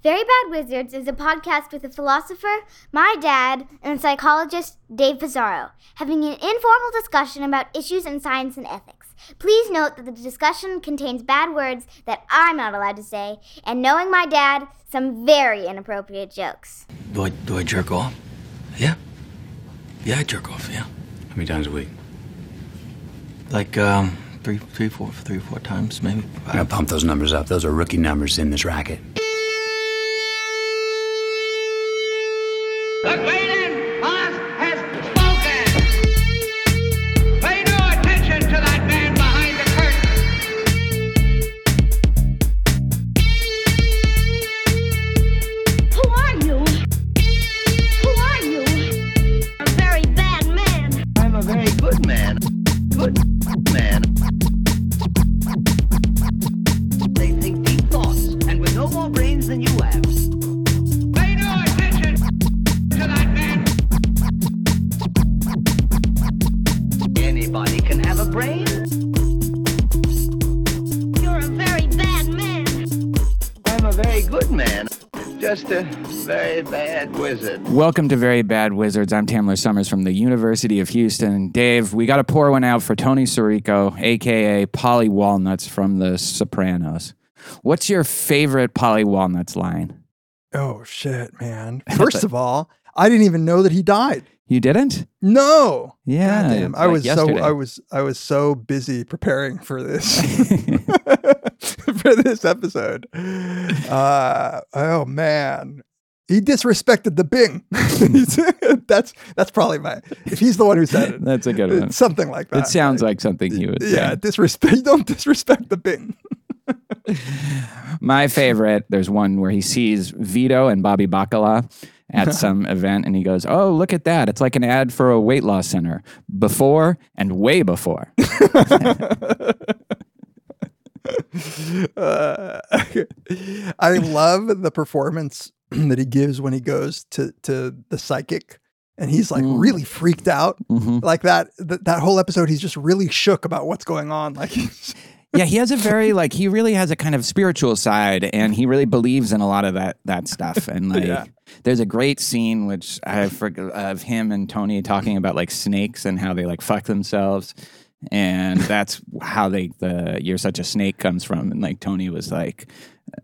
Very Bad Wizards is a podcast with a philosopher, my dad, and psychologist, Dave Pizarro, having an informal discussion about issues in science and ethics. Please note that the discussion contains bad words that I'm not allowed to say, and knowing my dad, some very inappropriate jokes. Do I, do I jerk off? Yeah. Yeah, I jerk off, yeah. How many times a week? Like, um, three, three, four, three, four times, maybe. I gotta pump those numbers up. Those are rookie numbers in this racket. The Galen Welcome to Very Bad Wizards. I'm Tamler Sommers from the University of Houston. Dave, we got to pour one out for Tony Sirico, aka Paulie Walnuts from The Sopranos. What's your favorite Paulie Walnuts line? Oh shit, man. First of all, I didn't even know that he died. You didn't? No. Yeah, I was yesterday. so I was I was so busy preparing for this for this episode. Uh oh man. He disrespected the Bing. that's that's probably my if he's the one who said it. That's a good one. Something like that. It sounds like something he would yeah, say. disrespect don't disrespect the Bing. My favorite, there's one where he sees Vito and Bobby Bacala at some event and he goes, Oh, look at that. It's like an ad for a weight loss center before and way before. Uh, I love the performance that he gives when he goes to to the psychic and he's like Mm. really freaked out. Mhm. Like that, th- that whole episode he's just really shook about what's going on. Like yeah, he has a very like he really has a kind of spiritual side, and he really believes in a lot of that that stuff. And like, Yeah. there's a great scene which I forget of him and Tony talking about like snakes and how they like fuck themselves, and that's how they the "You're such a snake" comes from. And like Tony was like.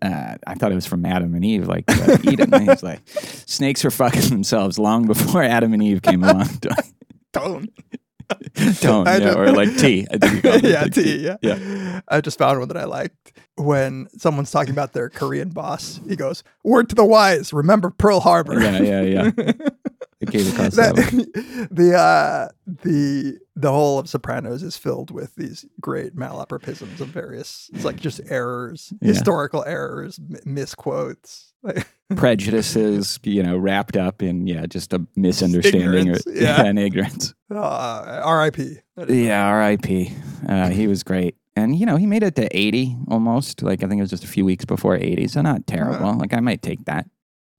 Uh, I thought it was from Adam and Eve, like uh, Eden. And He's like, snakes were fucking themselves long before Adam and Eve came along. tone. Don't, I yeah, know. or like tea. I think yeah, like T, yeah. yeah. I just found one that I liked. When someone's talking about their Korean boss, he goes, "Word to the wise, remember Pearl Harbor." Yeah, yeah, yeah. I came across that. that, the uh the the whole of Sopranos is filled with these great malapropisms of various it's like just errors, Yeah. historical errors, m- misquotes. Like, prejudices, you know, wrapped up in yeah, just a misunderstanding Ignorance, or yeah. and ignorance. uh, R.I.P. Yeah, R.I.P. Uh, he was great, and you know, he made it to eighty almost. Like I think it was just a few weeks before eighty, so not terrible. Like I might take that.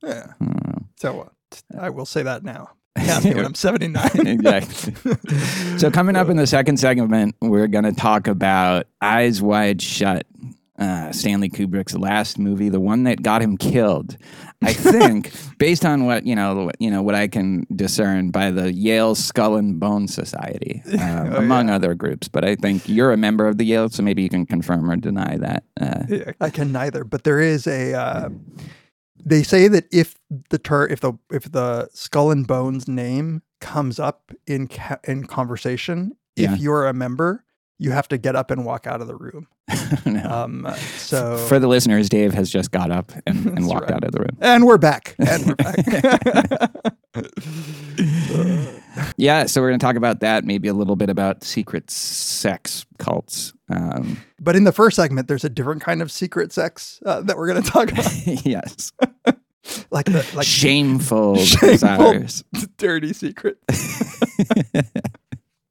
Yeah. Know. So what? I will say that now. Ask me when I'm 79. exactly. So coming up in the second segment, we're going to talk about Eyes Wide Shut, uh, Stanley Kubrick's last movie, the one that got him killed. I think, based on what you know, what- you know what I can discern by the Yale Skull and Bone Society, um, Oh, among other groups. But I think you're a member of the Yale, so maybe you can confirm or deny that. Uh, I can neither, but there is a. Uh, they say that if the ter- if the if the skull and bones name comes up in ca- in conversation, Yeah. if you're a member, you have to get up and walk out of the room. no. Um, so For the listeners, Dave has just got up and, and walked right. out of the room. and we're back, and we're back. Yeah, so we're going to talk about that, maybe a little bit about secret sex cults. Um, but in the first segment, there's a different kind of secret sex uh, that we're going to talk about, yes. like the like Shameful, Shameful. desires. dirty secret.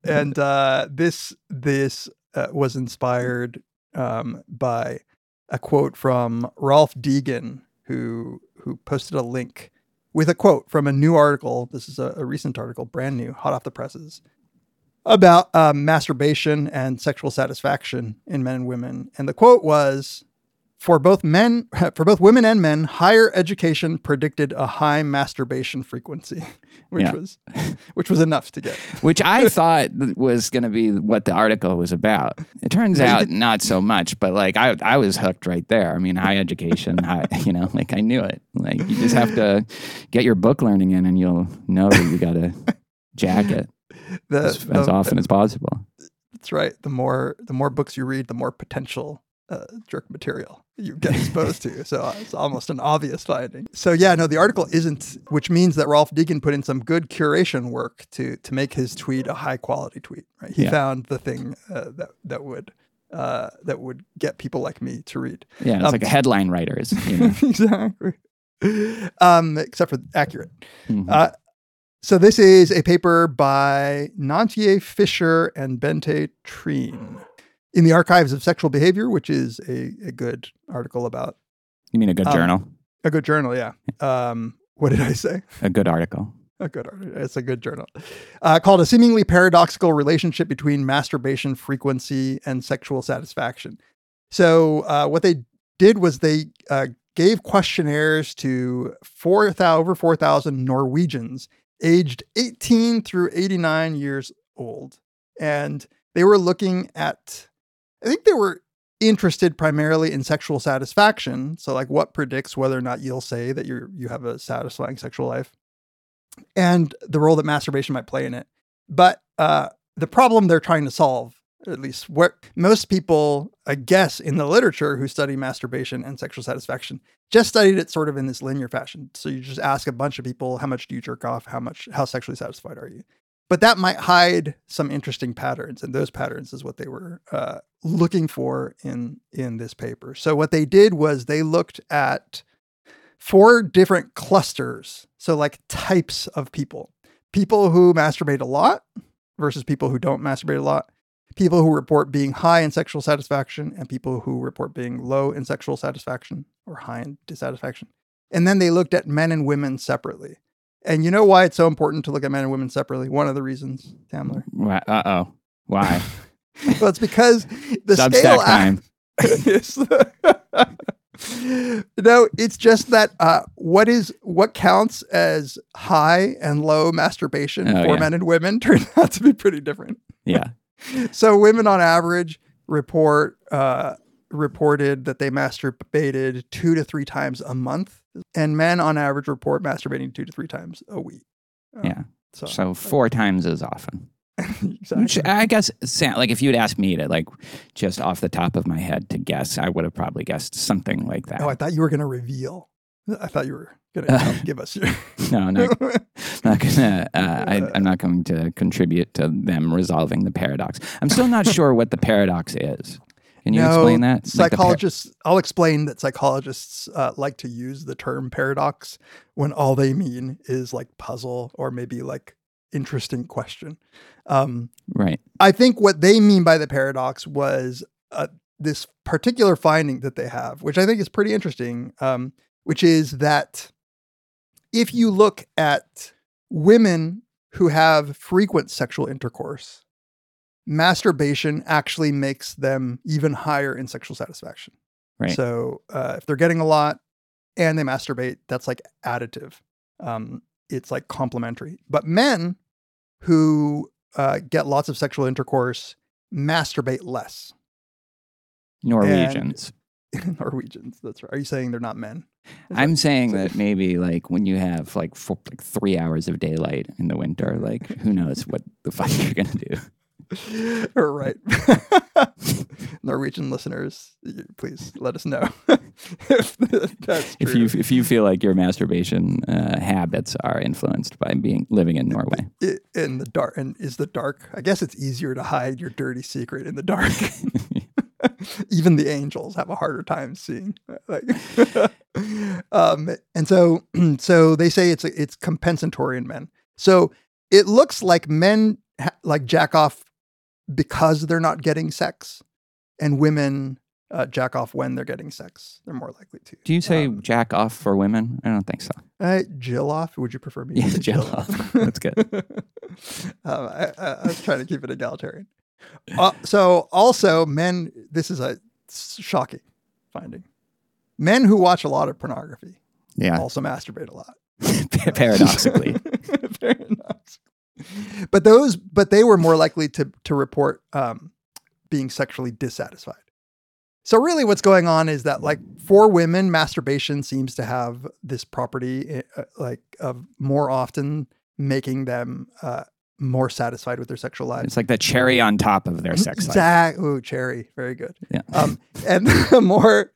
and uh, this this uh, was inspired um, by a quote from Rolf Degen, who who posted a link with a quote from a new article. This is a, a recent article, brand new, hot off the presses, about um, masturbation and sexual satisfaction in men and women. And the quote was, for both men, for both women and men, higher education predicted a high masturbation frequency, which Yeah. was which was enough to get. which I thought was going to be what the article was about. It turns Yeah, out not so much, but like I, I was hooked right there. I mean, high education, high, you know, like I knew it. Like you just have to get your book learning in, and you'll know that you got to jack it The, as, as the- often as possible. That's right. The more the more books you read, the more potential uh, jerk material you get exposed to. So uh, it's almost an obvious finding. So yeah, no, the article isn't, which means that Rolf Degen put in some good curation work to to make his tweet a high quality tweet. Right? He Yeah. found the thing uh, that that would uh, that would get people like me to read. Yeah, it's Um, like a headline writers. You know? exactly. Um, except for accurate. Mhm. So this is a paper by Nantje Fischer and Bente Træen in the Archives of Sexual Behavior, which is a, a good article about you mean a good um, journal? a good journal. Yeah. Um, what did I say? A good article. A good article. It's a good journal. Uh, called a seemingly paradoxical relationship between masturbation frequency and sexual satisfaction. So uh, what they did was they uh, gave questionnaires to 4,000 over 4,000 Norwegians aged 18 through 89 years old. And they were looking at, I think they were interested primarily in sexual satisfaction. So like what predicts whether or not you'll say that you're you have a satisfying sexual life and the role that masturbation might play in it. But uh, the problem they're trying to solve, at least what most people, I guess, in the literature who study masturbation and sexual satisfaction, just studied it sort of in this linear fashion. So you just ask a bunch of people, how much do you jerk off? How much, how sexually satisfied are you? But that might hide some interesting patterns, and those patterns is what they were uh, looking for in in this paper. So what they did was they looked at four different clusters. So, like types of people people who masturbate a lot versus people who don't masturbate a lot, people who report being high in sexual satisfaction, and people who report being low in sexual satisfaction or high in dissatisfaction. And then they looked at men and women separately. And you know why it's so important to look at men and women separately? One of the reasons, Tamler. Uh oh. Why? well, it's because the Substack scale time. Yes. no, it's just that uh, what is what counts as high and low masturbation Oh, for yeah. men and women turns out to be pretty different. Yeah. So women on average report uh, reported that they masturbated two to three times a month, and men on average report masturbating two to three times a week. Uh, Yeah. So, So four times as often. exactly. Which I guess, like, if you'd asked me to, like, just off the top of my head to guess, I would have probably guessed something like that. Oh, I thought you were going to reveal. I thought you were going to give us your. no, not, not gonna. Uh, I, I'm not going to contribute to them resolving the paradox. I'm still not sure what the paradox is. Can you No, explain that? Like par- Psychologists, I'll explain that psychologists uh, like to use the term paradox when all they mean is like puzzle or maybe like interesting question. Um, right. I think what they mean by the paradox was uh, this particular finding that they have, which I think is pretty interesting, um, which is that if you look at women who have frequent sexual intercourse, masturbation actually makes them even higher in sexual satisfaction. Right. So uh, if they're getting a lot and they masturbate, that's like additive. Um, it's like complementary. But men who uh, get lots of sexual intercourse masturbate less. Norwegians. Norwegians. That's right. Are you saying they're not men? I'm saying that maybe like when you have like four, like three hours of daylight in the winter, like who knows what the fuck you're gonna do? All right. Norwegian listeners, please let us know if that's true. If you if you feel like your masturbation uh, habits are influenced by being living in Norway, in the dark and is the dark i guess it's easier to hide your dirty secret in the dark even the angels have a harder time seeing like um and so so they say it's it's compensatory in men so it looks like men ha- like jack off because they're not getting sex and women uh, jack off when they're getting sex they're more likely to do you say Um, jack off for women? I don't think so. uh, Jill off? Would you prefer me? to Yeah, say Jill off. That's good. um, I, I, I was trying to keep it egalitarian. Uh, so, also, men. This is a shocking finding. Men who watch a lot of pornography Yeah, also masturbate a lot. paradoxically. Paradox. But those, but they were more likely to to report um, being sexually dissatisfied. So really, what's going on is that, like, for women, masturbation seems to have this property, uh, like, of more often making them uh, more satisfied with their sexual lives. It's like the cherry on top of their sex life. Exact. Ooh, cherry. Very good. Yeah. Um, and the more,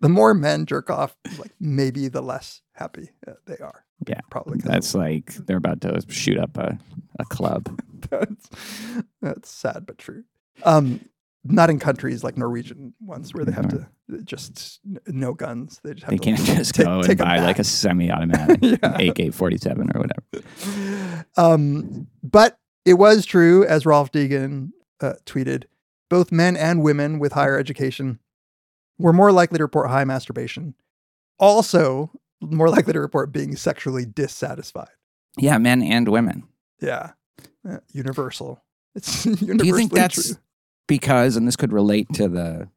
the more men jerk off, like maybe the less happy uh, they are. Yeah. Probably. of That's like they're about to shoot up a, a club. that's that's sad but true. Um, not in countries like Norwegian ones where they have to just no guns. They just have They to can't just take- go take and buy like a semi-automatic Yeah. AK forty seven or whatever. Um, but it was true, as Rolf Degen uh, tweeted, both men and women with higher education were more likely to report high masturbation. Also, more likely to report being sexually dissatisfied. Yeah, men and women. Yeah, Uh, universal. It's universally Do you think that's true. Because, and this could relate to the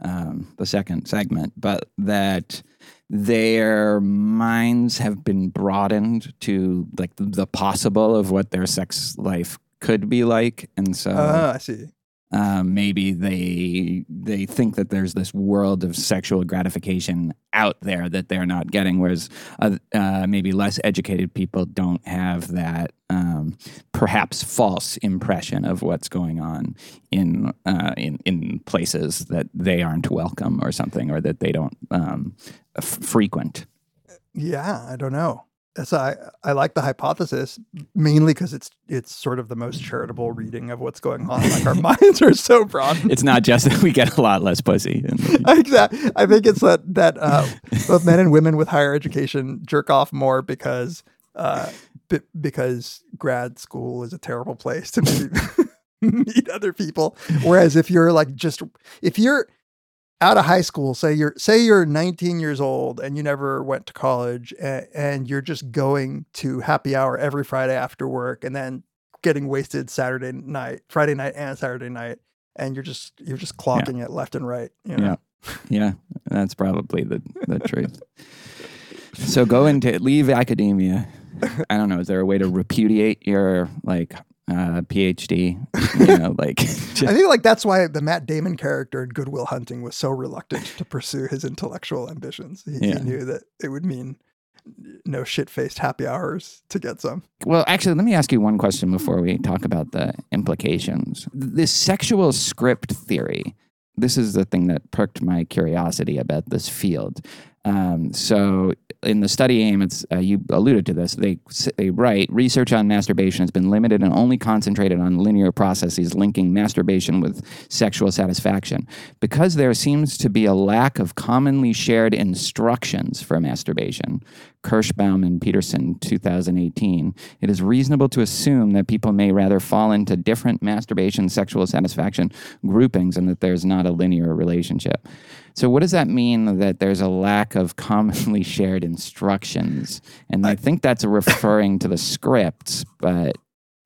um, the second segment, but that their minds have been broadened to like the possible of what their sex life could be like, and so Ah, I see. Um, maybe they they think that there's this world of sexual gratification out there that they're not getting, whereas uh, uh, maybe less educated people don't have that um, perhaps false impression of what's going on in uh, in in places that they aren't welcome or something, or that they don't um, f- frequent. Yeah, I don't know. So I, I like the hypothesis mainly because it's it's sort of the most charitable reading of what's going on. Like our minds are so broad. It's not just that we get a lot less pussy. Exactly. I think it's that that uh, both men and women with higher education jerk off more because uh, b- because grad school is a terrible place to meet other people. Whereas if you're like just if you're out of high school, say you're say you're 19 years old and you never went to college, and, and you're just going to happy hour every Friday after work, and then getting wasted Saturday night, Friday night, and Saturday night, and you're just you're just clocking it left and right. You know? Yeah. Yeah, that's probably the, the truth. So go into leave academia. I don't know. Is there a way to repudiate your like uh, PhD? You know, like just- I think like that's why the Matt Damon character in Good Will Hunting was so reluctant to pursue his intellectual ambitions. He, Yeah. he knew that it would mean no shit faced happy hours to get some. well, actually, let me ask you one question before we talk about the implications. This sexual script theory. This is the thing that perked my curiosity about this field. Um, so, in the study aim, it's uh, you alluded to this. They they write research on masturbation has been limited and only concentrated on linear processes linking masturbation with sexual satisfaction because there seems to be a lack of commonly shared instructions for masturbation. Kirschbaum and Peterson, 2018. It is reasonable to assume that people may rather fall into different masturbation sexual satisfaction groupings and that there's not a linear relationship. So, what does that mean that there's a lack of commonly shared instructions? And I think that's referring to the scripts, but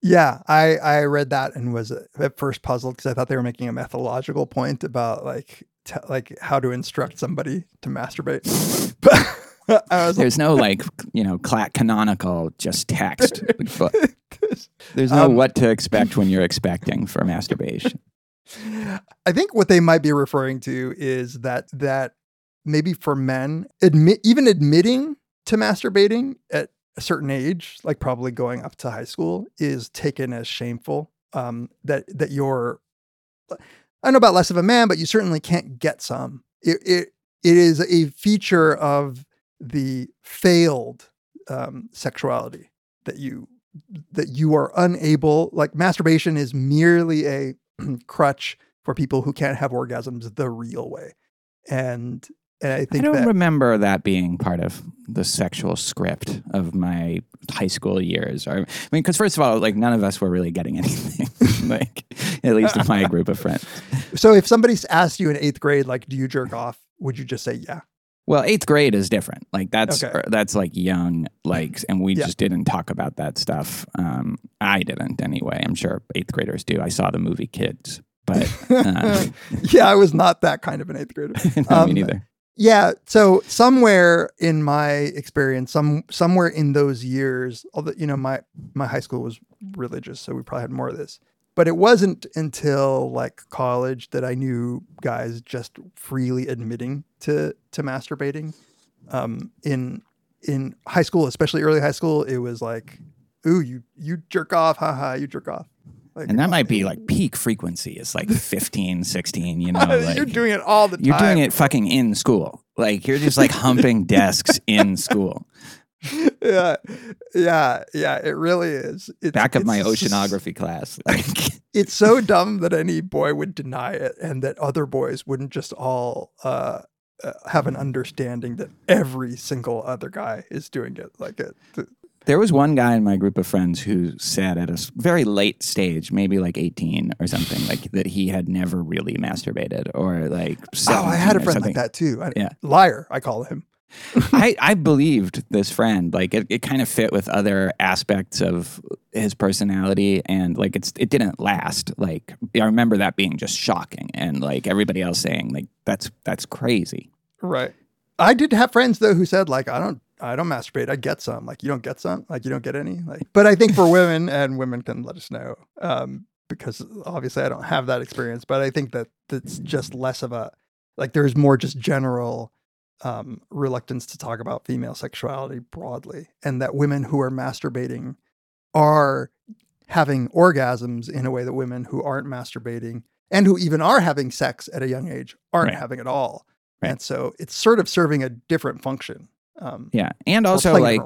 Yeah, I I read that and was at first puzzled because I thought they were making a methodological point about like t- like how to instruct somebody to masturbate. But I there's no like, you know, cla- canonical just text. But there's no Um, what to expect when you're expecting for masturbation. I think what they might be referring to is that that maybe for men, admit even admitting to masturbating at a certain age, like probably going up to high school, is taken as shameful. Um, that that you're, I don't know about less of a man, but you certainly can't get some. It it it is a feature of the failed um, sexuality that you that you are unable like masturbation is merely a crutch for people who can't have orgasms the real way and and i think I don't that remember that being part of the sexual script of my high school years. Or, I mean, because first of all, like none of us were really getting anything, like at least in my group of friends. so if somebody asked you in eighth grade like do you jerk off would you just say yeah Well, eighth grade is different. Like that's Okay. er, that's like young, like, and we Yeah. just didn't talk about that stuff. Um, I didn't anyway. I'm sure eighth graders do. I saw the movie Kids, but uh, yeah i was not that kind of an eighth grader no, Um, me neither. Yeah. So somewhere in my experience, some somewhere in those years, although you know my my high school was religious, so we probably had more of this. But it wasn't until like college that I knew guys just freely admitting to to masturbating. Um, in in high school, especially early high school, it was like, "Ooh, you you jerk off, haha, you jerk off." Like, And that might be like peak frequency. It's like 15, 16, you know. Like, you're doing it all the time. You're doing it fucking in school. Like you're just like humping desks in school. yeah, yeah, yeah. It really is. It's, Back of my oceanography class. Like It's so dumb that any boy would deny it, and that other boys wouldn't just all uh, uh, have an understanding that every single other guy is doing it. Like it. there was one guy in my group of friends who said at a very late stage, maybe like 18 or something, like that he had never really masturbated or like Oh, I had a 17 or friend like that too. I, Yeah. liar. I call him. I, I believed this friend. Like it, it kind of fit with other aspects of his personality and like it's it didn't last. Like I remember that being just shocking and like everybody else saying like that's that's crazy. Right. I did have friends though who said like I don't I don't masturbate. I get some. Like you don't get some. Like you don't get any. Like but I think for women and women can let us know um, because obviously I don't have that experience. But I think that that's just less of a like there's more just general um, reluctance to talk about female sexuality broadly, and that women who are masturbating are having orgasms in a way that women who aren't masturbating and who even are having sex at a young age aren't Right. having at all. Right. And so it's sort of serving a different function. Um, Yeah. And also like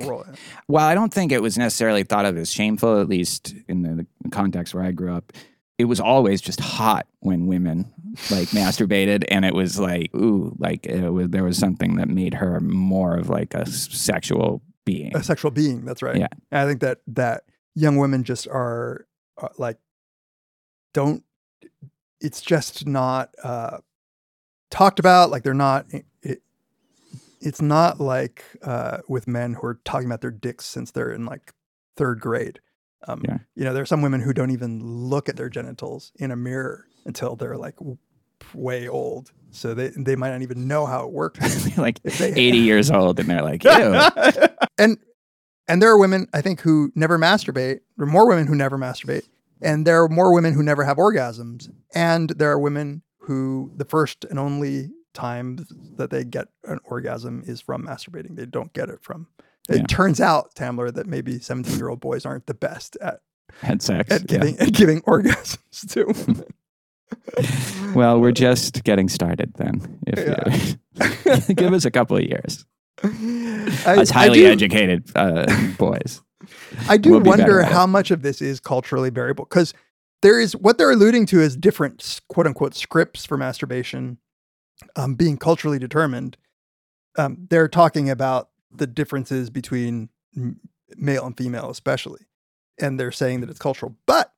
while I don't think it was necessarily thought of as shameful, at least in the, the context where I grew up, it was always just hot when women like masturbated, and it was like, ooh, like it was, there was something that made her more of like a sexual being. a sexual being. That's right. Yeah. And I think that that young women just are uh, like don't. It's just not uh, talked about. Like they're not. It, it's not like uh, with men who are talking about their dicks since they're in like third grade. Um, Yeah. You know, there are some women who don't even look at their genitals in a mirror until they're like way old. So they they might not even know how it works. like they- 80 years old, and they're like, ew. and and there are women I think who never masturbate. There are more women who never masturbate, and there are more women who never have orgasms. And there are women who the first and only time that they get an orgasm is from masturbating. They don't get it from. It Yeah. turns out, Tamler, that maybe seventeen-year-old boys aren't the best at Had sex. at yeah. giving at giving orgasms to women. Well, we're just getting started then. If you give us a couple of years, I, as highly do- educated uh, boys. I do We'll wonder how much of this is culturally variable because there is what they're alluding to is different quote unquote scripts for masturbation um, being culturally determined. Um, they're talking about the differences between male and female, especially, and they're saying that it's cultural. But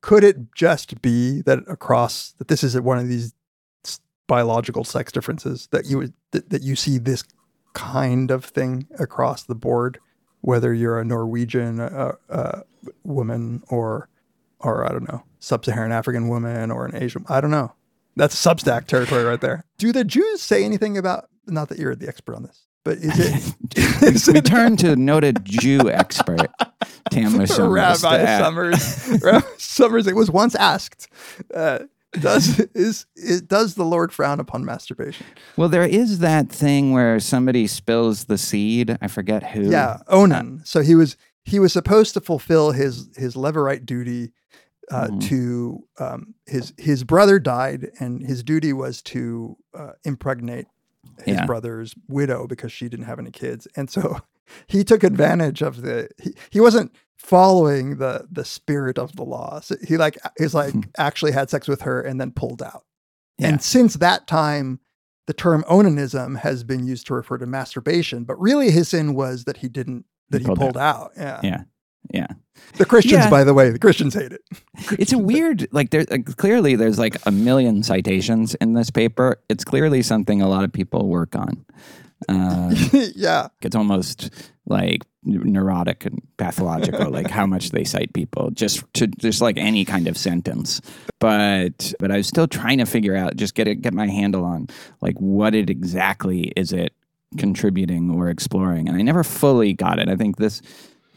could it just be that across that this is one of these biological sex differences that you would that, that you see this kind of thing across the board, whether you're a Norwegian uh, uh, woman or or I don't know sub-Saharan African woman or an Asian. I don't know. That's Substack territory right there. Do the Jews say anything about? Not that you're the expert on this, but is it? is we it- turn to noted Jew expert Tamler Sommers. Rabbi Sommers. Rabbi Sommers. It was once asked. Uh, does is, is does the Lord frown upon masturbation? Well, there is that thing where somebody spills the seed. I forget who. Yeah, Onan. So he was he was supposed to fulfill his his levirate duty uh, Mhm. to um, his his brother died, and his duty was to uh, impregnate his Yeah. brother's widow because she didn't have any kids, and so he took advantage of the he, he wasn't following the the spirit of the law. So he like he's like hmm. actually had sex with her and then pulled out. Yeah. And since that time, the term onanism has been used to refer to masturbation, but really his sin was that he didn't that he pulled pulled, out. Yeah. Yeah. Yeah. The Christians, Yeah. by the way, the Christians hate it. It's a weird, like, there like, clearly there's like a million citations in this paper. It's clearly something a lot of people work on. Uh, yeah. it's almost like neurotic and pathological, like how much they cite people, just to just like any kind of sentence. But but I was still trying to figure out, just get it, get my handle on like what it exactly is it contributing or exploring, and I never fully got it. I think this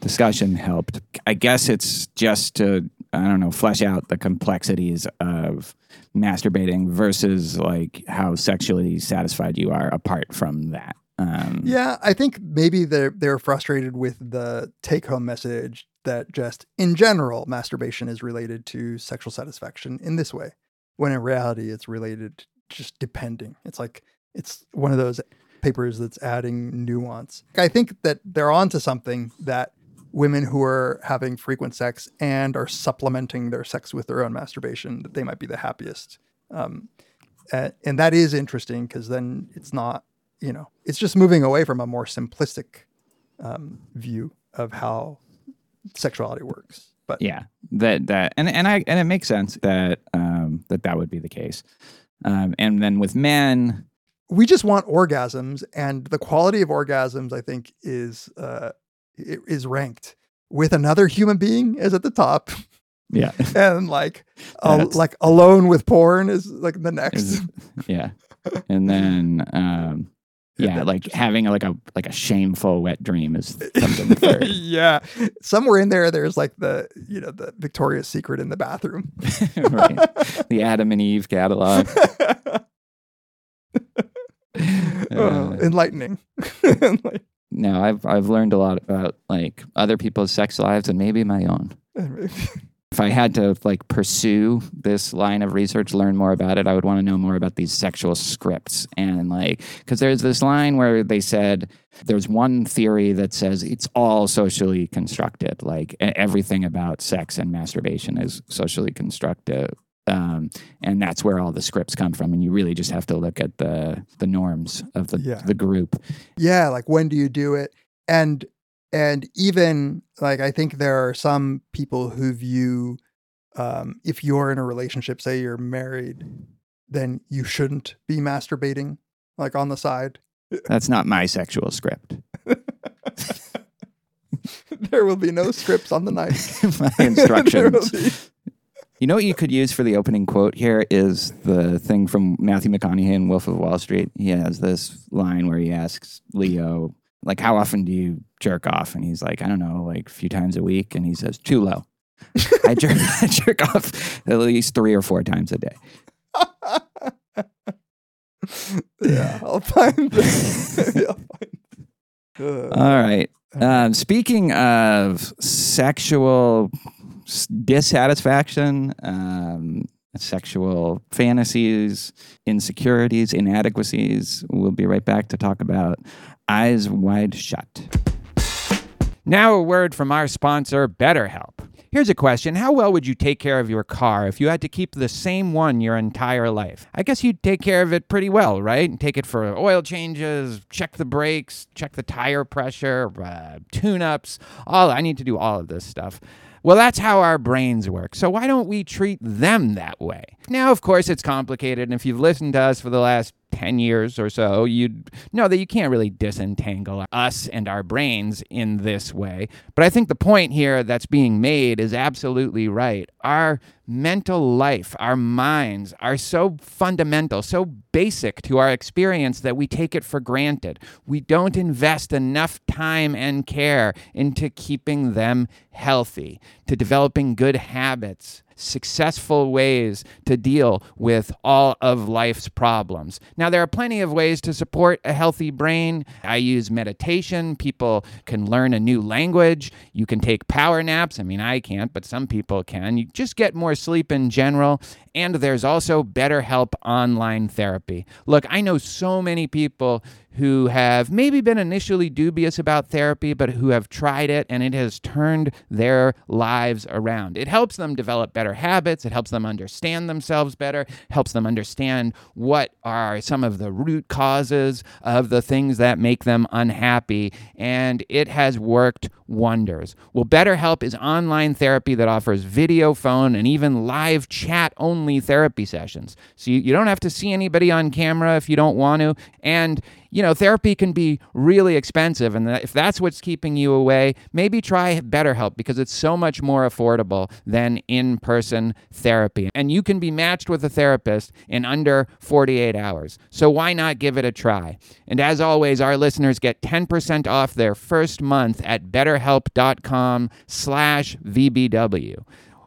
discussion helped. I guess it's just to I don't know flesh out the complexities of masturbating versus like how sexually satisfied you are apart from that. Um, Yeah, I think maybe they're they're frustrated with the take home message that just in general masturbation is related to sexual satisfaction in this way, when in reality it's related just depending. It's like it's one of those papers that's adding nuance. I think that they're onto something that women who are having frequent sex and are supplementing their sex with their own masturbation that they might be the happiest. Um, and, and that is interesting because then it's not you know, it's just moving away from a more simplistic um, view of how sexuality works. But yeah that that and and i and it makes sense that um that that would be the case um and then with men we just want orgasms, and the quality of orgasms, I think, is uh, is ranked with another human being is at the top, yeah and like al- like alone with porn is like the next. yeah and then um yeah like just- having like a like a shameful wet dream is something third yeah, somewhere in there, there's like the you know the Victoria's Secret in the bathroom. right the adam and eve catalog Uh, Uh, enlightening. Like- no i've i've learned a lot about like other people's sex lives and maybe my own if I had to like pursue this line of research, learn more about it, I would want to know more about these sexual scripts. And like, because there's this line where they said there's one theory that says it's all socially constructed, like everything about sex and masturbation is socially constructed. Um, and that's where all the scripts come from. And you really just have to look at the the norms of the Yeah. the group. yeah like when do you do it and and even like i think there are some people who view um if you're in a relationship say you're married then you shouldn't be masturbating like on the side That's not my sexual script. there will be no scripts on the night my instructions. You know what you could use for the opening quote here is the thing from Matthew McConaughey in Wolf of Wall Street. He has this line where he asks Leo, like, how often do you jerk off? And he's like, I don't know, like a few times a week. And he says, too low. I jerk, I jerk off at least three or four times a day. yeah i'll find the, I'll find Uh, All right. Um, speaking of sexual dissatisfaction, um, sexual fantasies, insecurities, inadequacies, we'll be right back to talk about Eyes Wide Shut. Now, a word from our sponsor, BetterHelp. Here's a question How well would you take care of your car if you had to keep the same one your entire life? I guess you'd take care of it pretty well, right? Take it for oil changes, check the brakes, check the tire pressure, uh, tune ups. All I need to do all of this stuff. Well, that's how our brains work. So why don't we treat them that way? Now, of course, it's complicated. And if you've listened to us for the last 10 years or so, you'd know that you can't really disentangle us and our brains in this way. But I think the point here that's being made is absolutely right. Our mental life, our minds are so fundamental, so basic to our experience that we take it for granted. We don't invest enough time and care into keeping them healthy, to developing good habits, successful ways to deal with all of life's problems. Now, there are plenty of ways to support a healthy brain. I use meditation. People can learn a new language. You can take power naps. I mean, I can't, but some people can. You just get more sleep in general. And there's also BetterHelp online therapy. Look, I know so many people who have maybe been initially dubious about therapy, but who have tried it and it has turned their lives around. It helps them develop better habits, it helps them understand themselves better, helps them understand what are some of the root causes of the things that make them unhappy, and it has worked wonders. Well, BetterHelp is online therapy that offers video, phone, and even live chat only therapy sessions. So you, you don't have to see anybody on camera if you don't want to, and you know, therapy can be really expensive. And if that's what's keeping you away, maybe try BetterHelp because it's so much more affordable than in person therapy. And you can be matched with a therapist in under 48 hours. So why not give it a try? And as always, our listeners get 10% off their first month at betterhelp.com slash VBW.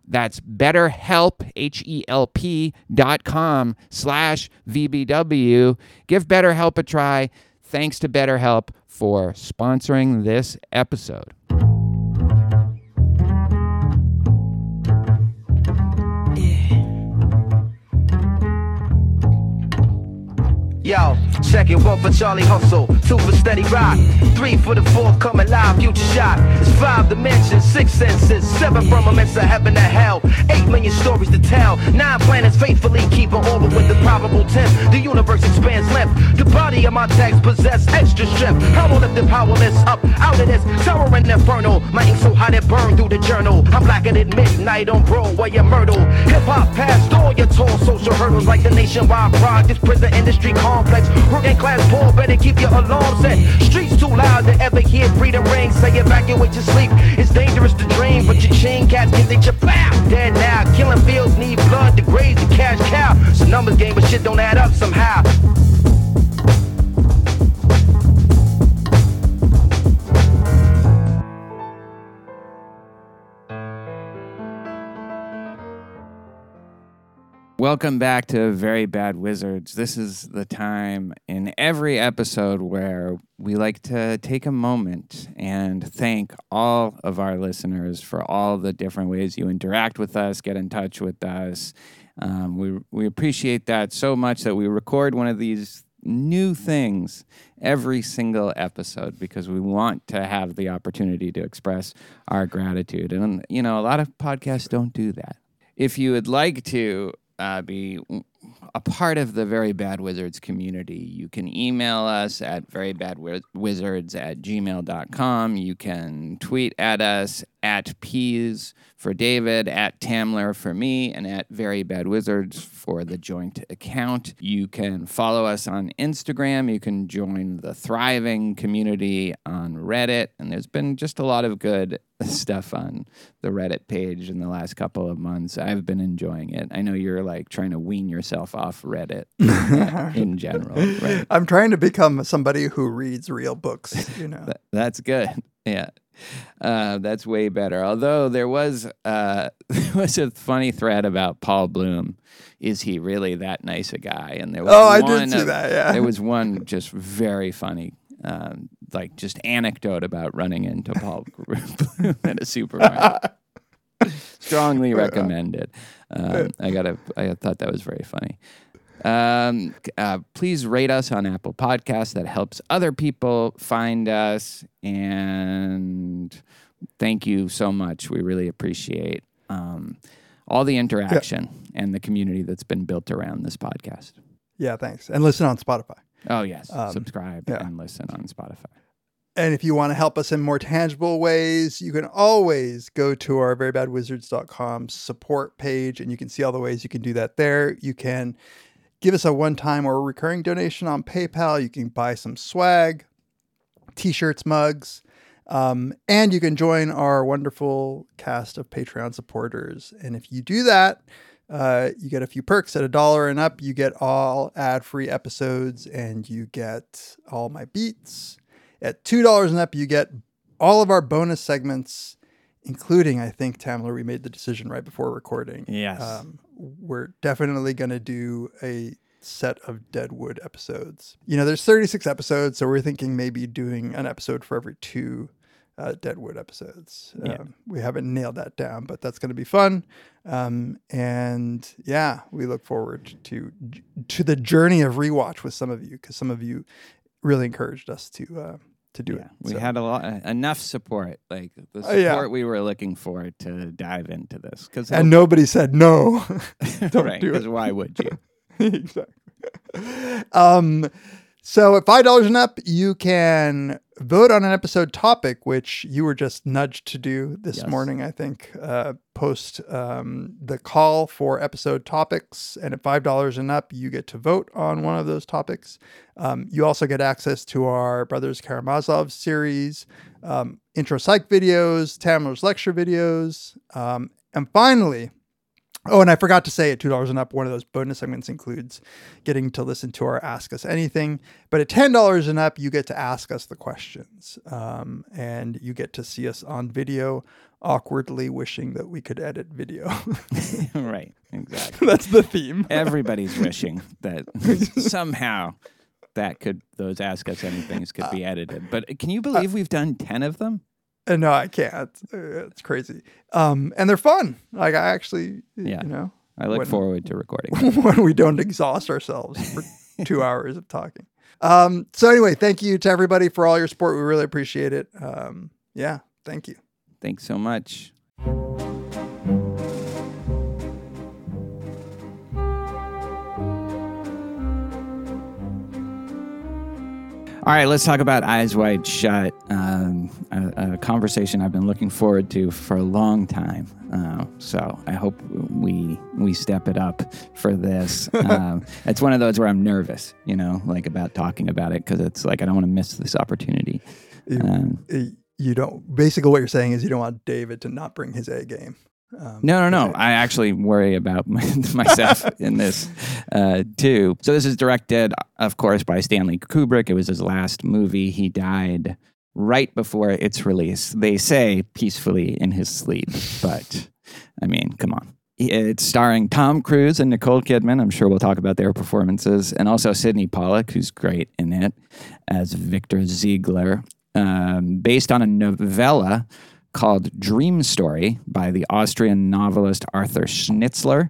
That's betterhelp, H-E-L-P dot com slash VBW. Give BetterHelp a try. Thanks to BetterHelp for sponsoring this episode. Yo, check it, one for Charlie Hustle, two for Steady Rock, three for the fourth coming live, future shot. It's five dimensions, six senses, seven firmaments of heaven to hell, eight million stories to tell, nine planets faithfully keep an orbit with the probable tenth. The universe expands length, the body of my text possess extra strength. How will lift the powerless up out of this terror and inferno? My ink so hot it burned through the journal. I'm blacking at midnight on Broadway and Myrtle. Hip hop past all your tall social hurdles like the nationwide pride. This prison industry complex. Working class poor, better keep your alarm set. Streets too loud to ever hear freedom ring. Say evacuate your sleep. It's dangerous to dream, but your chain cats get they chip out. Dead now. Killing fields need blood to graze the cash cow. A numbers game, but shit don't add up somehow. Welcome back to Very Bad Wizards. This is the time in every episode where we like to take a moment and thank all of our listeners for all the different ways you interact with us, get in touch with us. Um, we, we appreciate that so much that we record one of these new things every single episode because we want to have the opportunity to express our gratitude. And, you know, a lot of podcasts don't do that. If you would like to uh, be a part of the Very Bad Wizards community, you can email us at verybadwizards at gmail.com. You can tweet at us at Peas for David, at Tamler for me, and at Very Bad Wizards for the joint account. You can follow us on Instagram. You can join the thriving community on Reddit. And there's been just a lot of good stuff on the Reddit page in the last couple of months. I've been enjoying it. I know you're like trying to wean yourself off Reddit in general. Right? I'm trying to become somebody who reads real books, you know. That's good. Yeah. Uh, that's way better. Although there was uh, there was a funny thread about Paul Bloom. Is he really that nice a guy? And there was Oh, I did see of- that, yeah. There was one just very funny, um, like just anecdote about running into Paul Bloom at a supermarket. Strongly recommended. Um, I got I thought that was very funny. Um, uh, please rate us on Apple Podcasts. That helps other people find us. And thank you so much. We really appreciate um, all the interaction and the community that's been built around this podcast. Yeah, thanks. And listen on Spotify. Oh, yes. Um, Subscribe yeah. and listen on Spotify. And if you want to help us in more tangible ways, you can always go to our verybadwizards.com support page and you can see all the ways you can do that there. You can give us a one time or recurring donation on PayPal. You can buy some swag, t shirts, mugs, um, and you can join our wonderful cast of Patreon supporters. And if you do that, uh, you get a few perks at a dollar and up. You get all ad free episodes and you get all my beats. At $2 and up, you get all of our bonus segments, including, I think, Tamler, we made the decision right before recording. Yes. Um, we're definitely going to do a set of Deadwood episodes. You know, there's 36 episodes, so we're thinking maybe doing an episode for every two uh, Deadwood episodes. Yeah. Um, we haven't nailed that down, but that's going to be fun. Um, and yeah, we look forward to to the journey of rewatch with some of you because some of you really encouraged us to uh, to do Yeah, it. we So- had a lot, enough support, like the Uh, support yeah. we were looking for to dive into this. Because and nobody said no. Don't right, do it. because why would you? exactly. Um, so at five dollars and up, you can vote on an episode topic, which you were just nudged to do this Yes. morning, I think. Uh, post um, the call for episode topics, and at $5 and up, you get to vote on one of those topics. Um, you also get access to our Brothers Karamazov series, um, intro psych videos, Tamler's lecture videos, um, and finally, Oh, and I forgot to say at two dollars and up, one of those bonus segments includes getting to listen to our Ask Us Anything. But at ten dollars and up, you get to ask us the questions, um, and you get to see us on video, awkwardly wishing that we could edit video. right. Exactly. That's the theme. Everybody's wishing that somehow that could those ask us anythings could be edited. But can you believe we've done ten of them? Uh, no, I can't. Uh, It's crazy. Um, and they're fun. Like I actually, Yeah. you know, I look when- forward to recording. when we don't exhaust ourselves for two hours of talking. Um, so anyway, thank you to everybody for all your support. We really appreciate it. Um, yeah, thank you. Thanks so much. All right, let's talk about Eyes Wide Shut, um, a, a conversation I've been looking forward to for a long time. Uh, so I hope we we step it up for this. Um, it's one of those where I'm nervous, you know, like about talking about it because it's like I don't want to miss this opportunity. Um, you don't. Basically, what you're saying is you don't want David to not bring his A game. Um, No, no, no. I actually worry about my, myself in this uh, too. So this is directed, of course, by Stanley Kubrick. It was his last movie. He died right before its release. They say peacefully in his sleep, but I mean, come on. It's starring Tom Cruise and Nicole Kidman. I'm sure we'll talk about their performances, and also Sydney Pollack, who's great in it as Victor Ziegler, um, based on a novella called Dream Story by the Austrian novelist Arthur Schnitzler,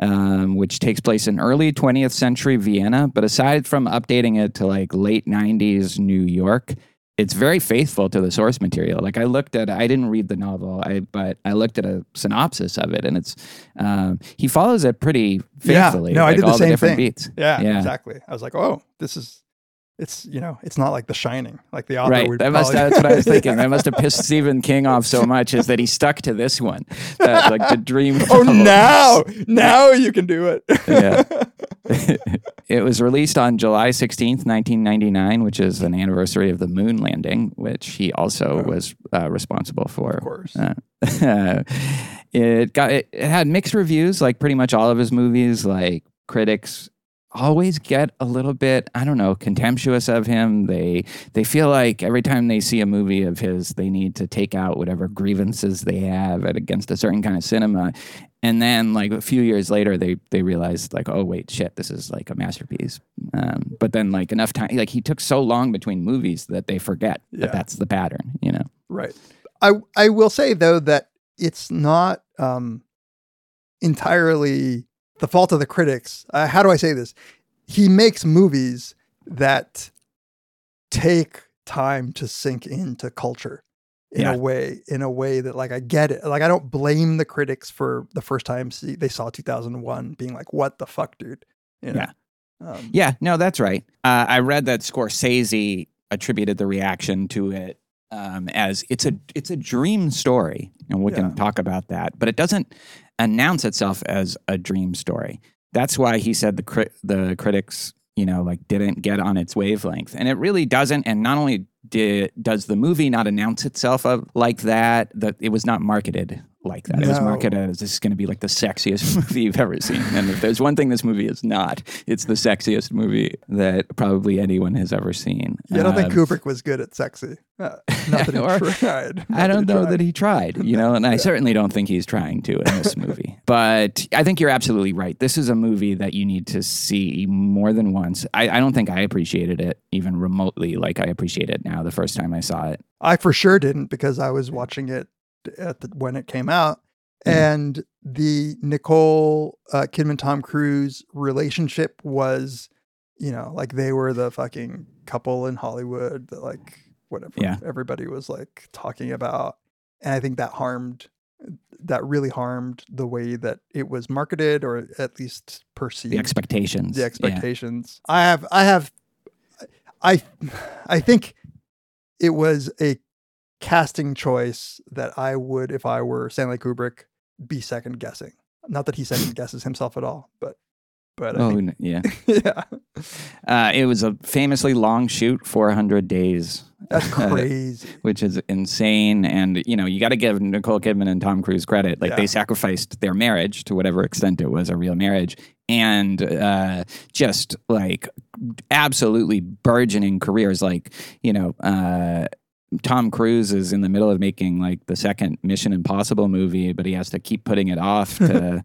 um, which takes place in early 20th century Vienna. But aside from updating it to like late 90s New York, it's very faithful to the source material. Like I looked at, I didn't read the novel, I but I looked at a synopsis of it, and it's um, he follows it pretty faithfully. yeah, no, I like did the same different thing. beats. Yeah, Yeah. exactly. I was like, oh, this is. It's you know, it's not like The Shining. Like the author Right. would That must, probably- that's what I was thinking. That must have pissed Stephen King off so much is that he stuck to this one. That, like the dream. oh, now, now you can do it. Yeah. it was released on July 16th, 1999, which is an anniversary of the moon landing, which he also was uh, responsible for. Of course. Uh, it got it, it had mixed reviews, like pretty much all of his movies. Like critics always get a little bit, I don't know, contemptuous of him. They they feel like every time they see a movie of his, they need to take out whatever grievances they have at, against a certain kind of cinema. And then, like a few years later, they they realized, like, oh wait, shit, this is like a masterpiece. Um, but then, like enough time, like he took so long between movies that they forget Yeah. that that's the pattern. You know? Right. I I will say though that it's not um entirely the fault of the critics. Uh, how do I say this? He makes movies that take time to sink into culture in Yeah. a way in a way that like I get it. Like I don't blame the critics for the first time see, they saw 2001 being like what the fuck dude. You know? Yeah. Um, Yeah, no, that's right. Uh, I read that Scorsese attributed the reaction to it um, as it's a it's a dream story, and we Yeah. can talk about that. But it doesn't announce itself as a dream story. That's why he said the cri- the critics, you know, like didn't get on its wavelength, and it really doesn't. And not only did does the movie not announce itself like that, that it was not marketed like that. It was marketed as this is going to be like the sexiest movie you've ever seen. And if there's one thing this movie is not, it's the sexiest movie that probably anyone has ever seen. yeah, I don't think Um, Kubrick was good at sexy. Uh, not that he Or- tried. I don't know tried. that he tried, you know, and I certainly don't think he's trying to in this movie. But I think you're absolutely right. This is a movie that you need to see more than once. I, I don't think I appreciated it even remotely like I appreciate it now the first time I saw it. I for sure didn't because I was watching it at the, when it came out, and the Nicole uh, Kidman Tom Cruise relationship was, you know, like they were the fucking couple in Hollywood that like whatever Yeah. everybody was like talking about, and I think that harmed. That really harmed the way that it was marketed, or at least perceived The expectations. the Yeah. expectations. I have, I have, I, I think it was a casting choice that I would, if I were Stanley Kubrick, be second guessing. Not that he second guesses himself at all, but but I Oh, think, n- yeah. yeah, Uh, it was a famously long shoot, 400 days. that's Uh, crazy. which is insane. And you know, you got to give Nicole Kidman and Tom Cruise credit. Like Yeah. they sacrificed their marriage to whatever extent it was a real marriage, and uh, just like absolutely burgeoning careers. Like you know. Uh, Tom Cruise is in the middle of making like the second Mission Impossible movie, but he has to keep putting it off to,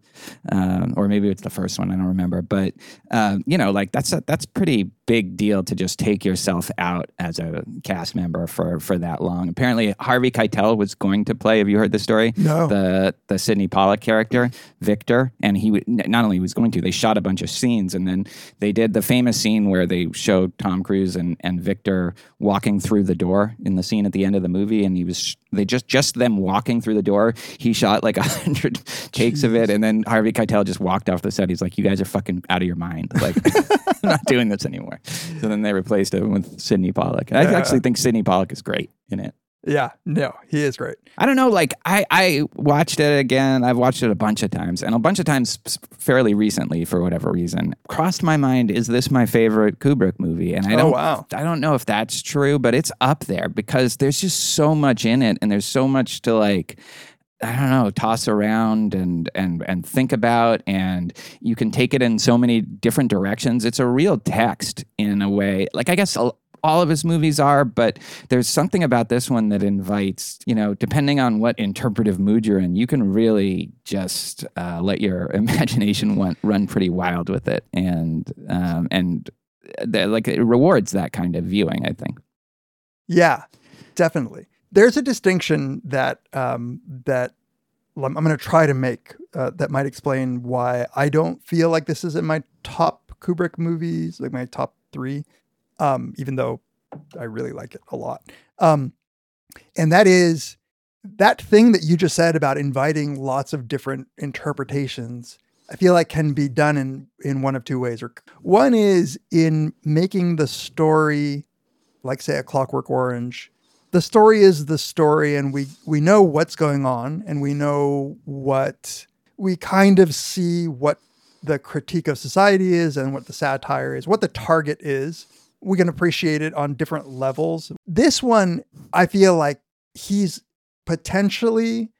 um, or maybe it's the first one. I don't remember, but uh, you know, like that's a that's pretty big deal to just take yourself out as a cast member for for that long. Apparently, Harvey Keitel was going to play. Have you heard the story? No. The the Sydney Pollack character, Victor, and he w- not only was going to, they shot a bunch of scenes, and then they did the famous scene where they showed Tom Cruise and and Victor walking through the door in the scene at the end of the movie, and he was they just just them walking through the door. He shot like a hundred takes of it, and then Harvey Keitel just walked off the set. He's like, "You guys are fucking out of your mind. Like, I'm not doing this anymore." So then they replaced him with Sydney Pollack. And I actually think Sydney Pollack is great in it. Yeah, no, he is great. I don't know. Like I, I watched it again. I've watched it a bunch of times, and a bunch of times fairly recently for whatever reason. Crossed my mind: Is this my favorite Kubrick movie? And I Oh, don't. wow. I don't know if that's true, but it's up there because there's just so much in it, and there's so much to like. I don't know, toss around and and and think about, and you can take it in so many different directions. It's a real text in a way. Like I guess all of his movies are, but there's something about this one that invites, you know, depending on what interpretive mood you're in, you can really just uh, let your imagination run, run pretty wild with it, and um, and the, like it rewards that kind of viewing. I think. Yeah, definitely. There's a distinction that um, that I'm going to try to make uh, that might explain why I don't feel like this is in my top Kubrick movies, like my top three, um, even though I really like it a lot. Um, and that is that thing that you just said about inviting lots of different interpretations. I feel like can be done in in one of two ways. Or one is in making the story like say a clockwork orange the story is the story and we we know what's going on and we know what we kind of see what the critique of society is and what the satire is what the target is we can appreciate it on different levels. This one i feel like he's potentially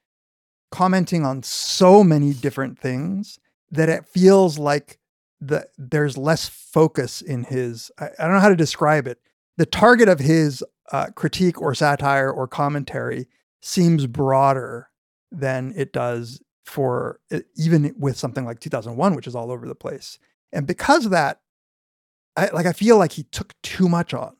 commenting on so many different things that it feels like the there's less focus in his I, I don't know how to describe it. The target of his uh, critique or satire or commentary seems broader than it does for even with something like 2001 which is all over the place. And because of that I, like i feel like he took too much on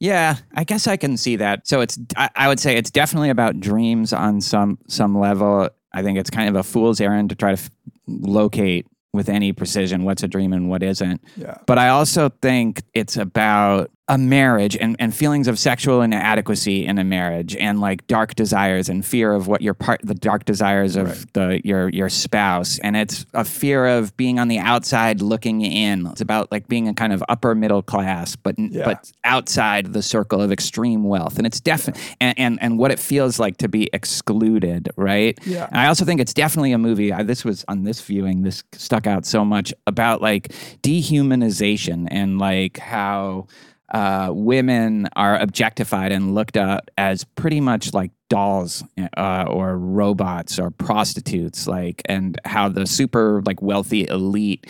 Yeah, I guess I can see that. So it's I, I would say it's definitely about dreams on some some level. I think it's kind of a fool's errand to try to f- locate with any precision what's a dream and what isn't. yeah But I also think it's about a marriage and, and feelings of sexual inadequacy in a marriage and like dark desires and fear of what your part the dark desires of the your your spouse and it's a fear of being on the outside looking in it's about like being a kind of upper middle class but Yeah. but outside the circle of extreme wealth and it's definitely and, and and what it feels like to be excluded right Yeah. and I also think it's definitely a movie. I, this was on this viewing. This stuck out so much about like dehumanization and like how uh, women are objectified and looked at as pretty much like dolls uh, or robots or prostitutes. Like and how the super like wealthy elite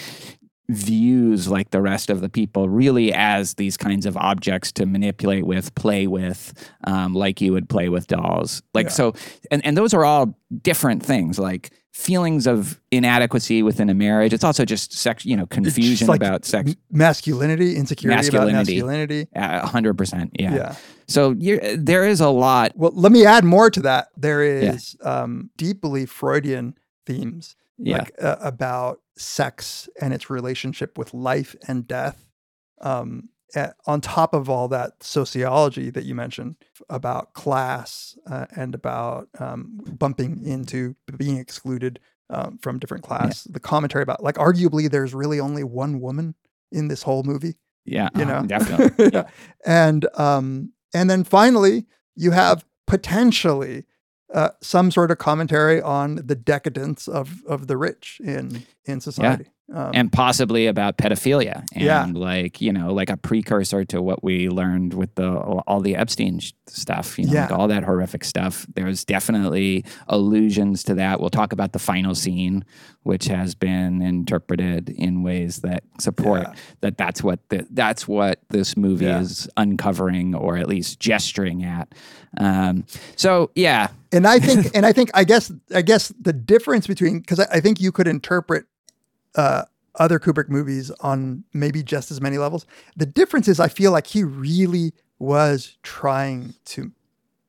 views like the rest of the people really as these kinds of objects to manipulate with play with um, like you would play with dolls. Like Yeah. so and, and those are all different things like feelings of inadequacy within a marriage. It's also just sex you know confusion like about sex. masculinity insecurity about Masculinity. masculinity? A hundred percent yeah, yeah. So there is a lot well let me add more to that. There is um, deeply freudian themes yeah like uh, about sex and its relationship with life and death. Um, a- on top of all that sociology that you mentioned about class uh, and about um, bumping into being excluded um, from different class, the commentary about like arguably there's really only one woman in this whole movie yeah you uh, know definitely yeah. and um and then finally, you have potentially uh, some sort of commentary on the decadence of of the rich in in society. Um, and possibly about pedophilia and Yeah. like you know like a precursor to what we learned with the all the epstein stuff you know like Yeah. all that horrific stuff there's definitely allusions to that we'll talk about the final scene which has been interpreted in ways that support Yeah. that that's what the, that's what this movie is uncovering or at least gesturing at um, so yeah and I think, and I think, I guess, I guess the difference between because I, I think you could interpret uh, other Kubrick movies on maybe just as many levels. The difference is, I feel like he really was trying to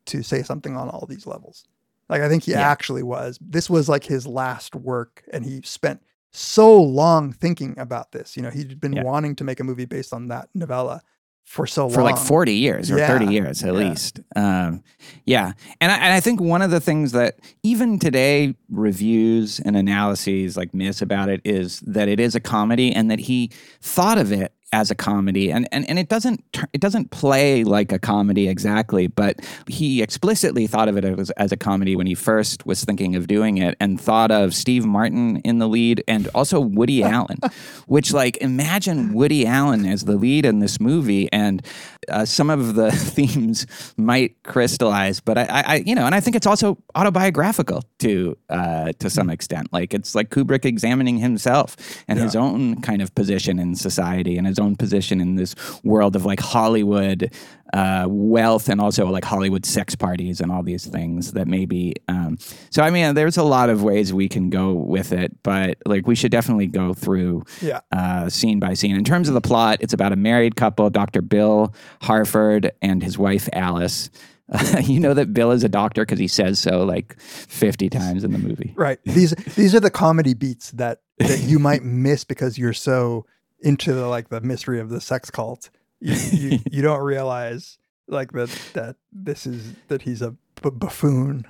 to say something on all these levels. Like I think he Yeah. actually was. This was like his last work, and he spent so long thinking about this. You know, he'd been Yeah. wanting to make a movie based on that novella for so for like 40 years or 30 years at Yeah. least. Um, yeah. And I, and I think one of the things that even today reviews and analyses like miss about it is that it is a comedy and that he thought of it as a comedy. And, and and it doesn't it doesn't play like a comedy exactly but he explicitly thought of it as, as a comedy when he first was thinking of doing it and thought of Steve Martin in the lead and also Woody Allen which like imagine Woody Allen as the lead in this movie and uh, some of the themes might crystallize but I, I, I you know and I think it's also autobiographical to uh, to some extent. Like it's like Kubrick examining himself and his own kind of position in society and his own position in this world of like Hollywood uh, wealth and also like Hollywood sex parties and all these things that maybe. Um, so I mean, there's a lot of ways we can go with it, but like we should definitely go through Yeah. uh, scene by scene. In terms of the plot, it's about a married couple, Dr. Bill Harford and his wife Alice. you know that Bill is a doctor because he says so like 50 times in the movie. Right. These these are the comedy beats that that you might miss because you're so into the like the mystery of the sex cult. You you, you don't realize like that that this is that he's a b- buffoon.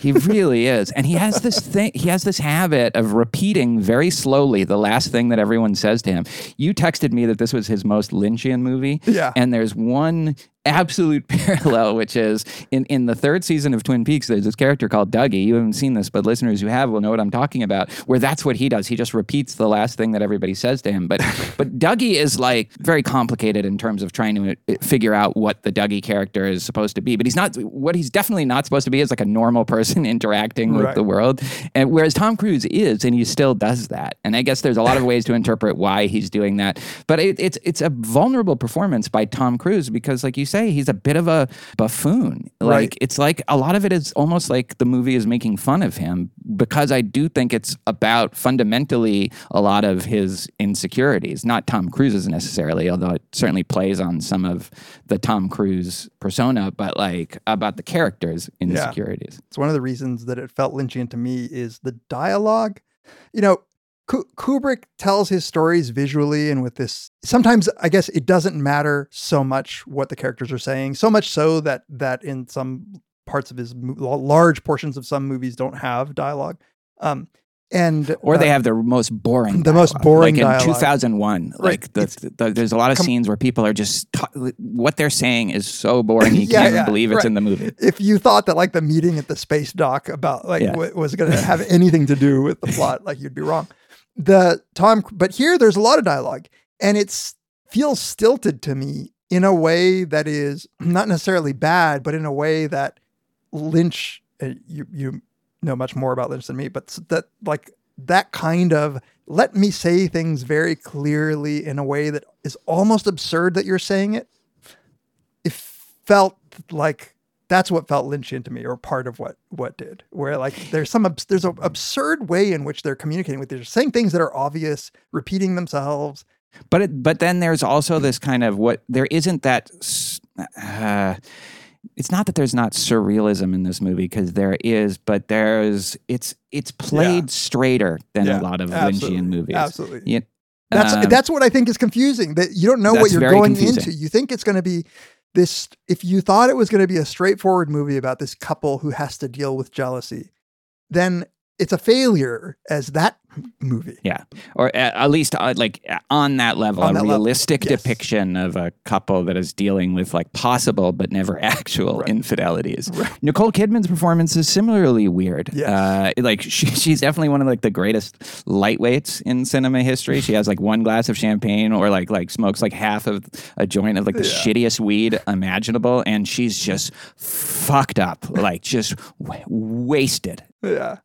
He really is. And he has this thing, he has this habit of repeating very slowly the last thing that everyone says to him. You texted me that this was his most Lynchian movie. Yeah. And there's one absolute parallel, which is in, in the third season of Twin Peaks, there's this character called Dougie. You haven't seen this, but listeners who have will know what I'm talking about, where that's what he does. He just repeats the last thing that everybody says to him. But but Dougie is like very complicated in terms of trying to uh, figure out what the Dougie character is supposed to be. But he's not what he's definitely not supposed to be is like a normal person interacting with Right. the world. And whereas Tom Cruise is, and he still does that. And I guess there's a lot of ways to interpret why he's doing that. But it, it's it's a vulnerable performance by Tom Cruise because, like you say, he's a bit of a buffoon. Like Right. it's like a lot of it is almost like the movie is making fun of him because I do think it's about fundamentally a lot of his insecurities, not Tom Cruise's necessarily, although it certainly plays on some of the Tom Cruise persona, but like about the character's insecurities. It's one of the reasons that it felt Lynchian to me is the dialogue. You know, Kubrick tells his stories visually and with this. Sometimes I guess it doesn't matter so much what the characters are saying, so much so that that in some parts of his large portions of some movies don't have dialogue. Um, and Or they uh, have the most boring, the most boring Like in dialogue. 2001, Right. like the, the, there's a lot of com- scenes where people are just what they're saying is so boring you Yeah, can't even yeah, believe it's in the movie. if you thought that like the meeting at the space dock about like Yeah. w- was going to have anything to do with the plot, like you'd be wrong. The Tom, but here there's a lot of dialogue, and it's feels stilted to me in a way that is not necessarily bad, but in a way that Lynch, uh, you you know much more about Lynch than me, but that like that kind of let me say things very clearly in a way that is almost absurd that you're saying it it felt like that's what felt Lynchian to me, or part of what what did. Where like there's some abs- there's an absurd way in which they're communicating with. They're saying things that are obvious, repeating themselves. But it, but then there's also this kind of what there isn't that. Uh, it's not that there's not surrealism in this movie because there is, but there's it's it's played straighter than Yeah, a lot of absolutely, Lynchian movies. absolutely. Yeah, That's um, that's what I think is confusing. That you don't know what you're going confusing. into. You think it's going to be this. If you thought it was going to be a straightforward movie about this couple who has to deal with jealousy, then it's a failure as that movie. Yeah, or at, least uh, like uh, on that level, On a that level, realistic yes. depiction of a couple that is dealing with like possible but never actual infidelities. Nicole Kidman's performance is similarly weird. Yes. Uh, like she, she's definitely one of like the greatest lightweights in cinema history. She has like one glass of champagne or like like smokes like half of a joint of like the shittiest weed imaginable, and she's just fucked up, like just w- wasted. Yeah.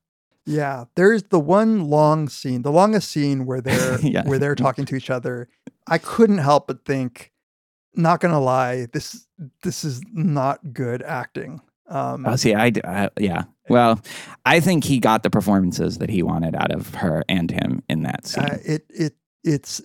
Yeah. There's the one long scene, the longest scene where they're Yeah. where they're talking to each other. I couldn't help but think, not gonna lie, this this is not good acting. Um Oh, see, I yeah. Well, I think he got the performances that he wanted out of her and him in that scene. uh, it it it's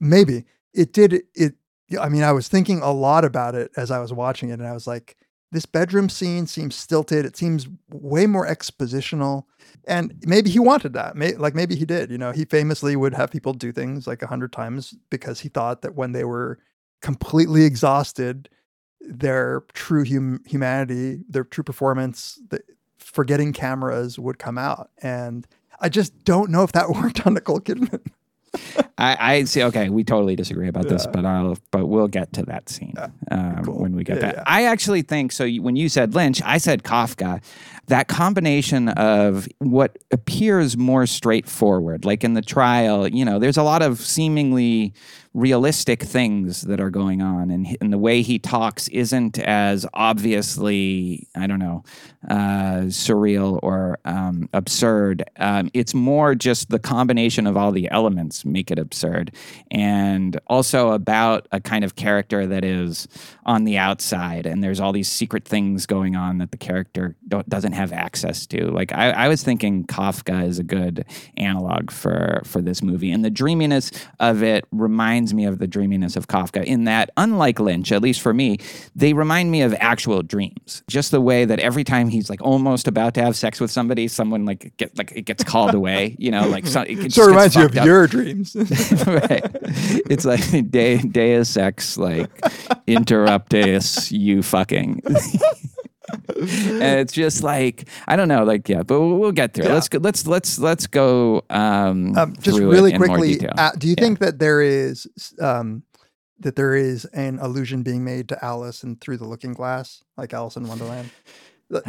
maybe it did it I mean, I was thinking a lot about it as I was watching it, and I was like, this bedroom scene seems stilted. It seems way more expositional. And maybe he wanted that. May, like maybe he did. You know, he famously would have people do things like a hundred times because he thought that when they were completely exhausted, their true hum- humanity, their true performance, the, forgetting cameras would come out. And I just don't know if that worked on Nicole Kidman. I, I see. Okay, we totally disagree about this, Yeah. but I'll but we'll get to that scene um, cool. when we get Yeah, that. yeah. I actually think so. you- When you said Lynch, I said Kafka. That combination of what appears more straightforward, like in the trial, you know, there's a lot of seemingly realistic things that are going on, and, and the way he talks isn't as obviously, I don't know, uh, surreal or um, absurd. Um, it's more just the combination of all the elements make it absurd, and also about a kind of character that is on the outside, and there's all these secret things going on that the character doesn't have access to. Like I, I was thinking, Kafka is a good analog for for this movie, and the dreaminess of it reminds me of the dreaminess of Kafka. In that, unlike Lynch, at least for me, they remind me of actual dreams. Just the way that every time he's like almost about to have sex with somebody, someone like get like it gets called away. You know, like so, it just so it reminds you of up. your dreams. right. It's like day day Deus sex, like interruptus you fucking. It's just like I don't know, like yeah, but we'll, we'll get through. it. Yeah. Let's go. Let's let's let's go. Um, um, just really quickly, uh, do you Yeah. think that there is um, that there is an allusion being made to Alice and Through the Looking Glass, like Alice in Wonderland? Uh,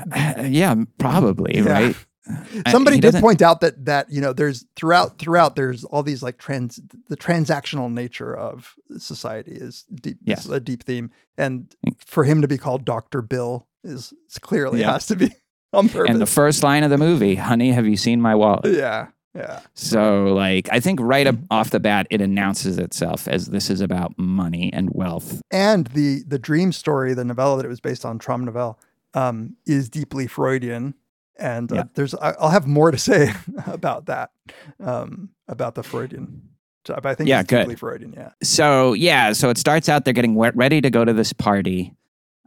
yeah, probably Yeah. right. Uh, Somebody did point out that that you know there's throughout throughout there's all these like trans the transactional nature of society is deep Yes. is a deep theme and for him to be called Doctor Bill is, is clearly Yeah. has to be on purpose. And the first line of the movie, "Honey, have you seen my wallet?" yeah, yeah, So, like, I think right up off the bat, it announces itself as this is about money and wealth. and the the dream story, the novella that it was based on, Traumnovelle, um, is deeply Freudian. And uh, Yeah. there's, I, I'll have more to say about that, um, about the Freudian. I think Yeah, it's good. Freudian. Yeah. so yeah, so it starts out they're getting ready to go to this party.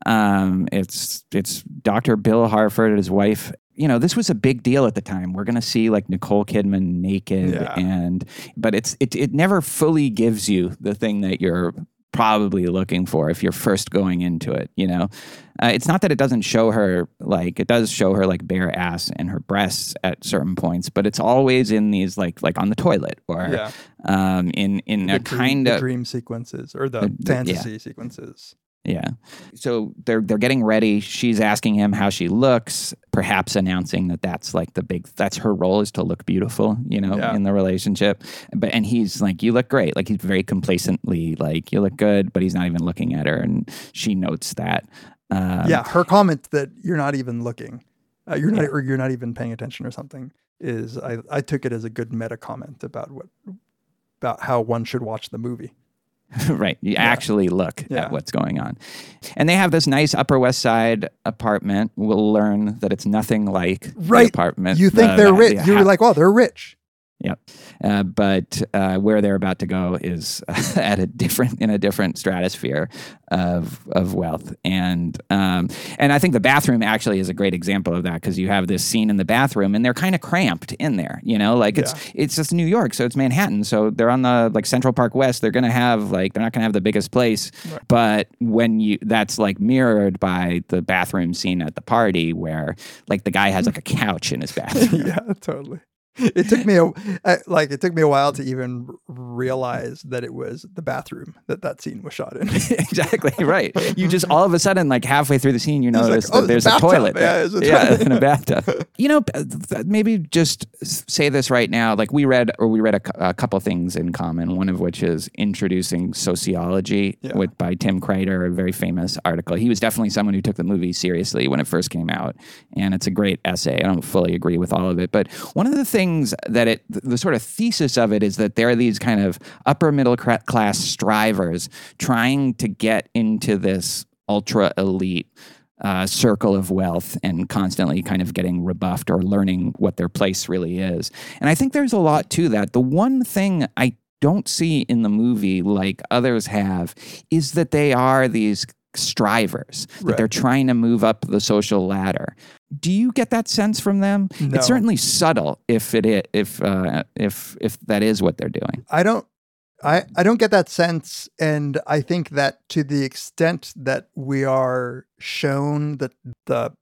Um, it's it's Dr. Bill Harford and his wife. You know, this was a big deal at the time. We're gonna see like Nicole Kidman naked, Yeah. and but it's it it never fully gives you the thing that you're probably looking for if you're first going into it. You know, uh, it's not that it doesn't show her like it does show her like bare ass and her breasts at certain points, but it's always in these like like on the toilet or Yeah. um in in the a dream, kind the of dream sequences or the, The- the- yeah. fantasy sequences. Yeah. So they're they're getting ready. She's asking him how she looks, perhaps announcing that that's like the big that's her role is to look beautiful, you know, Yeah. in the relationship. But and he's like, "You look great." Like he's very complacently like, "You look good," but he's not even looking at her, and she notes that. Um, yeah, her comment that you're not even looking, uh, you're not or you're not even paying attention or something is I I took it as a good meta comment about what about how one should watch the movie. right. You actually look Yeah. at what's going on. And they have this nice Upper West Side apartment. We'll learn that it's nothing like the Right. apartment. You think the- they're the- rich? the You're like, oh, they're rich. Yep. Uh, but uh, where they're about to go is at a different in a different stratosphere of of wealth, and um, and I think the bathroom actually is a great example of that because you have this scene in the bathroom and they're kind of cramped in there. You know, like it's it's just New York, so it's Manhattan, so they're on the like Central Park West. They're gonna have like they're not gonna have the biggest place, but when you that's like mirrored by the bathroom scene at the party where like the guy has like a couch in his bathroom. yeah, totally. It took me a I- like it took me a while to even realize that it was the bathroom that that scene was shot in. exactly right. You just all of a sudden, like halfway through the scene, you like, notice "Oh, that there's a a, toilet. Yeah, there. a yeah, toilet. in a bathtub. You know, uh, maybe just say this right now. Like we read, or we read a, a couple things in common. One of which is introducing sociology Yeah. with by Tim Kreider, a very famous article. He was definitely someone who took the movie seriously when it first came out, and it's a great essay. I don't fully agree with all of it, but one of the things that it, the, the sort of thesis of it is that there are these kind of upper middle class strivers trying to get into this ultra elite uh, circle of wealth and constantly kind of getting rebuffed or learning what their place really is. And I think there's a lot to that. The one thing I don't see in the movie, like others have, is that they are these strivers, that Right. they're trying to move up the social ladder. Do you get that sense from them? No. It's certainly subtle if it if uh, if if that is what they're doing. I don't I, I don't get that sense and I think that to the extent that we are shown that the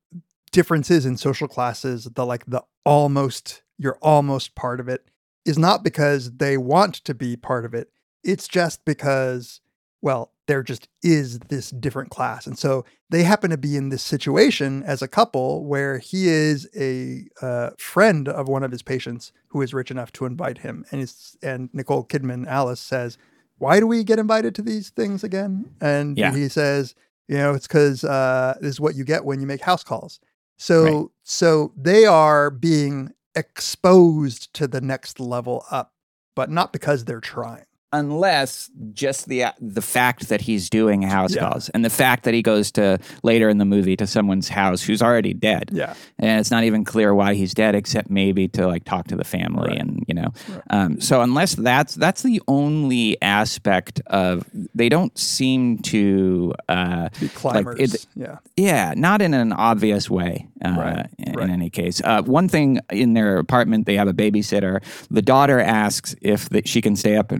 differences in social classes, the like the almost you're almost part of it is not because they want to be part of it. It's just because well, there just is this different class. And so they happen to be in this situation as a couple where he is a uh, friend of one of his patients who is rich enough to invite him. And, and Nicole Kidman, Alice, says, Why do we get invited to these things again? And Yeah. he says, You know, it's because uh, this is what you get when you make house calls. So, Right. so they are being exposed to the next level up, but not because they're trying. Unless just the the fact that he's doing house Yeah. calls and the fact that he goes to later in the movie to someone's house who's already dead Yeah. and it's not even clear why he's dead except maybe to like talk to the family Right. and you know um, so unless that's that's the only aspect of they don't seem to uh, Be climbers. it- yeah. yeah, not in an obvious way. Uh, Right, in, right. in any case, uh, one thing in their apartment, they have a babysitter. The daughter asks if that she can stay up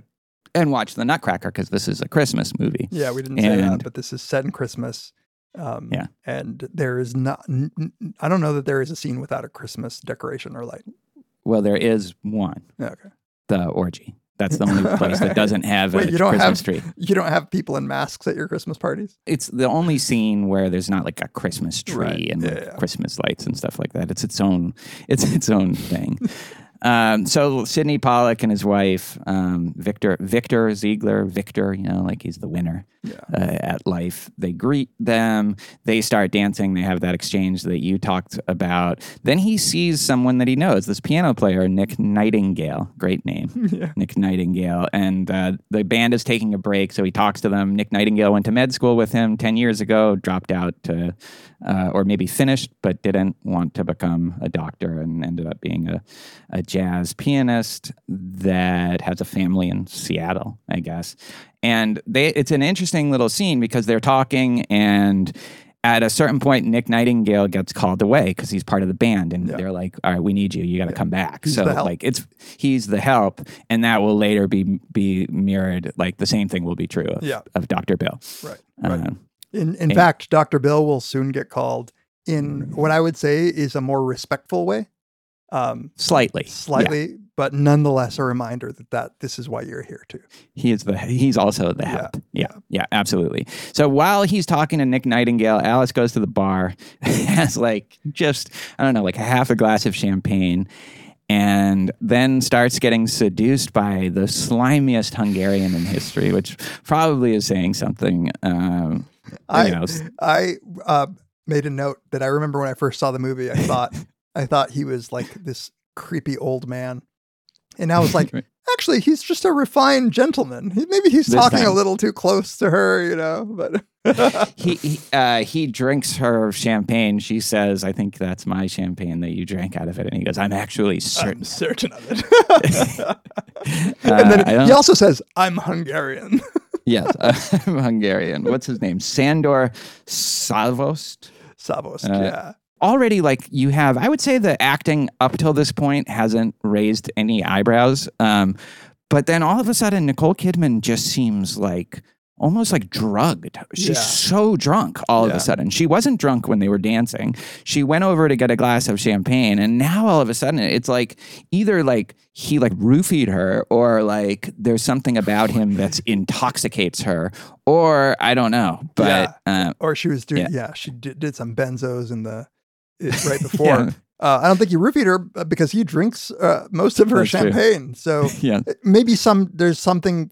and, and watch the Nutcracker because this is a Christmas movie. Yeah, we didn't say that, but this is set in Christmas. Um, Yeah. And there is not, I don't know that there is a scene without a Christmas decoration or light. Well, there is one, Yeah, Okay. the orgy. That's the only place that doesn't have Wait, a you don't Christmas have tree. you don't have people in masks at your Christmas parties? It's the only scene where there's not like a Christmas tree Right. and Yeah, like, yeah. Christmas lights and stuff like that. It's its own. It's its own thing. um, so Sydney Pollack and his wife, um, Victor Victor Ziegler, Victor, you know, like he's the winner Yeah. uh, at life. They greet them. They start dancing. They have that exchange that you talked about. Then he sees someone that he knows, this piano player, Nick Nightingale. Great name, Nick Nightingale. And uh, the band is taking a break, so he talks to them. Nick Nightingale went to med school with him 10 years ago, dropped out to, uh, or maybe finished, but didn't want to become a doctor and ended up being a, a jazz pianist that has a family in Seattle, I guess. And they, it's an interesting little scene because they're talking and at a certain point, Nick Nightingale gets called away because he's part of the band, and Yeah. they're like, "All right, we need you. You got to come back." He's so, like, it's he's the help, and that will later be be mirrored. Like the same thing will be true of, Yeah. of Doctor Bill. Right. right. Um, In in and- fact, Dr. Bill will soon get called in what I would say is a more respectful way. Um, slightly, slightly, but nonetheless a reminder that, that this is why you're here too. He is the he's also the Yeah, help. Yeah, yeah, absolutely. So while he's talking to Nick Nightingale, Alice goes to the bar, has like just I don't know, like a half a glass of champagne, and then starts getting seduced by the slimiest Hungarian in history, which probably is saying something. Um, I you know, I uh, made a note that I remember when I first saw the movie. I thought I thought he was like this creepy old man, And I was like, actually, he's just a refined gentleman. He, maybe he's This talking a little too close to her, you know. But he he, uh, he drinks her champagne. She says, "I think that's my champagne that you drank out of it." And he goes, "I'm actually certain." I'm certain of it. Uh, and then I he also says, "I'm Hungarian." yes, uh, I'm Hungarian. What's his name? Sandor Szavost. Szavost, Uh, yeah. Already like you have i would say the acting up till this point hasn't raised any eyebrows um, but then all of a sudden nicole kidman just seems like almost like drugged. She's Yeah. so drunk all of a sudden. She wasn't drunk when they were dancing. She went over to get a glass of champagne and now all of a sudden it's like either like he like roofied her or like there's something about him that's intoxicates her or i don't know but uh, Or she was doing, yeah. yeah, she did, did some benzos in the right before. Yeah. uh, I don't think he roofied her uh, because he drinks uh, most of her That's true. champagne. So yeah maybe some there's something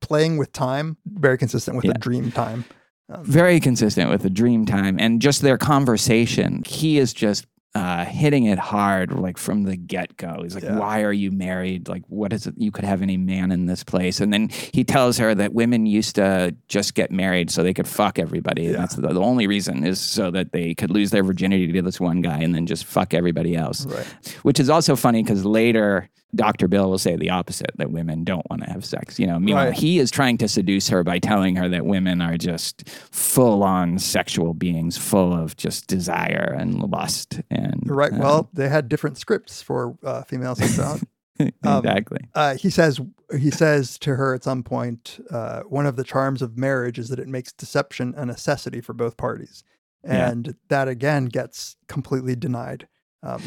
playing with time, very consistent with Yeah. the dream time. Um, very consistent with the dream time and just their conversation he is just uh, hitting it hard like from the get-go he's like Yeah. why are you married like what is it you could have any man in this place and then he tells her that women used to just get married so they could fuck everybody Yeah. that's the, the only reason is so that they could lose their virginity to this one guy and then just fuck everybody else Right. which is also funny because later Dr. Bill will say the opposite that women don't want to have sex. You know, meanwhile, Right. he is trying to seduce her by telling her that women are just full on sexual beings, full of just desire and lust. And Right. uh, Well, they had different scripts for uh, female sexuality. um, exactly. uh, he says he says to her at some point, uh, one of the charms of marriage is that it makes deception a necessity for both parties, Yeah. and that again gets completely denied um,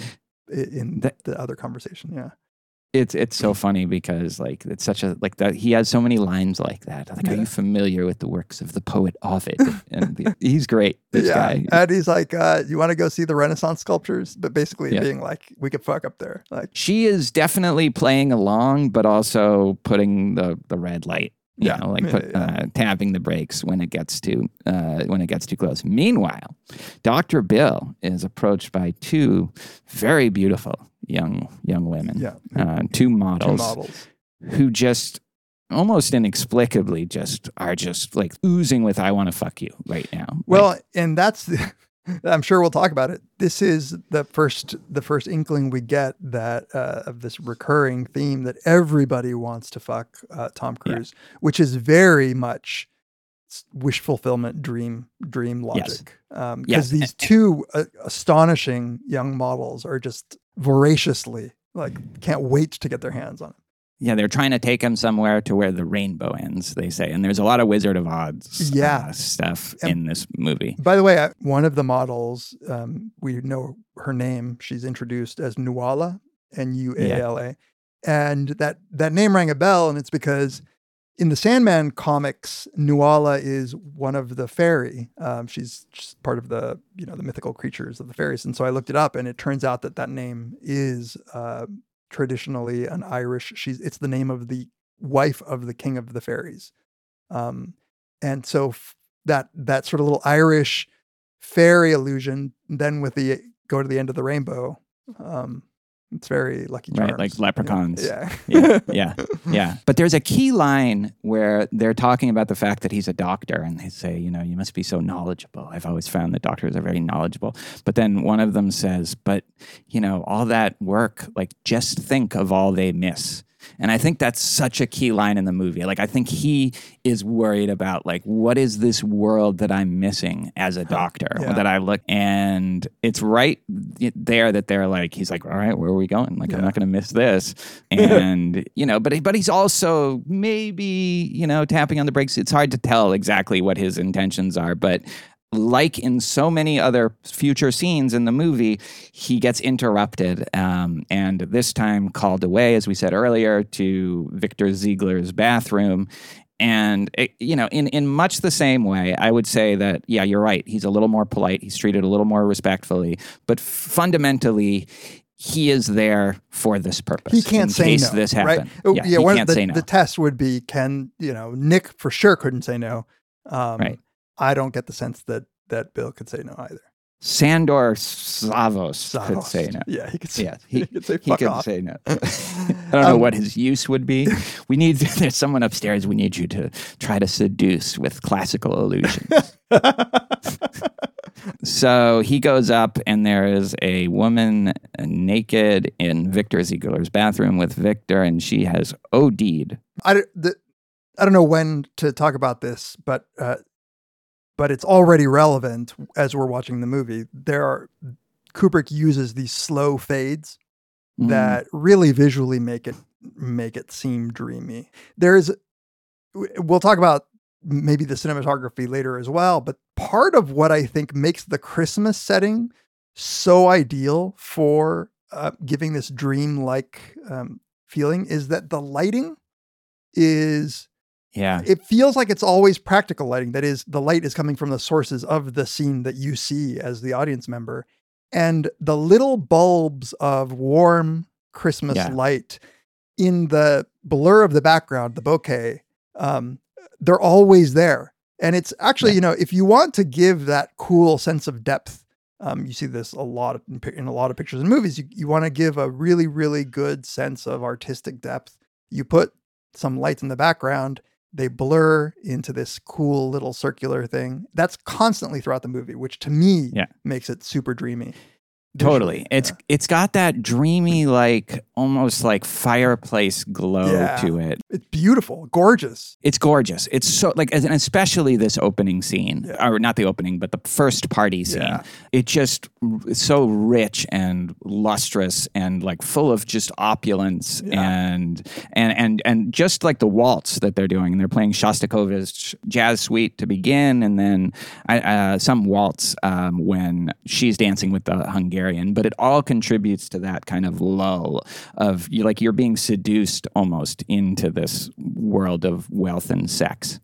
in That- the other conversation. Yeah. It's it's so funny because like it's such a like that he has so many lines like that. Like, are you familiar with the works of the poet Ovid? And the, he's great. This yeah. guy. And he's like, uh, "You want to go see the Renaissance sculptures?" But basically, Yeah. being like, "We could fuck up there." Like, she is definitely playing along, but also putting the the red light. You Yeah. know, like put, yeah. Uh, tapping the brakes when it gets too uh, when it gets too close. Meanwhile, Doctor Bill is approached by two very beautiful young young women. Yeah. uh, two two models, models. who just almost inexplicably just are just like oozing with "I want to fuck you" right now. Like, Well, and that's the, I'm sure we'll talk about it. This is the first the first inkling we get that uh, of this recurring theme that everybody wants to fuck uh, Tom Yeah. Cruise, which is very much wish fulfillment dream dream logic. Because Yes. these two uh, astonishing young models are just voraciously like can't wait to get their hands on it. Yeah, they're trying to take him somewhere to where the rainbow ends, they say. And there's a lot of Wizard of Oz Yeah. uh, stuff And- in this movie. By the way, I, one of the models, um, we know her name. She's introduced as Nuala, N U A L A, and that that name rang a bell, and it's because in the Sandman comics, Nuala is one of the fairy. Um, she's part of the you know the mythical creatures of the fairies, and so I looked it up, and it turns out that that name is uh, traditionally an Irish. She's it's the name of the wife of the king of the fairies, um, and so f- that that sort of little Irish fairy illusion. Then with the go to the end of the rainbow, um, it's very lucky charms. Right, like leprechauns. Yeah, Yeah, yeah, yeah. But there's a key line where they're talking about the fact that he's a doctor, and they say, you know, you must be so knowledgeable. I've always found that doctors are very knowledgeable. But then one of them says, but, you know, all that work, like, just think of all they miss. And I think that's such a key line in the movie. Like, I think he is worried about, like, what is this world that I'm missing as a doctor Yeah. that I look, and it's right there that they're like, he's like, all right, where are we going? Like, I'm not going to miss this. And, you know, but, but he's also maybe, you know, tapping on the brakes. It's hard to tell exactly what his intentions are, but like in so many other future scenes in the movie, he gets interrupted um, and this time called away, as we said earlier, to Victor Ziegler's bathroom. And it, you know, in in much the same way, I would say that yeah, you're right. He's a little more polite. He's treated a little more respectfully, but fundamentally, he is there for this purpose. he can't in say case no. This right? happened. Oh, Yeah, yeah, he can't the, say no. the test would be can you know Nick for sure couldn't say no. Um, Right. I don't get the sense that that Bill could say no either. Sandor Savos could say no. Yeah, he could say, Yeah, he, he, could say he could say no. I don't know Um, what his use would be. We need there's someone upstairs. We need you to try to seduce with classical illusions. so he goes up, and there is a woman naked in Victor Ziegler's bathroom with Victor, and she has OD'd. I, don't- the, I don't know when to talk about this, but uh, but it's already relevant as we're watching the movie. There are Kubrick uses these slow fades Mm. that really visually make it make it seem dreamy. There's we'll talk about maybe the cinematography later as well, but part of what I think makes the Christmas setting so ideal for uh, giving this dream-like um, feeling is that the lighting is yeah, it feels like it's always practical lighting. That is, the light is coming from the sources of the scene that you see as the audience member. And the little bulbs of warm Christmas Yeah. light in the blur of the background, the bokeh, um, they're always there. And it's actually, Yeah. you know, if you want to give that cool sense of depth, um, you see this a lot of, in a lot of pictures and movies. You, you want to give a really, really good sense of artistic depth. You put some lights in the background, they blur into this cool little circular thing. That's constantly throughout the movie, which to me Yeah. makes it super dreamy. Totally. It's it's got that dreamy, like almost like fireplace glow Yeah. to it. it's beautiful, gorgeous. It's gorgeous. It's so like, and especially this opening scene, Yeah. or not the opening, but the first party scene. It just it's so rich and lustrous and like full of just opulence and and and and just like the waltz that they're doing. And They're playing Shostakovich's jazz suite to begin, and then uh, some waltz um, when she's dancing with the Hungarian. But it all contributes to that kind of lull of you like you're being seduced almost into this world of wealth and sex.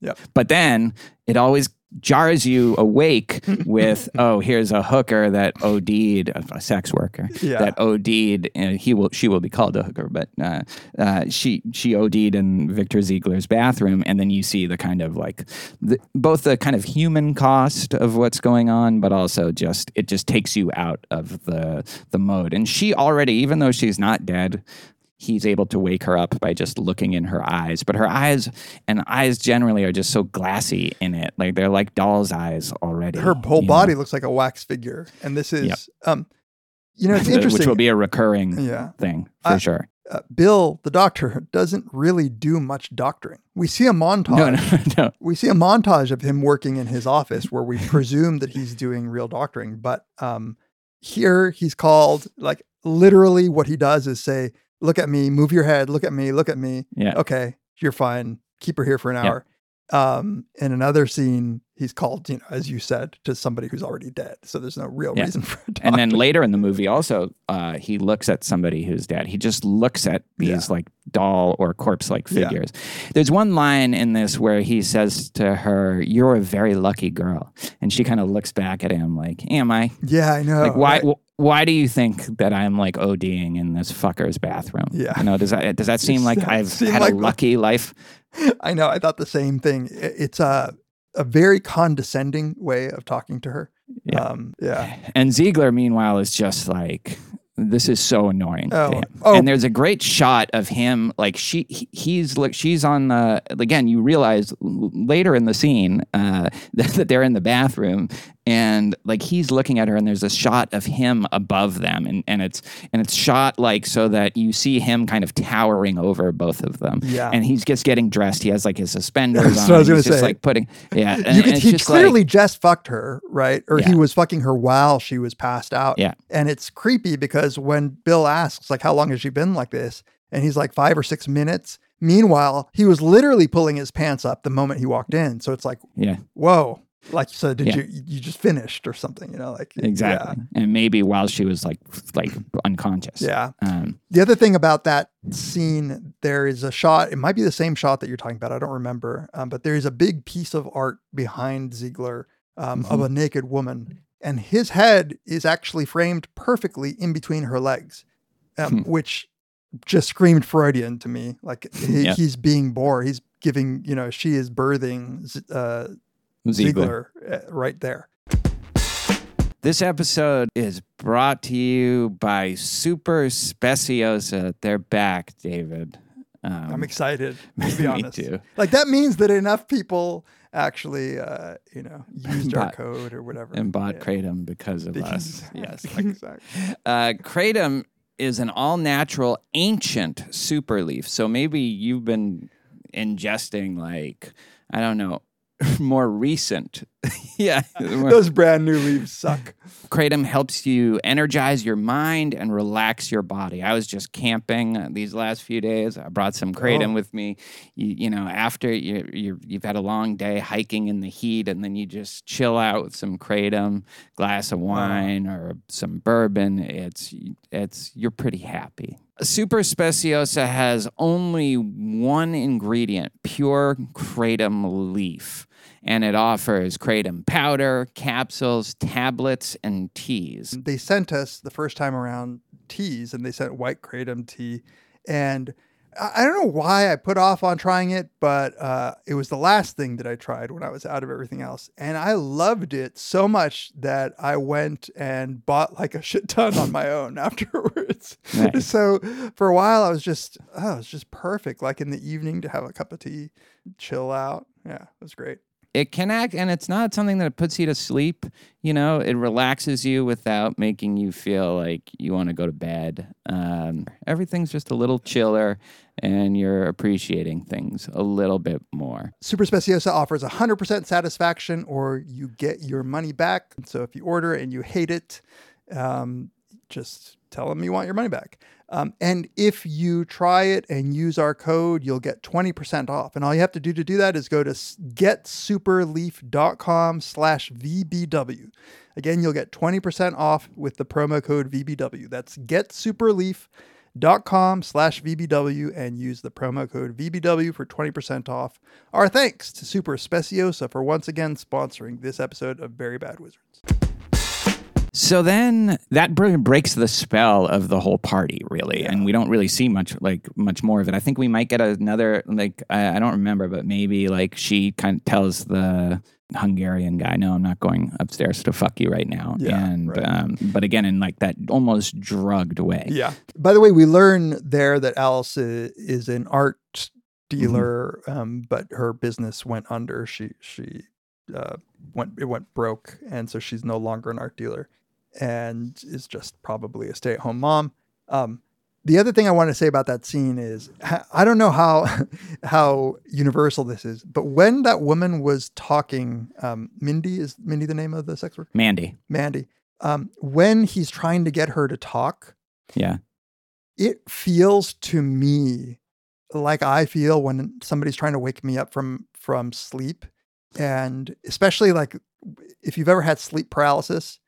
Yep. But then it always jars you awake with, oh, here's a hooker that OD'd, a sex worker Yeah. that OD'd, and he will, she will be called a hooker, but uh, uh, she she OD'd in Victor Ziegler's bathroom, and then you see the kind of like the, both the kind of human cost of what's going on, but also just it just takes you out of the the mode. And she already, even though she's not dead, he's able to wake her up by just looking in her eyes. But her eyes and eyes generally are just so glassy in it. Like they're like doll's eyes already. Her whole body know? looks like a wax figure. And this is, Yep. um, you know, it's interesting. Which will be a recurring Yeah. thing for sure. uh, Bill, the doctor, doesn't really do much doctoring. We see a montage. No, no, no. we see a montage of him working in his office where we presume that he's doing real doctoring. But um, here he's called like literally what he does is say, "Look at me, move your head, look at me, look at me. Yeah. Okay, you're fine. Keep her here for an Yeah. hour." Um, in another scene, he's called, you know, as you said, to somebody who's already dead. So there's no real Yeah. reason for it. And then later in the movie, also, uh, he looks at somebody who's dead. He just looks at these Yeah. like doll or corpse like figures. Yeah. There's one line in this where he says to her, You're a very lucky girl. And she kind of looks back at him like, Am I? yeah, I know. like, why? right? wh- why do you think that I'm like ODing in this fucker's bathroom? Yeah. You know, does that does that seem like I've seem had like a my- lucky life? I know. I thought the same thing. It's a a very condescending way of talking to her. Yeah. Um, yeah. And Ziegler, meanwhile, is just like, this is so annoying Oh, to him. oh. And there's a great shot of him, like she, he, he's like, she's on the. Again, you realize later in the scene uh, that, that they're in the bathroom, and like he's looking at her, and there's a shot of him above them, and, and it's and it's shot like so that you see him kind of towering over both of them. Yeah. And he's just getting dressed. He has like his suspenders That's on. what I was gonna he's just like putting, yeah. And, you could, he just like- clearly just fucked her, right? Or he was fucking her while she was passed out. Yeah. And it's creepy because when Bill asks, like, how long has she been like this? And he's like, five or six minutes. Meanwhile, he was literally pulling his pants up the moment he walked in. So it's like, yeah. whoa. Like, so did Yeah. you, you just finished or something, you know? Like, Exactly. And maybe while she was like like unconscious. Yeah. Um, The other thing about that scene, there is a shot. It might be the same shot that you're talking about. I don't remember. Um, but there is a big piece of art behind Ziegler um, of a naked woman, and his head is actually framed perfectly in between her legs, um, which just screamed Freudian to me. Like he, Yeah. he's being bore. He's giving. You know, she is birthing uh, Ziegler. Ziegler uh, right there. This episode is brought to you by Super Speciosa. They're back, David. Um, I'm excited. To be me honest, too. like that means that enough people actually, uh, you know, used our code or whatever and bought Yeah. Kratom because of Because- us. Yes. exactly. Uh, Kratom is an all natural ancient super leaf. So maybe you've been ingesting, like, I don't know, more recent. yeah. Those brand new leaves suck. Kratom helps you energize your mind and relax your body. I was just camping uh, these last few days. I brought some Kratom Oh. with me. You, you know, after you, you you've had a long day hiking in the heat, and then you just chill out with some Kratom, glass of wine or some bourbon. It's it's you're pretty happy. Super Speciosa has only one ingredient: pure Kratom leaf and it offers kratom powder, capsules, tablets, and teas. They sent us the first time around teas, and they sent white kratom tea, and I don't know why I put off on trying it, but uh, it was the last thing that I tried when I was out of everything else, and I loved it so much that I went and bought like a shit ton on my own afterwards. Nice. So for a while, I was just oh, it was just perfect, like in the evening to have a cup of tea, chill out. Yeah, it was great. It can act, and it's not something that puts you to sleep. You know, it relaxes you without making you feel like you want to go to bed. Um, everything's just a little chiller, and you're appreciating things a little bit more. Super Speciosa offers 100% satisfaction or you get your money back. So if you order and you hate it, um, just tell them you want your money back. Um, and if you try it and use our code, you'll get 20% off. And all you have to do to do that is go to getsuperleaf.com slash VBW. Again, you'll get 20% off with the promo code VBW. That's getsuperleaf.com slash VBW and use the promo code VBW for 20% off. Our thanks to Super Speciosa for once again sponsoring this episode of Very Bad Wizards. So then that br- breaks the spell of the whole party, really, and we don't really see much like much more of it. I think we might get another like I, I don't remember, but maybe like she kind of tells the Hungarian guy, "No, I'm not going upstairs to fuck you right now." Yeah, and right. um, but again, in like that almost drugged way. Yeah. By the way, we learn there that Alice is an art dealer, um, but her business went under. She she uh, went it went broke, and so she's no longer an art dealer, and is just probably a stay at home mom. Um, the other thing I want to say about that scene is I don't know how how universal this is, but when that woman was talking, um, Mindy is Mindy the name of the sex worker, Mandy. Mandy. Um, when he's trying to get her to talk, Yeah. it feels to me like I feel when somebody's trying to wake me up from from sleep, and especially like if you've ever had sleep paralysis,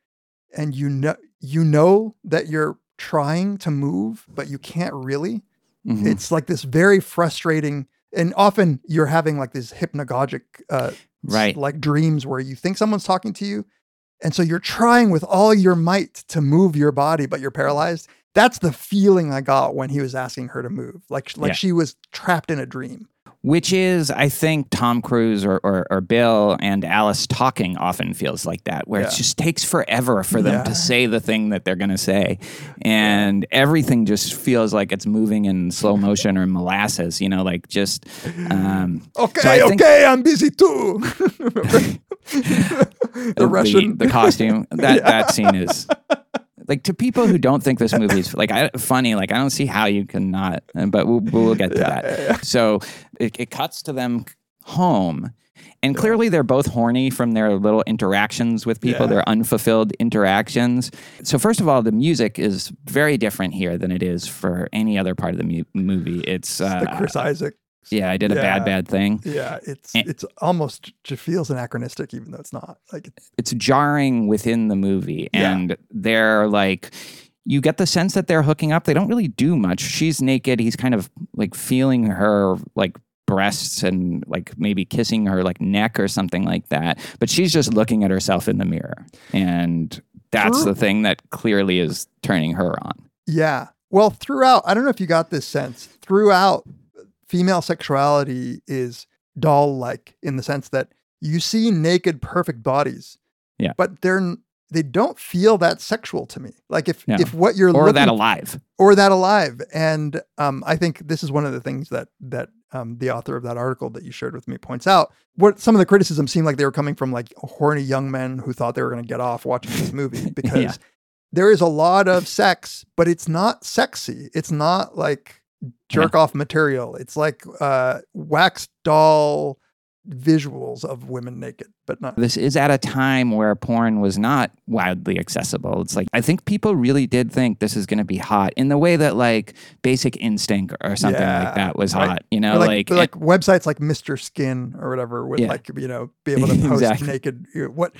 and you know you know that you're trying to move but you can't really. Mhm. It's like this very frustrating, and often you're having like these hypnagogic, uh, Right. like dreams where you think someone's talking to you, and so you're trying with all your might to move your body, but you're paralyzed. That's the feeling I got when he was asking her to move, like like Yeah. she was trapped in a dream. Which is, I think, Tom Cruise or, or, or Bill and Alice talking often feels like that, where Yeah. it just takes forever for them Yeah. to say the thing that they're going to say. And everything just feels like it's moving in slow motion or molasses, you know, like just. Um, Okay, so I think- okay, I'm busy too. the the, Russian, the costume that that scene is like to people who don't think this movie is like I, funny like i don't see how you can not uh, but we'll, we'll get to that so it, it cuts to them home and clearly they're both horny from their little interactions with people Yeah. their unfulfilled interactions so first of all the music is very different here than it is for any other part of the mu- movie it's uh, the Chris Isaak. Yeah i did a bad Yeah. bad thing Yeah, it's And- it's almost just feels anachronistic, even though it's not. Like it's it's jarring within the movie Yeah. and they're like you get the sense that they're hooking up they don't really do much she's naked he's kind of like feeling her like breasts and like maybe kissing her like neck or something like that but she's just looking at herself in the mirror and that's True. the thing that clearly is turning her on Yeah. Well, throughout, I don't know if you got this sense. Throughout, female sexuality is doll like in the sense that you see naked, perfect bodies. Yeah. But they're they don't feel that sexual to me. Like if No. if what you're or looking that alive. or that alive. And um, I think this is one of the things that that um, the author of that article that you shared with me points out. What some of the criticisms seemed like they were coming from like horny young men who thought they were going to get off watching this movie because Yeah. there is a lot of sex, but it's not sexy. It's not like jerk off material. It's like uh, wax doll visuals of women naked, but not. This is at a time where porn was not widely accessible. It's like I think people really did think this is going to be hot in the way that like Basic Instinct or something Yeah, like that was right. hot. You know, Or like, like, like websites like Mr. Skin or whatever would Yeah. like you know be able to post Exactly. naked. what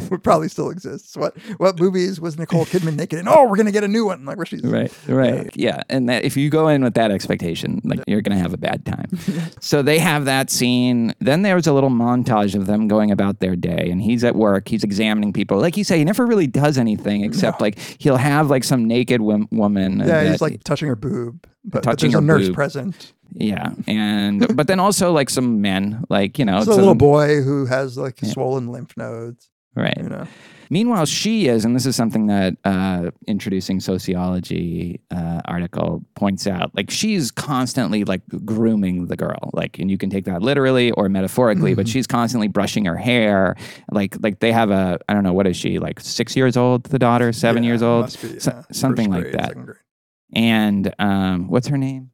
would probably still exists. What what movies was Nicole Kidman naked in? Oh, we're gonna get a new one. Like where she's Right, right. Yeah. And that, if you go in with that expectation, like you're going to have a bad time. so they have that scene. Then there's a little montage of them going about their day and he's at work. He's examining people. Like you say, he never really does anything except like he'll have like some naked wom- woman. yeah, that- he's like touching her boob, but, but touching there's a nurse boob. present. yeah. And, but then also like some men, like, you know, There's a little boy who has like swollen lymph nodes. Right. You know. Meanwhile, she is, and this is something that uh, introducing sociology uh, article points out. Like she's constantly like grooming the girl, like, and you can take that literally or metaphorically, Mm-hmm. but she's constantly brushing her hair. Like, like they have a, I don't know, what is she like? Six years old, the daughter, seven Yeah, years old, be, So- something like that. And um, what's her name?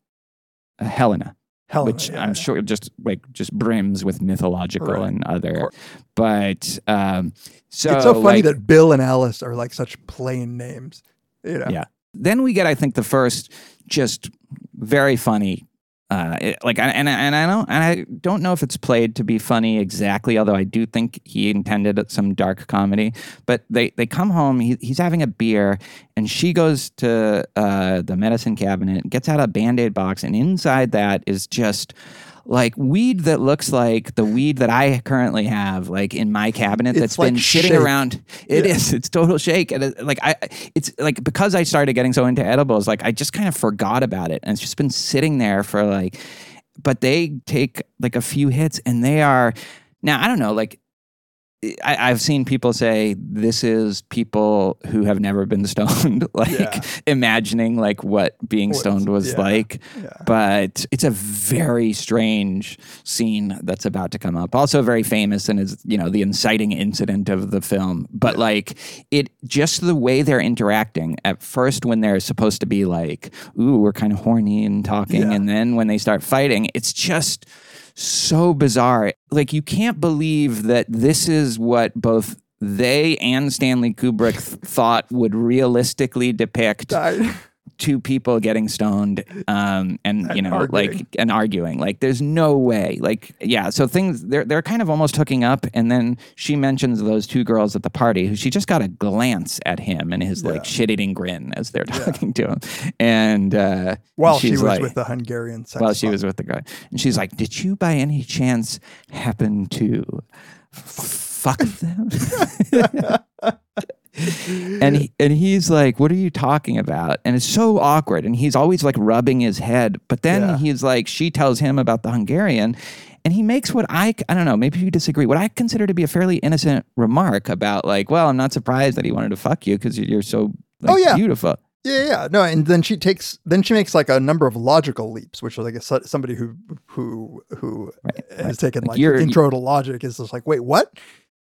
Uh, Helena Helena, which yeah, I'm sure just like just brims with mythological Right. and other. But um, so it's so funny like, that Bill and Alice are like such plain names. You know. yeah. Then we get, I think, the first just very funny. Uh, it- like and and I don't and I don't know if it's played to be funny exactly, although I do think he intended some dark comedy. But they they come home, he, he's having a beer, and she goes to uh, the medicine cabinet, gets out a band aid box, and inside that is just like weed that looks like the weed that I currently have, like in my cabinet It's that's like been sitting shake. around. It is. Yeah. It's total shake. And it, like I, it's like because I started getting so into edibles, like I just kind of forgot about it, and it's just been sitting there for like. But they take like a few hits, and they are now. I don't know, like. I, I've seen people say this is people who have never been stoned, like Yeah. imagining like what being What- stoned was yeah, like. yeah. But it's a very strange scene that's about to come up. Also very famous and is, you know, the inciting incident of the film. But like it just the way they're interacting at first when they're supposed to be like, ooh, we're kind of horny and talking, and then when they start fighting, it's just so bizarre. Like you can't believe that this is what both they and Stanley Kubrick th- thought would realistically depict two people getting stoned um, and, you know arguing. like and arguing. Like there's no way. Like yeah so things they're they're kind of almost hooking up and then she mentions those two girls at the party who she just got a glance at him and his like shit-eating grin as they're talking to him. And uh While she was like, with the Hungarian sex while she was with the guy. And she's like did you by any chance happen to fuck them and he, and he's like, "What are you talking about?" And it's so awkward. And he's always like rubbing his head. But then Yeah. he's like, she tells him about the Hungarian, and he makes what I I don't know. Maybe you disagree. What I consider to be a fairly innocent remark about like, "Well, I'm not surprised that he wanted to fuck you because you're so like, Oh, yeah. beautiful." Yeah, yeah, no, and then she takes, then she makes like a number of logical leaps, which is like a, somebody who who who has taken like You're- intro to logic is just like, wait, what?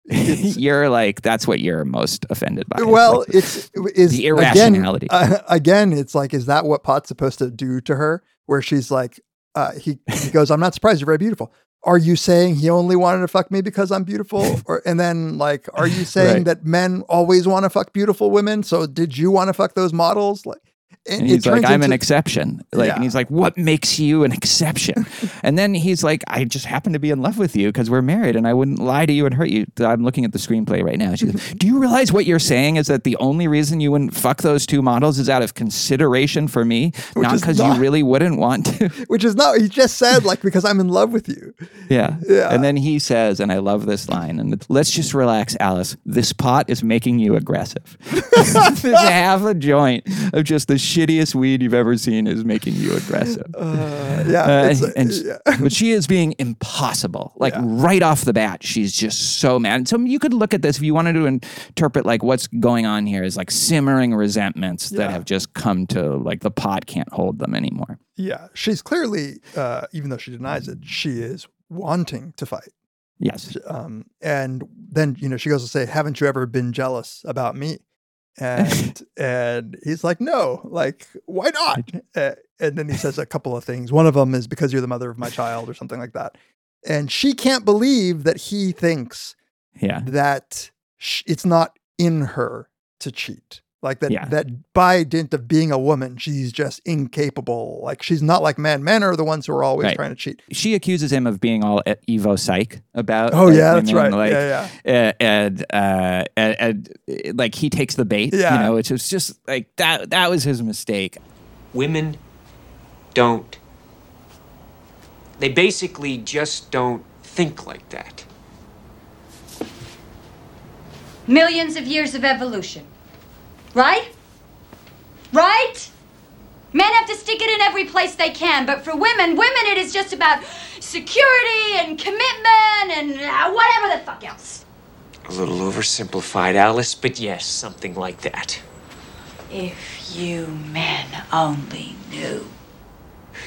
You're like, that's what you're most offended by. Well, like, it's is the irrationality. Again, uh, again, it's like, is that what Pot's supposed to do to her? Where she's like, uh, he he goes, I'm not surprised you're very beautiful. Are you saying he only wanted to fuck me because I'm beautiful? Or and then like, are you saying Right. that men always want to fuck beautiful women? So did you want to fuck those models? Like, And he's like, I'm an exception. Like, Yeah. and he's like, what makes you an exception? and then he's like, I just happen to be in love with you because we're married, and I wouldn't lie to you and hurt you. I'm looking at the screenplay right now. She goes, Do you realize what you're saying is that the only reason you wouldn't fuck those two models is out of consideration for me, not because you really wouldn't want to. which is not. He just said like because I'm in love with you. yeah. Yeah. And then he says, and I love this line, and let's just relax, Alice. This pot is making you aggressive. Half a joint of just the shittiest weed you've ever seen is making you aggressive. Uh, yeah, Uh, uh, and yeah. but she is being impossible. Like Yeah. right off the bat, she's just so mad. And so you could look at this if you wanted to interpret like what's going on here is like simmering resentments that have just come to like the pot can't hold them anymore. yeah, she's clearly, uh, even though she denies it, she is wanting to fight. Yes. Um, and then you know she goes to say, "Haven't you ever been jealous about me?" And and he's like, "No, like why not?" Uh, and then he says a couple of things. One of them is because you're the mother of my child, or something like that. And she can't believe that he thinks Yeah. that sh- it's not in her to cheat. Like that, Yeah. that by dint of being a woman, she's just incapable. Like she's not like men. Men are the ones who are always Right. trying to cheat. She accuses him of being all Evo psych about. Oh like, yeah, that's right. Like, yeah, yeah. uh, and, uh, and, and like he takes the bait, Yeah. you know, which was just like that. That was his mistake. Women don't. They basically just don't think like that. Millions of years of evolution. Right? Right? Men have to stick it in every place they can, but for women, women, it is just about security and commitment and uh, whatever the fuck else. A little oversimplified, Alice, but yes, something like that. If you men only knew.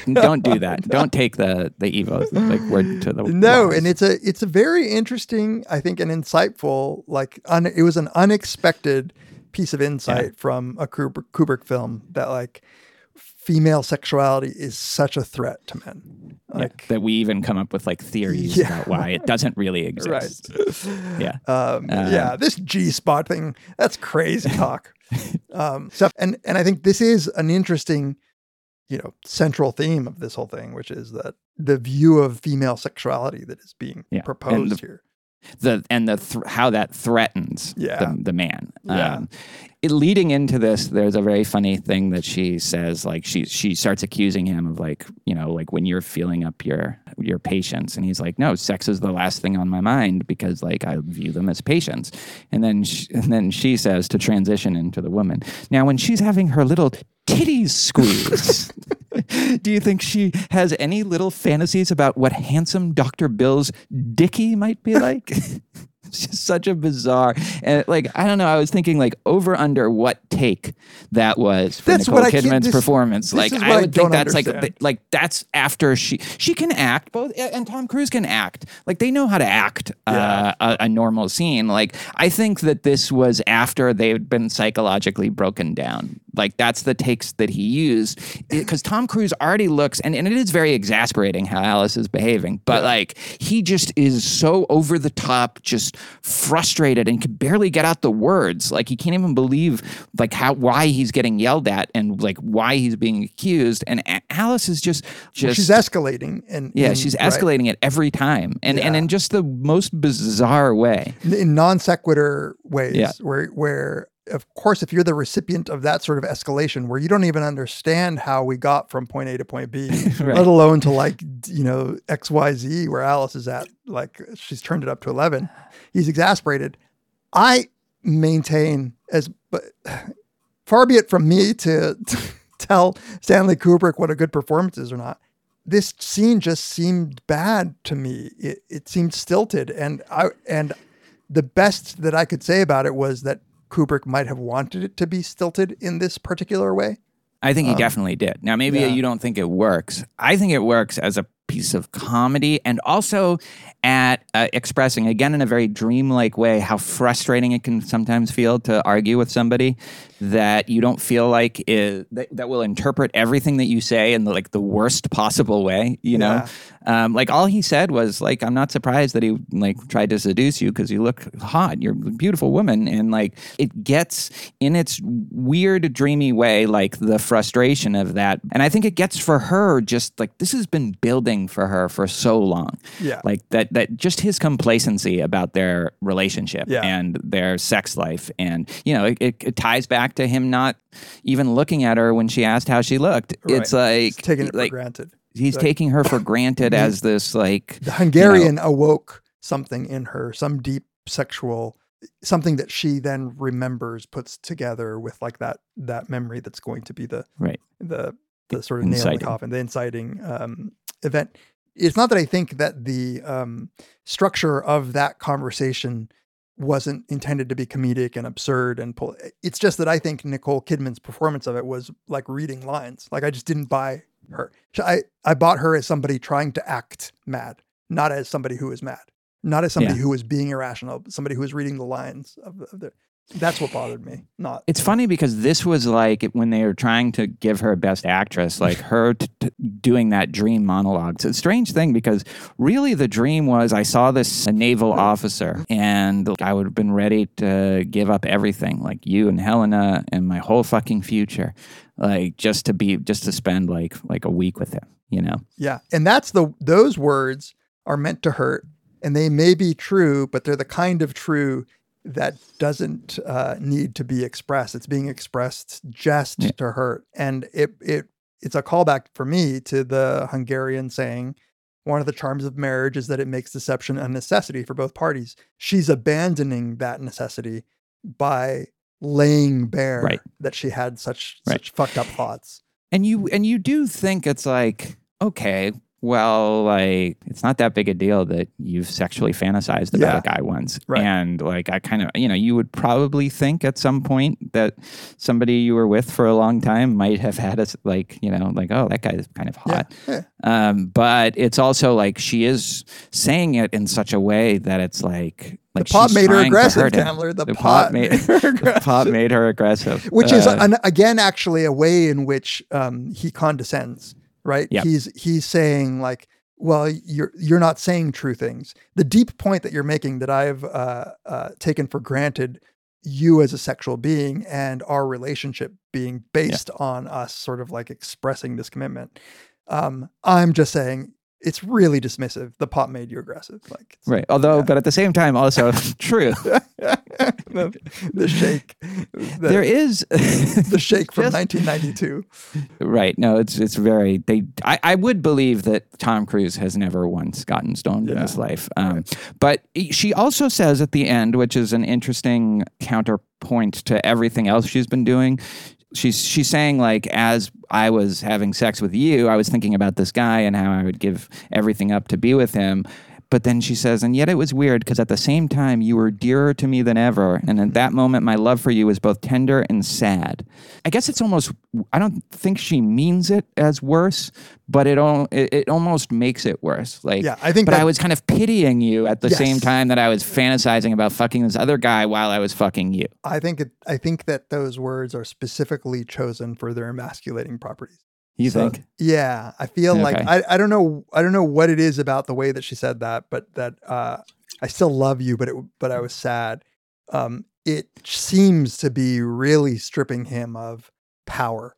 Don't do that. Don't take the the Evo like word to the No, wise. and it's a it's a very interesting, I think, an insightful, like un, it was an unexpected piece of insight from a Kubrick, Kubrick film that like female sexuality is such a threat to men. Yeah, Like, that we even come up with like theories Yeah. about why it doesn't really exist. Yeah. um, Uh, yeah, this G spot thing, that's crazy talk. um, stuff, and and I think this is an interesting, you know, central theme of this whole thing, which is that the view of female sexuality that is being Yeah, proposed the- here. The and the th- how that threatens Yeah. the, the man. Yeah. Um, it, leading into this, there's a very funny thing that she says. Like she she starts accusing him of like you know like when you're feeling up your your patients, and he's like, no, sex is the last thing on my mind because like I view them as patients. And then she, and then she says to transition into the woman. Now when she's having her little titties squeeze. Do you think she has any little fantasies about what handsome Dr. Bill's dicky might be like? it's just such a bizarre and like I don't know. I was thinking like over under what take that was for That's Nicole Kidman's this- performance. this like I what I think that's like understand. like that's after she she can act both and Tom Cruise can act like they know how to act uh, a, a normal scene. Like I think that this was after they'd been psychologically broken down. Like that's the takes that he used because Tom Cruise already looks and, and it is very exasperating how Alice is behaving, but like he just is so over the top, just frustrated and can barely get out the words. Like he can't even believe like how why he's getting yelled at and like why he's being accused. And A- Alice is just Well, just she's escalating, and yeah, and- she's right. escalating it every time, and and in just the most bizarre way. in non sequitur ways Yeah. where where of course if you're the recipient of that sort of escalation where you don't even understand how we got from point A to point B Right. let alone to like you know XYZ where Alice is at like she's turned it up to 11 he's exasperated I maintain as but far be it from me to tell Stanley Kubrick what a good performance is or not this scene just seemed bad to me. It, it seemed stilted, and I and the best that I could say about it was that Kubrick might have wanted it to be stilted in this particular way. I think he Um, definitely did. Now, maybe yeah. you don't think it works. I think it works as a piece of comedy and also at uh, expressing, again, in a very dreamlike way, how frustrating it can sometimes feel to argue with somebody that you don't feel like is, that, that will interpret everything that you say in the, like the worst possible way, you know? Um, like all he said was like, I'm not surprised that he like tried to seduce you because you look hot. You're a beautiful woman. And like it gets in its weird, dreamy way, like the frustration of that. And I think it gets for her just like this has been building for her for so long. Yeah. Like that that just his complacency about their relationship Yeah. and their sex life. And you know, it, it, it ties back to him not even looking at her when she asked how she looked. It's like taking it like, for granted. He's Like, taking her for granted as this like the Hungarian awoke something in her, some deep sexual something that she then remembers, puts together with like that that memory that's going to be the Right. the the sort of nail in the coffin, the inciting um, event. It's not that I think that the um, structure of that conversation wasn't intended to be comedic and absurd and pull. It's just that I think Nicole Kidman's performance of it was like reading lines. Like I just didn't buy her. I I bought her as somebody trying to act mad, not as somebody who is mad, not as somebody Yeah. who was being irrational, but somebody who is reading the lines of, of the. That's what bothered me. Not It's funny because this was like when they were trying to give her best actress, like her t- t- doing that dream monologue. It's a strange thing because really the dream was I saw this naval officer mm-hmm. and I would have been ready to give up everything, like you and Helena and my whole fucking future, like just to be just to spend like like a week with him, you know. Yeah. And that's the those words are meant to hurt and they may be true, but they're the kind of true that doesn't uh, need to be expressed. It's being expressed just Yeah. to hurt. And it it it's a callback for me to the Hungarian saying one of the charms of marriage is that it makes deception a necessity for both parties. She's abandoning that necessity by laying bare Right. that she had such Right. such fucked up thoughts. And you and you do think it's like, okay, well, like it's not that big a deal that you've sexually fantasized about Yeah. a guy once. Right. And like I kind of, you know, you would probably think at some point that somebody you were with for a long time might have had a like, you know, like, oh, that guy's kind of hot. yeah. Um, but it's also like she is saying it in such a way that it's like like the pot made her aggressive. Tamler. The, The pot, pot made- The pot made her aggressive. which is Uh, an, again actually a way in which um, he condescends right? Yep. he's he's saying like well you're you're not saying true things. The deep point that you're making that i've uh, uh, taken for granted you as a sexual being and our relationship being based on us sort of like expressing this commitment um, i'm just saying it's really dismissive the pot made you aggressive like Right. Although, but at the same time, also true. the, the shake the, there is the shake from Just- 1992 right. No, it's it's very. They. I, I would believe that Tom Cruise has never once gotten stoned in his life. Um, But she also says at the end, which is an interesting counterpoint to everything else she's been doing. She's she's saying like as I was having sex with you, I was thinking about this guy and how I would give everything up to be with him. But then she says, and yet it was weird because at the same time you were dearer to me than ever, and at that moment my love for you was both tender and sad. I guess it's almost I don't think she means it as worse, but it al- it, it almost makes it worse. Like Yeah, I think But I was kind of pitying you at the Yes. same time that I was fantasizing about fucking this other guy while I was fucking you. I think it, I think that those words are specifically chosen for their emasculating properties. You So, think? Yeah, I feel like I, I don't know I don't know what it is about the way that she said that, but that uh, I still love you, but it but I was sad. Um, it seems to be really stripping him of power.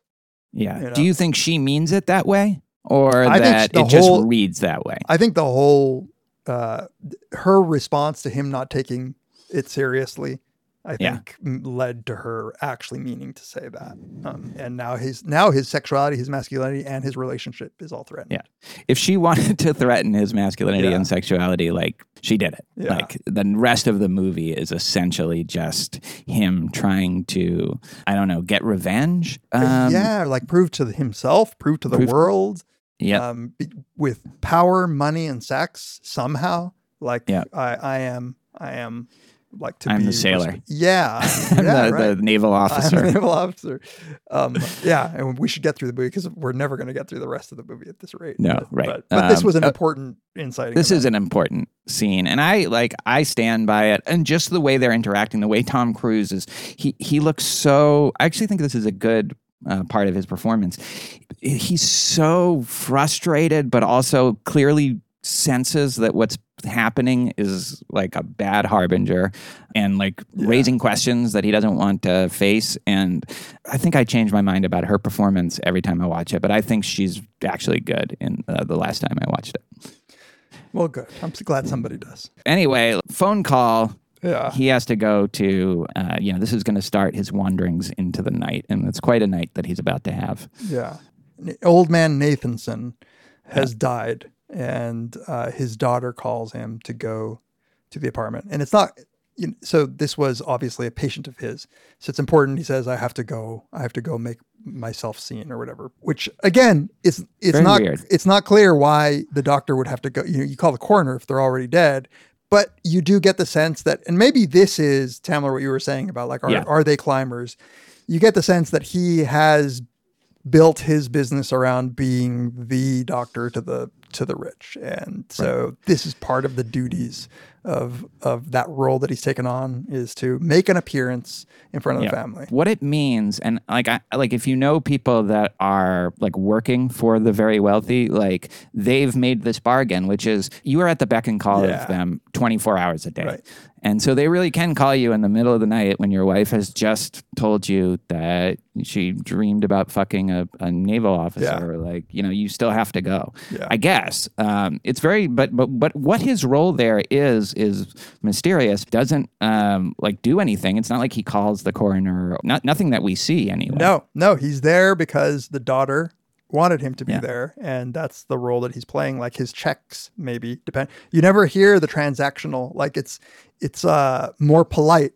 Yeah. You Do you think she means it that way, or I that the it just whole- reads that way? I think the whole uh, her response to him not taking it seriously, I think, m- led to her actually meaning to say that. Um, and now his now his sexuality, his masculinity, and his relationship is all threatened. Yeah. If she wanted to threaten his masculinity Yeah. and sexuality, like she did it. Yeah. Like the rest of the movie is essentially just him trying to, I don't know, get revenge. Um, yeah, like prove to himself, prove to the prove- world, Yeah. um, with power, money, and sex somehow. Like Yeah. I, I am, I am like to I'm be the sailor. Yeah, I'm yeah, the, right. the naval officer. a naval officer. Um, yeah, and we should get through the movie because we're never going to get through the rest of the movie at this rate. No, but, right. But, but this Um, was an uh, important insight. This is an important scene, and I like I stand by it. And just the way they're interacting, the way Tom Cruise is, he he looks so. I actually think this is a good uh, part of his performance. He's so frustrated, but also clearly senses that what's happening is like a bad harbinger and like raising questions that he doesn't want to face and i think i change my mind about her performance every time i watch it but i think she's actually good in uh, the last time i watched it well, good. I'm glad somebody does. anyway, phone call. Yeah. He has to go to, uh, you know, this is going to start his wanderings into the night. And it's quite a night that he's about to have. Yeah. Old man Nathanson has died, and uh, his daughter calls him to go to the apartment. And it's not, you know, so this was obviously a patient of his. So it's important. He says, I have to go. I have to go make myself seen or whatever. Which again, it's it's Very not weird. it's not clear why the doctor would have to go. You know, you call the coroner if they're already dead. But you do get the sense that, and maybe this is Tamler, what you were saying about like, are, Yeah. are they climbers? You get the sense that he has built his business around being the doctor to the to the rich and so this is part of the duties of of that role that he's taken on is to make an appearance in front of Yeah. the family What it means, and like, I like if you know people that are like working for the very wealthy, like they've made this bargain, which is you are at the beck and call Yeah. of them twenty four hours a day, Right. And so they really can call you in the middle of the night when your wife has just told you that she dreamed about fucking a, a naval officer, Yeah. or like you know you still have to go. Yeah. I guess um, it's very, but but but what his role there is is mysterious. Doesn't um, like do anything. It's not like he calls the coroner. Not nothing that we see anyway. no no he's there because the daughter wanted him to be Yeah. there and that's the role that he's playing like his checks maybe depend you never hear the transactional like it's it's uh more polite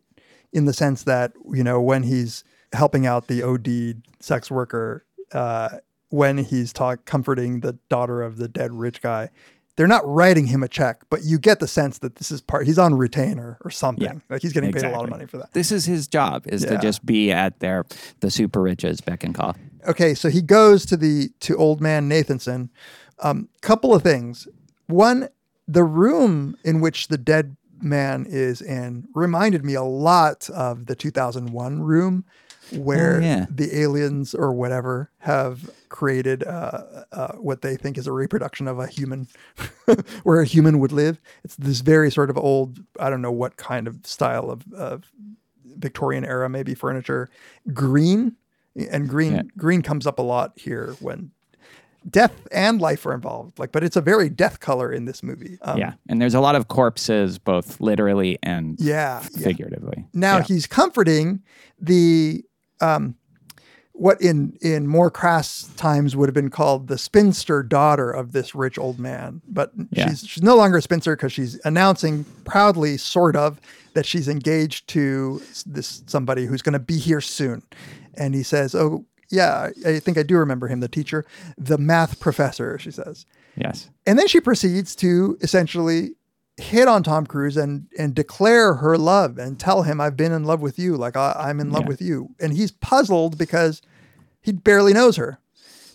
in the sense that you know when he's helping out the OD sex worker uh when he's talk comforting the daughter of the dead rich guy they're not writing him a check but you get the sense that this is part he's on retainer or something Yeah, like he's getting paid a lot of money for that This is his job is to just be at their the super riches beck and call. okay, so he goes to the to old man Nathanson. Um, couple of things. One, the room in which the dead man is in reminded me a lot of the 2001 room where Oh, yeah. the aliens or whatever have created uh, uh, what they think is a reproduction of a human, where a human would live. It's this very sort of old, I don't know what kind of style of, of Victorian era, maybe furniture, green, and green Yeah. green comes up a lot here when death and life are involved. Like, but it's a very death color in this movie. Um, yeah, and there's a lot of corpses, both literally and yeah, yeah. figuratively. Now Yeah. he's comforting the um, what in in more crass times would have been called the spinster daughter of this rich old man, but Yeah. she's she's no longer a spinster because she's announcing proudly, sort of, that she's engaged to this somebody who's going to be here soon, and he says, "Oh." Yeah, I think I do remember him, the teacher, the math professor, she says. yes. And then she proceeds to essentially hit on Tom Cruise and and declare her love and tell him I've been in love with you, like I, I'm in love Yeah. with you. And he's puzzled because he barely knows her.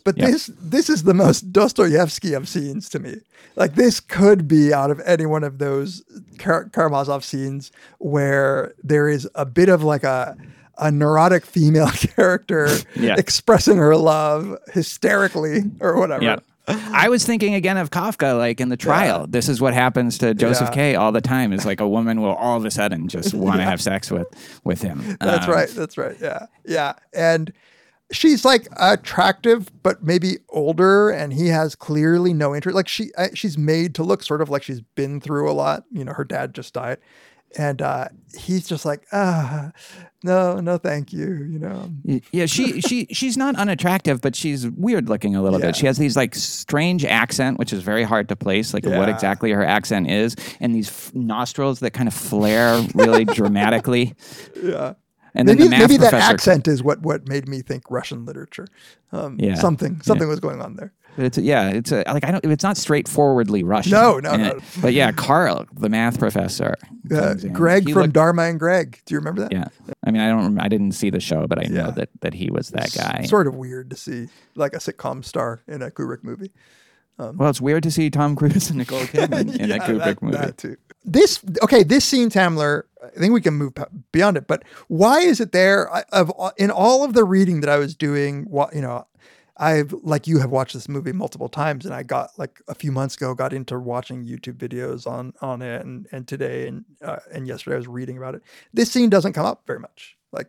But Yeah. this this is the most Dostoevsky of scenes to me. Like this could be out of any one of those Kar- Karamazov scenes where there is a bit of like a a neurotic female character Yeah. expressing her love hysterically or whatever. Yeah. I was thinking again of Kafka, like in the trial. This is what happens to Joseph Yeah. K. all the time. Is like a woman will all of a sudden just want to have sex with with him. That's Um, right. That's right. Yeah. Yeah. And she's like attractive, but maybe older, and he has clearly no interest. Like she, uh, she's made to look sort of like she's been through a lot. You know, her dad just died, and uh, he's just like, ah, no, no, thank you. You know, Yeah, she she she's not unattractive, but she's weird looking a little Yeah. bit. She has these like strange accent, which is very hard to place, like what exactly her accent is, and these f- nostrils that kind of flare really dramatically. yeah. And maybe then the maybe that accent is what what made me think Russian literature. Um, Yeah. Something something was going on there. It's a, yeah, it's a, like I don't. It's not straightforwardly Russian. No, no, no. it- but yeah, Carl, the math professor, Uh. Greg from looked- Dharma and Greg. Do you remember that? Yeah, I mean, I don't. I didn't see the show, but I Yeah. know that that he was that guy. Sort of weird to see like a sitcom star in a Kubrick movie. Well, it's weird to see Tom Cruise and Nicole Kidman in a Yeah, Kubrick that- movie. that too. This okay. This scene, Tamler. I think we can move beyond it. But why is it there? I, of in all of the reading that I was doing, what you know, I've like you have watched this movie multiple times, and I got like a few months ago got into watching YouTube videos on on it, and and today and uh, and yesterday I was reading about it. This scene doesn't come up very much, like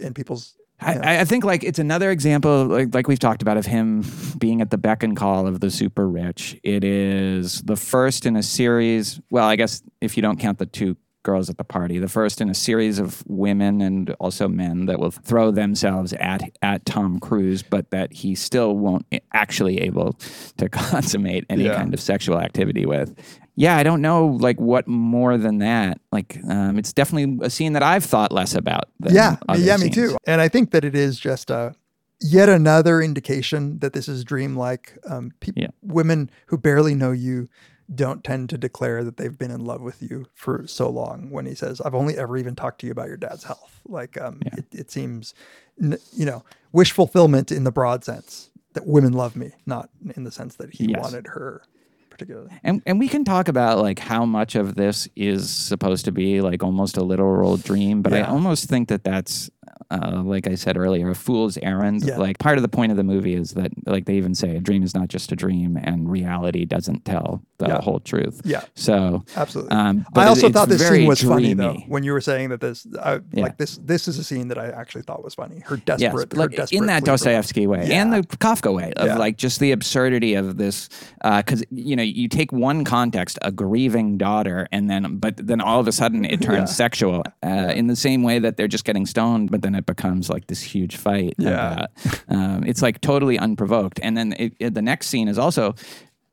in people's. I, I- I think like it's another example, like like we've talked about, of him being at the beck and call of the super rich. It is the first in a series. Well, I guess if you don't count the two girls at the party. The first in a series of women and also men that will throw themselves at at Tom Cruise, but that he still won't actually able to consummate any Yeah. kind of sexual activity with. Yeah, I don't know like what more than that. Like, um, it's definitely a scene that I've thought less about. Than yeah, yeah, me scenes. too. And I think that it is just a yet another indication that this is dreamlike. Um, peop Yeah. Women who barely know you don't tend to declare that they've been in love with you for so long. When he says, "I've only ever even talked to you about your dad's health," like um, it, it seems, you know, wish fulfillment in the broad sense that women love me, not in the sense that he Yes. wanted her particularly. And and we can talk about like how much of this is supposed to be like almost a literal dream, but I almost think that that's uh, like I said earlier, a fool's errand. Yeah. Like part of the point of the movie is that like they even say a dream is not just a dream, and reality doesn't tell the Yeah. whole truth. Yeah. So Absolutely. Um, but I also it's thought this scene was funny though. When you were saying that this, I, Yeah. like this, this is a scene that I actually thought was funny. Her Yes, desperate, her like desperate in that. Dostoevsky way and the Kafka way of like just the absurdity of this. Because you know, you take one context, a grieving daughter, and then but then all of a sudden it turns sexual. Uh, in the same way that they're just getting stoned, but then it becomes like this huge fight. Yeah. about- um, it's like totally unprovoked. And then it, it- the next scene is also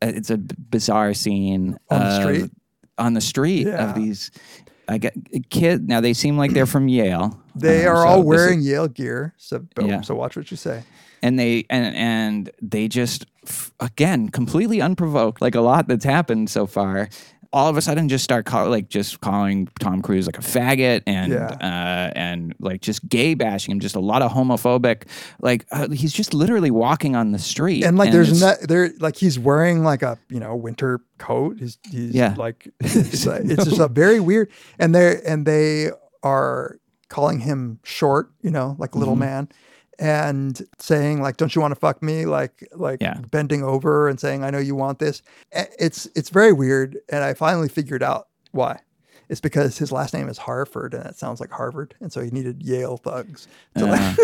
uh, it's a bizarre scene On the street? On the street Yeah. of these. I get kid. Now they seem like they're from Yale. They Um, are so all this is- wearing Yale gear, so boom, Yeah. so watch what you say. and they and and they just again completely unprovoked like a lot that's happened so far all of a sudden just start call, like just calling Tom Cruise like a faggot and Yeah. uh, and like just gay bashing him just a lot of homophobic like uh, he's just literally walking on the street And like, there's it's- no, there, like he's wearing like a you know winter coat. He's he's Yeah. like it's, like- it's just a very weird. And they and they are calling him short, you know, like little Mhm. man, and saying like, "Don't you want to fuck me?" Like like Yeah. bending over and saying, "I know you want this." It's it's very weird, and I finally figured out why. It's because his last name is Harford, and it sounds like Harvard, and so he needed Yale thugs. To Uh,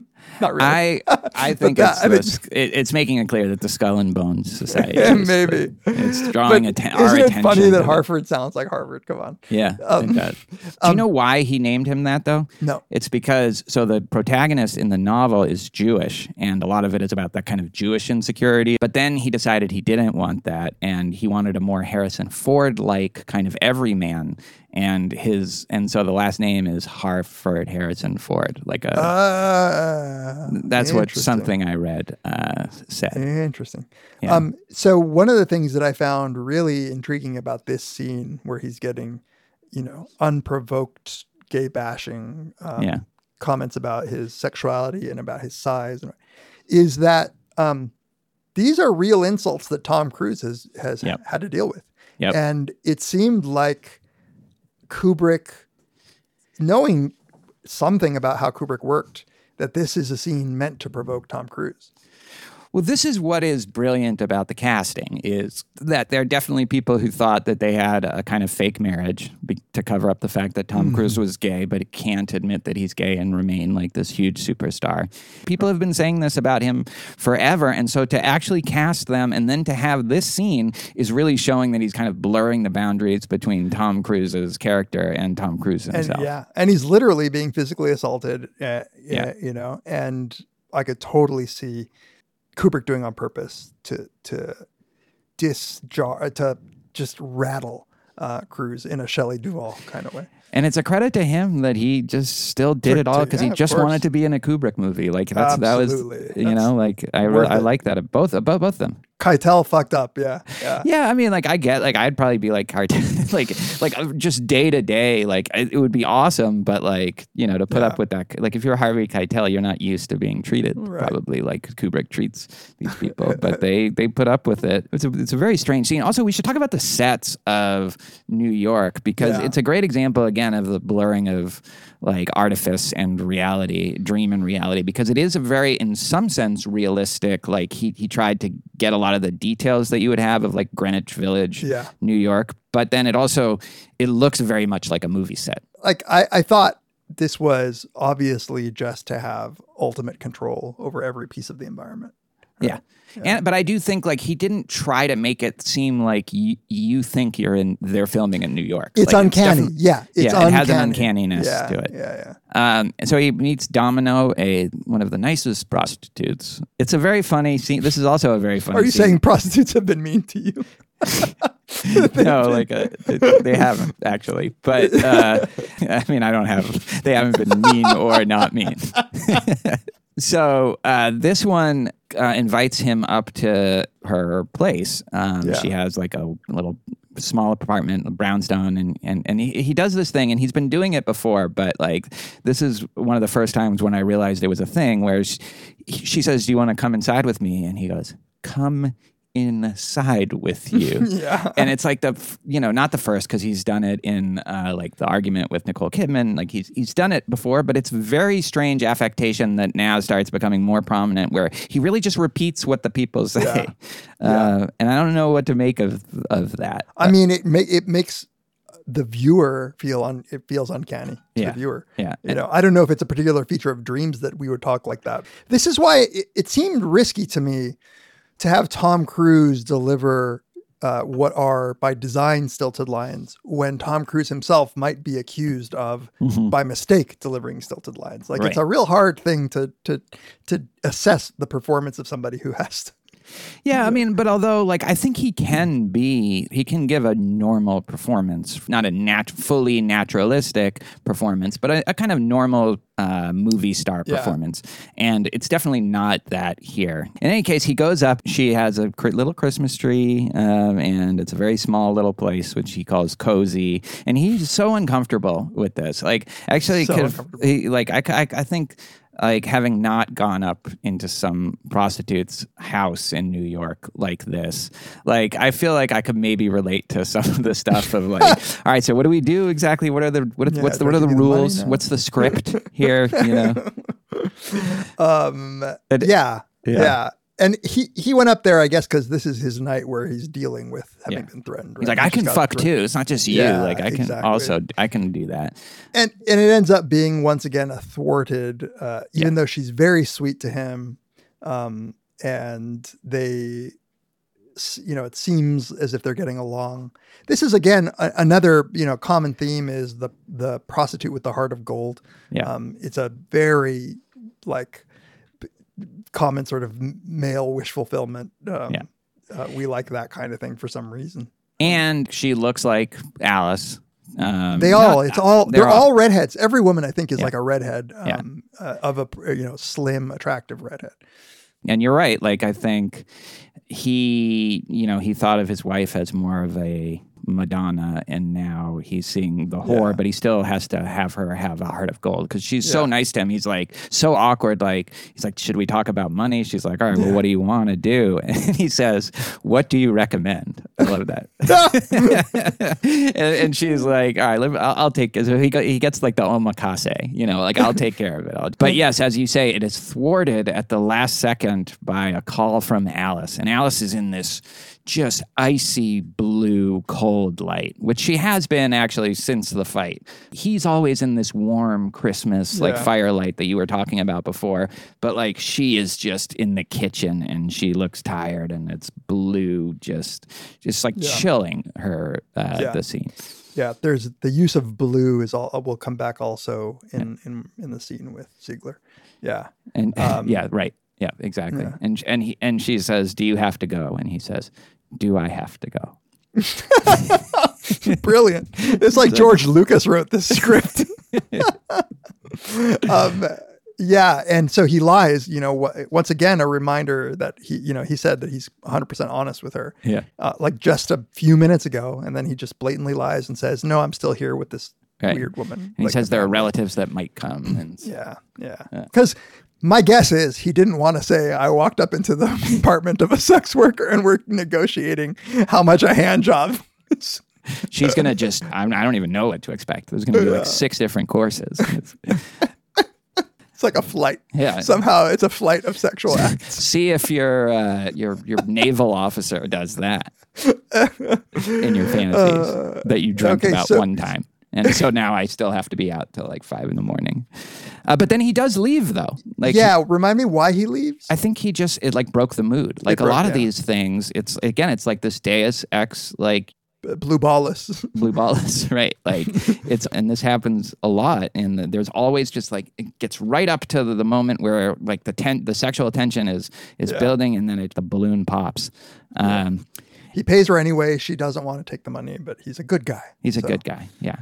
not really. I I think that- it's, I mean- sc- it, it's making it clear that the Skull and Bones Society Yeah, is- maybe it's drawing But atten- our Isn't it funny that. Harford sounds like Harvard? Come on. Yeah, Um. Do you know why he named him that though? No. It's because so the protagonist in the novel is Jewish, and a lot of it is about that kind of Jewish insecurity. But then he decided he didn't want that, and he wanted a more Harrison Ford like kind of everyman. And his and so the last name is Harford Harrison Ford. Like a Uh, that's what something I read uh, said. Interesting. Yeah. Um, so one of the things that I found really intriguing about this scene, where he's getting, you know, unprovoked gay bashing um, Yeah. comments about his sexuality and about his size, is that um, these are real insults that Tom Cruise has has Yep. had to deal with, Yep. and it seemed like Kubrick, knowing something about how Kubrick worked, that this is a scene meant to provoke Tom Cruise. Well, this is what is brilliant about the casting is that there are definitely people who thought that they had a kind of fake marriage be- to cover up the fact that Tom Cruise was gay, but can't admit that he's gay and remain like this huge superstar. People have been saying this about him forever, and so to actually cast them and then to have this scene is really showing that he's kind of blurring the boundaries between Tom Cruise's character and Tom Cruise and himself. yeah, and he's literally being physically assaulted. Uh, Yeah. yeah, you know, and I could totally see Kubrick doing on purpose to to disjar to just rattle uh, Cruise in a Shelley Duvall kind of way. And it's a credit to him that he just still did it all because yeah, he just course. wanted to be in a Kubrick movie. Like that's that was you That's know like I I it. like that both both both of them. Keitel fucked up. Yeah, yeah. Yeah, I mean, like I get, like I'd probably be like like like uh, just day to day, like it it would be awesome, but like you know to put Yeah. up with that, like if you're Harvey Keitel, you're not used to being treated Right. probably like Kubrick treats these people, but they they put up with it. It's a it's a very strange scene. Also, we should talk about the sets of New York because Yeah. it's a great example again of the blurring of like artifice and reality, dream and reality, because it is a very, in some sense, realistic. Like he he tried to get a lot of the details that you would have of like Greenwich Village, Yeah. New York, but then it also it looks very much like a movie set. Like I, I thought this was obviously just to have ultimate control over every piece of the environment. Yeah. And but I do think like he didn't try to make it seem like you, you think you're in they're filming in New York. It's Like, uncanny. defi- yeah, it's yeah, it has an uncanniness yeah, to it. Yeah, yeah. Um, so he meets Domino, a one of the nicest prostitutes. It's a very funny scene. This is also a very funny. Are you scene. saying prostitutes have been mean to you? no, like uh, they, they haven't actually. But uh, I mean, I don't have. They haven't been mean or not mean. so uh, this one uh, invites him up to her place. Um, Yeah. She has like a little small apartment, brownstone, and and and he, he does this thing, and he's been doing it before, but like this is one of the first times when I realized it was a thing. Where she, she says, "Do you want to come inside with me?" And he goes, "Come." Inside with you Yeah. and it's like the you know not the first because he's done it in uh, like the argument with Nicole Kidman like he's he's done it before but it's very strange affectation that now starts becoming more prominent where he really just repeats what the people say Uh, and I don't know what to make of of that I mean, it ma- it makes the viewer feel un- it feels uncanny to Yeah. the viewer. Yeah. You know, I don't know if it's a particular feature of dreams that we would talk like that. This is why it, it seemed risky to me to have Tom Cruise deliver uh, what are by design stilted lines when Tom Cruise himself might be accused of by mistake delivering stilted lines. Like it's Mm-hmm. A real hard thing to to to assess the performance of somebody who has to. Yeah, I mean, but although like I think he can be, he can give a normal performance, not a nat- fully naturalistic performance, but a, a kind of normal uh, movie star Yeah. performance. And it's definitely not that here. In any case, he goes up. She has a cr- little Christmas tree, um, and it's a very small little place, which he calls cozy. And he's so uncomfortable with this. Like, actually, So could he, like I, I, I think like having not gone up into some prostitute's house in New York like this, like I feel like I could maybe relate to some of the stuff of like, all right, so what do we do exactly? What are the what, Yeah, what's the what are the you the rules? What's the script here? You know, Um, But- yeah, Yeah. yeah, And he he went up there, I guess, because this is his night where he's dealing with having Yeah. been threatened. he's like, I He's can fuck too. It's not just you. Yeah, like I can exactly. also I can do that. and and it ends up being once again a thwarted uh, even though she's very sweet to him um, and they you know it seems as if they're getting along this is again a, another you know common theme is the the prostitute with the heart of gold Yeah. um, it's a very like common sort of male wish fulfillment um, Yeah. uh, we like that kind of thing for some reason And she looks like Alice. Um, They all, not- it's all, they're, they're all, redheads. Every woman, I think, is Yeah. like a redhead Yeah. um, uh, of a, you know, slim, attractive redhead. and you're right. Like I think he, you know, he thought of his wife as more of a Madonna, and now he's seeing the whore, Yeah. but he still has to have her have a heart of gold because she's so nice to him. He's like so awkward. Like he's like, should we talk about money? She's like, all right, well, what do you want to do? And he says, what do you recommend? I love that. and, and she's like, all right, let me, I'll, I'll take. So he he gets like the omakase, you know, like I'll take care of it. I'll- but yes, as you say, it is thwarted at the last second by a call from Alice, and Alice is in this just icy blue cold light, which she has been actually since the fight. He's always in this warm Christmas like Yeah. firelight that you were talking about before, but like she is just in the kitchen and she looks tired and it's blue just just like Yeah. chilling her uh, Yeah. the scene. Yeah, there's the use of blue is all will come back also in in, in the scene with Ziegler. Yeah, And Um, yeah, right. Yeah, exactly. yeah. And and he and she says, "Do you have to go?" And he says, "Do I have to go?" brilliant. It's like George Lucas wrote this script. um, yeah, and so he lies. You know, once again, a reminder that he, you know, he said that he's 100 percent honest with her. Yeah. uh, like just a few minutes ago, and then he just blatantly lies and says, "No, I'm still here with this Right. weird woman." He says there are relatives that might come. And Yeah, yeah. Because my guess is he didn't want to say, I walked up into the apartment of a sex worker and we're negotiating how much a hand job is. she's gonna just I, I don't even know what to expect. There's gonna be like six different courses. It's- like a flight. Yeah. Somehow it's a flight of sexual acts. See if your uh, your your naval officer does that in your fantasies that you dreamt Uh, okay, about so- one time. And so now I still have to be out till like five in the morning. Uh, but then he does leave though. Like yeah, remind me why he leaves. I think he just it like broke the mood. Like a broke- lot of these things, it's again, it's like this Deus Ex like Blue ballless. blue balls, right? Like it's and this happens a lot, and there's always just like it gets right up to the, the moment where like the ten, the sexual tension is is Yeah. building, and then it, the balloon pops. Um, he pays her anyway. She doesn't want to take the money, but he's a good guy. He's a good guy. Yeah.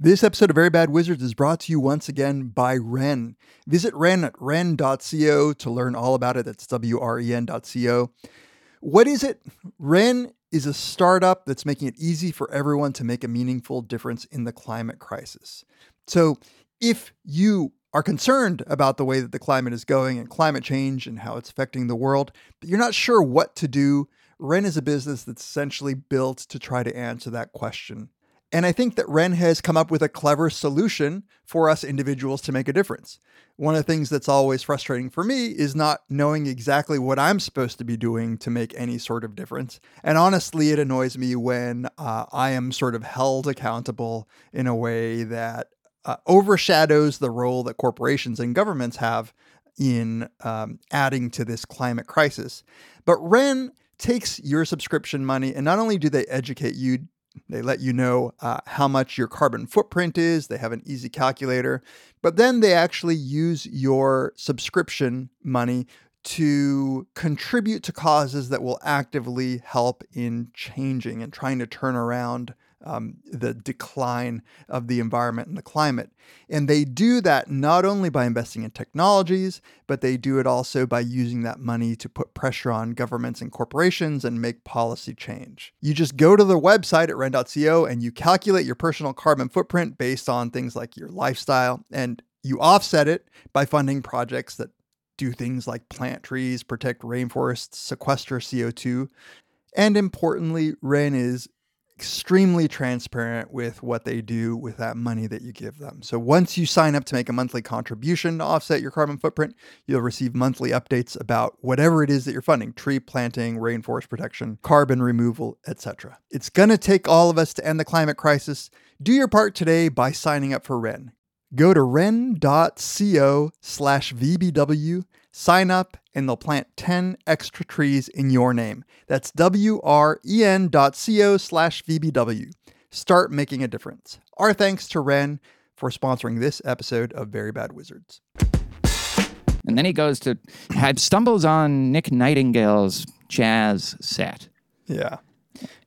This episode of Very Bad Wizards is brought to you once again by Wren. Visit Wren at wren.co to learn all about it. That's W R E N.co. What is it? Wren is a startup that's making it easy for everyone to make a meaningful difference in the climate crisis. So, if you are concerned about the way that the climate is going and climate change and how it's affecting the world, but you're not sure what to do, Wren is a business that's essentially built to try to answer that question. And I think that Wren has come up with a clever solution for us individuals to make a difference. One of the things that's always frustrating for me is not knowing exactly what I'm supposed to be doing to make any sort of difference. And honestly, it annoys me when uh, I am sort of held accountable in a way that uh, overshadows the role that corporations and governments have in um, adding to this climate crisis. But Wren takes your subscription money and not only do they educate you they let you know uh, how much your carbon footprint is. They have an easy calculator, but then they actually use your subscription money to contribute to causes that will actively help in changing and trying to turn around um, the decline of the environment and the climate. And they do that not only by investing in technologies, but they do it also by using that money to put pressure on governments and corporations and make policy change. You just go to the website at wren.co and you calculate your personal carbon footprint based on things like your lifestyle, and you offset it by funding projects that do things like plant trees, protect rainforests, sequester CO2. And importantly, Wren is extremely transparent with what they do with that money that you give them. So once you sign up to make a monthly contribution to offset your carbon footprint, you'll receive monthly updates about whatever it is that you're funding, tree planting, rainforest protection, carbon removal, etc. It's going to take all of us to end the climate crisis. Do your part today by signing up for Wren. Go to wren.co slash VBW, sign up, and they'll plant 10 extra trees in your name. That's W-R-E-N dot C-O slash VBW. Start making a difference. Our thanks to Wren for sponsoring this episode of Very Bad Wizards. And then he goes to had stumbles on Nick Nightingale's jazz set. Yeah.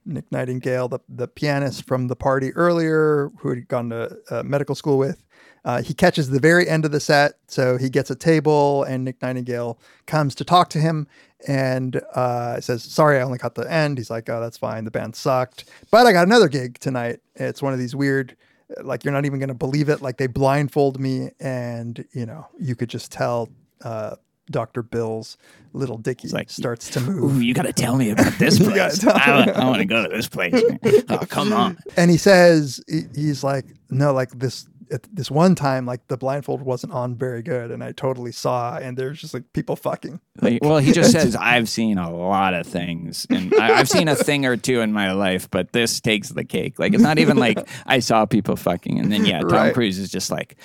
Nick Nightingale, the, the pianist from the party earlier, who had gone to uh, medical school with, uh, he catches the very end of the set. So he gets a table, and Nick Nightingale comes to talk to him and uh, says, Sorry, I only caught the end. He's like, Oh, that's fine. The band sucked. But I got another gig tonight. It's one of these weird, like, you're not even going to believe it. Like, they blindfold me, and, you know, you could just tell. Uh, Dr. Bill's little Dicky starts to move. Ooh, you got to tell me about this place. tell I, want to go to this place. Oh, come on. and he says he- he's like no like this at this one time like the blindfold wasn't on very good and i totally saw and there's just like people fucking Like, well, he just says, I've seen a lot of things, and I, I've seen a thing or two in my life, but this takes the cake. Like, it's not even like I saw people fucking, and then, yeah, Tom Right. Cruise is just like,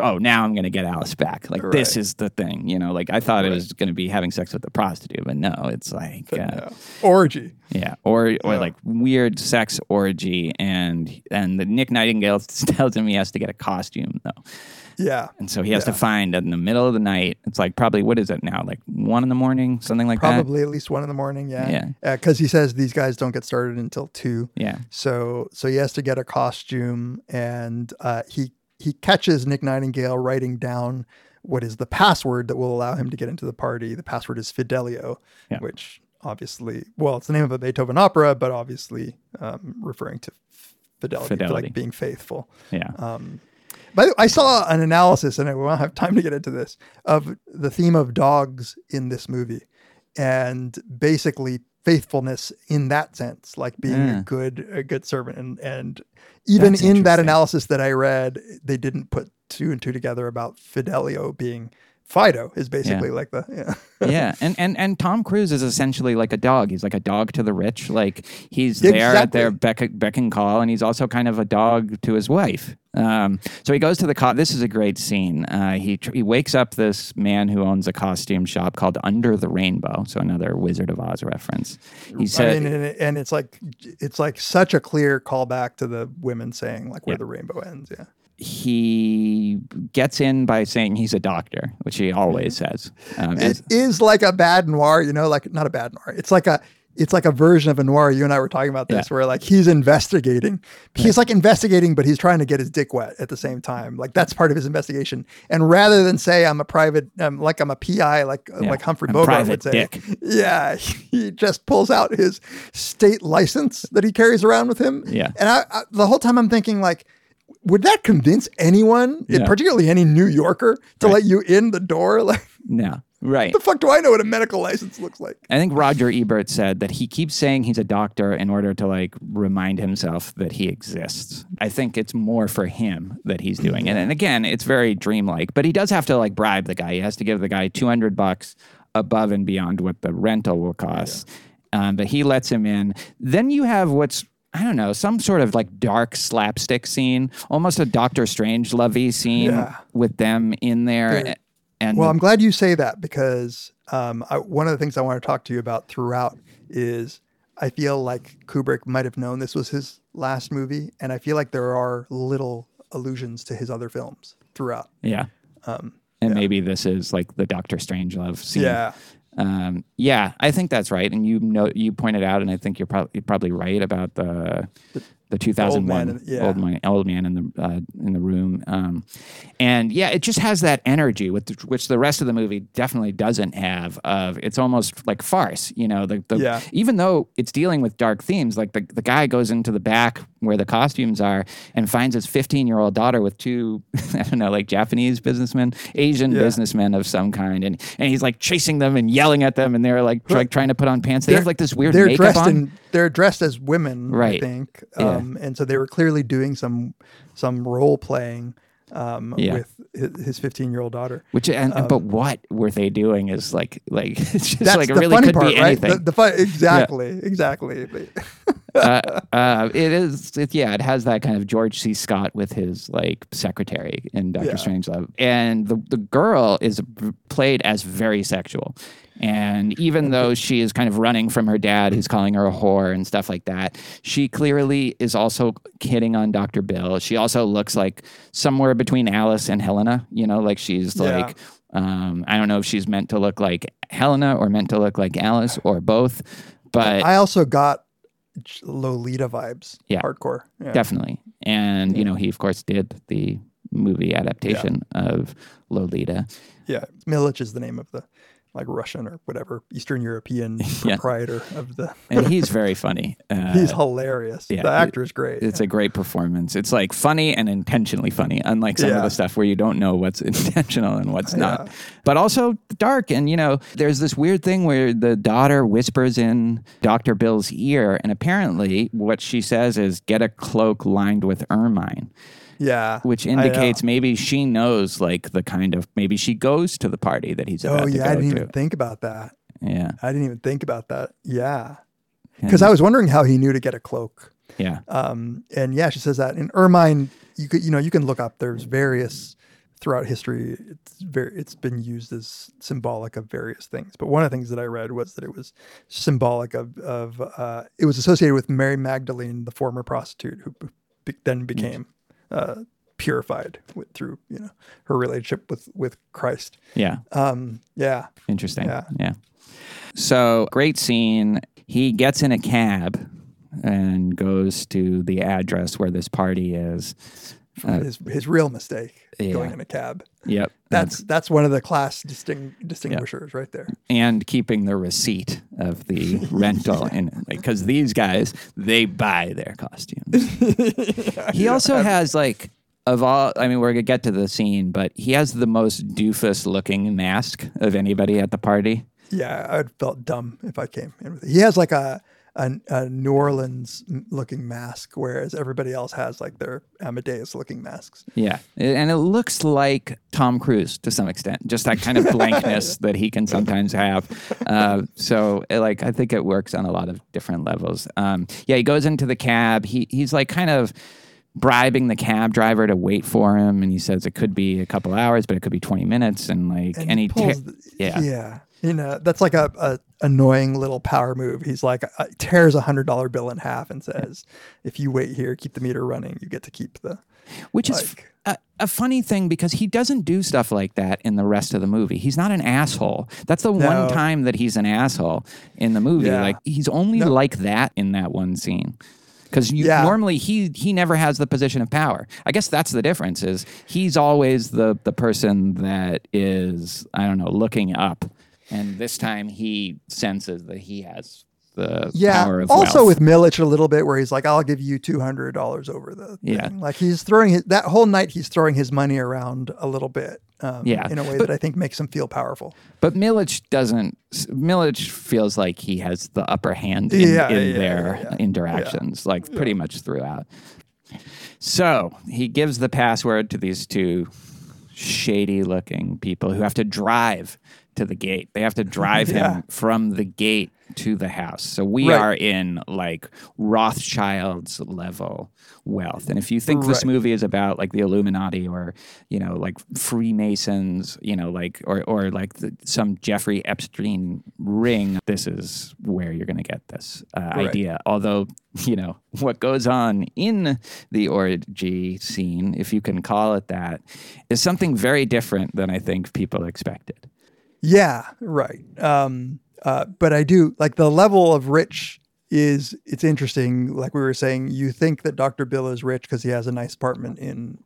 oh, now I'm to get Alice back. Like, this is the thing, you know? Like, I thought it was to be having sex with a prostitute, but no, it's like, uh, orgy yeah, or or like weird sex orgy, and and the Nick Nightingale tells him he has to get a costume though. yeah And so he has Yeah. to find in the middle of the night. It's like probably what is it now? Like one in the morning, something like that. probably at least one in the morning yeah Yeah. because he says these guys don't get started until two Yeah. so so he has to get a costume and uh, he he catches nick nightingale writing down what is the password that will allow him to get into the party the password is fidelio Yeah. which obviously well it's the name of a beethoven opera but obviously um, referring to fidelity, Fidelity. like being faithful Yeah. um, by the way, I saw an analysis, and I won't have time to get into this, of the theme of dogs in this movie, and basically faithfulness in that sense, like being Yeah. a hmm. good a good servant, and and even That's in that analysis that I read, they didn't put two and two together about Fidelio being Fido is basically like the yeah. yeah, and, and and Tom Cruise is essentially like a dog. He's like a dog to the rich. Like he's there at their beck, beck and call, and he's also kind of a dog to his wife. Um, so he goes to the co- This is a great scene. Uh, he tr- he wakes up this man who owns a costume shop called Under the Rainbow. So another Wizard of Oz reference. He said, I mean, and, and it's like it's like such a clear callback to the women saying like where the rainbow ends. Yeah. He gets in by saying he's a doctor, which he always says. Um, It as- is like a bad noir, you know, like not a bad noir. It's like a it's like a version of a noir. You and I were talking about this, Yeah. where like he's investigating. He's like investigating, but he's trying to get his dick wet at the same time. Like that's part of his investigation. And rather than say I'm a private, um, like I'm a PI, like Yeah, like Humphrey Bogart would say, dick. yeah, he just pulls out his state license that he carries around with him. Yeah. and I, I the whole time I'm thinking like. Would that convince anyone, Yeah. particularly any New Yorker, to let you in the door? Like, no, right. the fuck do I know what a medical license looks like? I think Roger Ebert said that he keeps saying he's a doctor in order to like remind himself that he exists. I think it's more for him that he's doing it. And again, it's very dreamlike, but he does have to like bribe the guy. He has to give the guy 200 bucks above and beyond what the rental will cost. Um, but he lets him in. Then you have what's I don't know, some sort of like dark slapstick scene, almost a Doctor Strange lovey scene Yeah. with them in there. There- And Well, I'm glad you say that because um, I, one of the things I want to talk to you about throughout is I feel like Kubrick might have known this was his last movie, and I feel like there are little allusions to his other films throughout. Yeah. Um, and maybe this is like the Doctor Strangelove scene. Yeah. Um, yeah, I think that's right. And you know, you pointed out, and I think you're probably you're probably right about the the 2001 in- yeah. old man, old man in the uh, in the room. Um, and yeah, it just has that energy, with the, which the rest of the movie definitely doesn't have. Of it's almost like farce, you know. The, the Yeah. even though it's dealing with dark themes, like the, the guy goes into the back where the costumes are and finds his 15 year old daughter with two, I don't know, like Japanese businessmen, Asian Yeah. businessmen of some kind, and and he's like chasing them and yelling at them, and they're like try, trying to put on pants. They have like this weird They're makeup dressed on. in they're dressed as women, Right. I think, Yeah. um, and so they were clearly doing some some role playing um, Yeah. with his 15 year old daughter. Which and Um, but what were they doing is like like it's just like it really funny could part, be right? anything. The, the fun, exactly, exactly. uh, uh, it is, it, yeah, it has that kind of George C. Scott with his like secretary in Doctor Yeah. Strangelove, and the the girl is played as very sexual, and even though she is kind of running from her dad, who's calling her a whore and stuff like that, she clearly is also hitting on Doctor Bill. She also looks like somewhere between Alice and Helena, you know, like she's Yeah. like. Um, I don't know if she's meant to look like Helena or meant to look like Alice or both, but I also got Lolita vibes. Yeah. hardcore. Yeah. Definitely. And, you know, he, of course, did the movie adaptation of Lolita. Yeah, Milich is the name of the like Russian or whatever Eastern European Yeah. proprietor of the. And he's very funny. Uh, He's hilarious. yeah, the actor is great. It's a great performance. It's like funny and intentionally funny, unlike some of the stuff where you don't know what's intentional and what's not. But also dark. And, you know, there's this weird thing where the daughter whispers in Dr. Bill's ear. And apparently, what she says is, get a cloak lined with ermine. Yeah, which indicates maybe she knows like the kind of maybe she goes to the party that he's about Oh to yeah, go I didn't to. even think about that. yeah, I didn't even think about that. Yeah, because I was wondering how he knew to get a cloak. yeah, Um, and yeah, she says that. And ermine, you could you know you can look up. There's various throughout history. It's very it's been used as symbolic of various things. But one of the things that I read was that it was symbolic of of uh, it was associated with Mary Magdalene, the former prostitute who be- then became uh, purified with, through you know her relationship with with Christ. yeah. Um, yeah, Interesting. Yeah. Yeah. So great scene. He gets in a cab and goes to the address where this party is. Uh, his his real mistake going in a cab. Yep. That's that's one of the class disting, distinguishers right there. and keeping the receipt of the rental and because these guys they buy their costumes he also has like of all i mean we're gonna get to the scene but he has the most doofus looking mask of anybody at the party Yeah, I'd felt dumb if I came in with it. He has like a a, a New Orleans looking mask, whereas everybody else has like their Amadeus looking masks. Yeah, and it looks like Tom Cruise to some extent, just that kind of blankness that he can sometimes have. Uh, so, like, I think it works on a lot of different levels. Um, yeah, he goes into the cab. He he's like kind of bribing the cab driver to wait for him, and he says it could be a couple hours, but it could be twenty minutes, and like, and, And he, he pulls the- yeah, Yeah. You know, that's like a, a annoying little power move. He's like uh, tears a hundred dollar bill in half and says, "If you wait here, keep the meter running, you get to keep the." which is Like- a, a funny thing because he doesn't do stuff like that in the rest of the movie. He's not an asshole. That's the No. one time that he's an asshole in the movie. Yeah. Like he's only No. like that in that one scene. Because Yeah. normally he he never has the position of power. I guess that's the difference. Is he's always the the person that is I don't know looking up, and this time he senses that he has the Yeah. power of Also wealth. with Milich a little bit, where he's like, "I'll give you two hundred dollars over the." Thing. Yeah. Like he's throwing his, that whole night. He's throwing his money around a little bit. Um, Yeah. In a way But- that I think makes him feel powerful. But Milich doesn't. Milich feels like he has the upper hand in, Yeah, in yeah, their yeah. interactions, like pretty much throughout. So he gives the password to these two shady looking people who have to drive to the gate. They have to drive Yeah. him from the gate to the house. So we Right. are in like Rothschild's level wealth. And if you think this movie is about like the Illuminati or, you know, like Freemasons, you know, like, or, or like the, some Jeffrey Epstein ring, this is where you're going to get this uh, Right. idea. Although, you know, what goes on in the orgy scene, if you can call it that, is something very different than I think people expected. Yeah, right. Um, uh, but I do like the level of rich is it's interesting. Like we were saying, you think that Dr. Bill is rich because he has a nice apartment in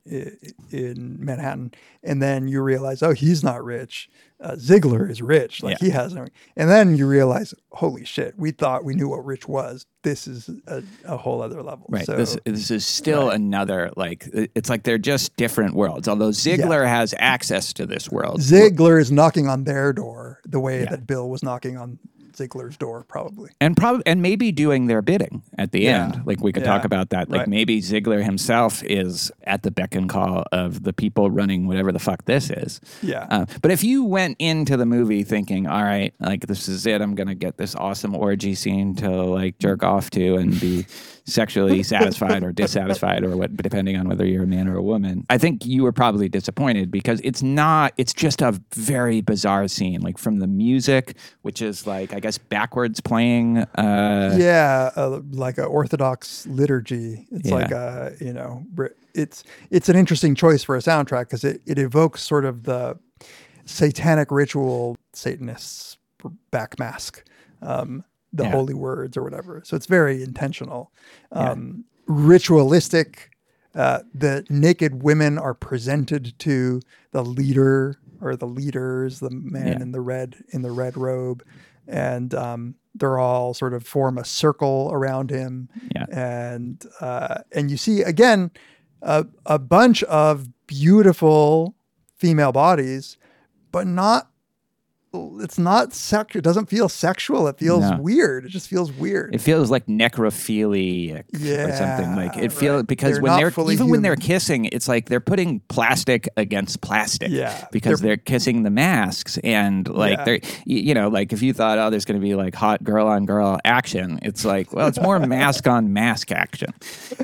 in Manhattan, and then you realize, oh, he's not rich. Uh, Ziegler is rich. Like Yeah. he has, no- and then you realize, holy shit, we thought we knew what rich was. This is a, a whole other level. Right. So, this this is still another like it's like they're just different worlds. Although Ziegler has access to this world. Ziegler is knocking on their door the way Yeah. that Bill was knocking on Ziegler's door, probably. and probably and maybe doing their bidding at the Yeah. end. Like we could talk about that. Like Right. maybe Ziegler himself is at the beck and call of the people running whatever the fuck this is. Yeah. Uh, but if you went into the movie thinking, all right, like this is it, I'm gonna get this awesome orgy scene to like jerk off to and be sexually satisfied or dissatisfied or what, depending on whether you're a man or a woman. I think you were probably disappointed because it's not. It's just a very bizarre scene, like from the music, which is like I guess backwards playing. Uh, yeah, uh, like a Orthodox liturgy. It's Yeah. like a you know, it's it's an interesting choice for a soundtrack because it, it evokes sort of the satanic ritual Satanists back mask, um, the Yeah. holy words or whatever. So it's very intentional, um, ritualistic. Uh, the naked women are presented to the leader or the leaders, the man Yeah. in the red in the red robe, and um, they're all sort of form a circle around him. Yeah. And uh, and you see again a, a bunch of beautiful female bodies, but not. It's not sex. It doesn't feel sexual. It feels No. weird. It just feels weird. It feels like necrophiliac or something. Like Yeah, it feels right. because They're when they're even when they're kissing, it's like they're putting plastic against plastic. Yeah, because they're- they're, kissing the masks and like Yeah. they're you know like if you thought oh there's going to be like hot girl on girl action, it's like well it's more mask on mask action.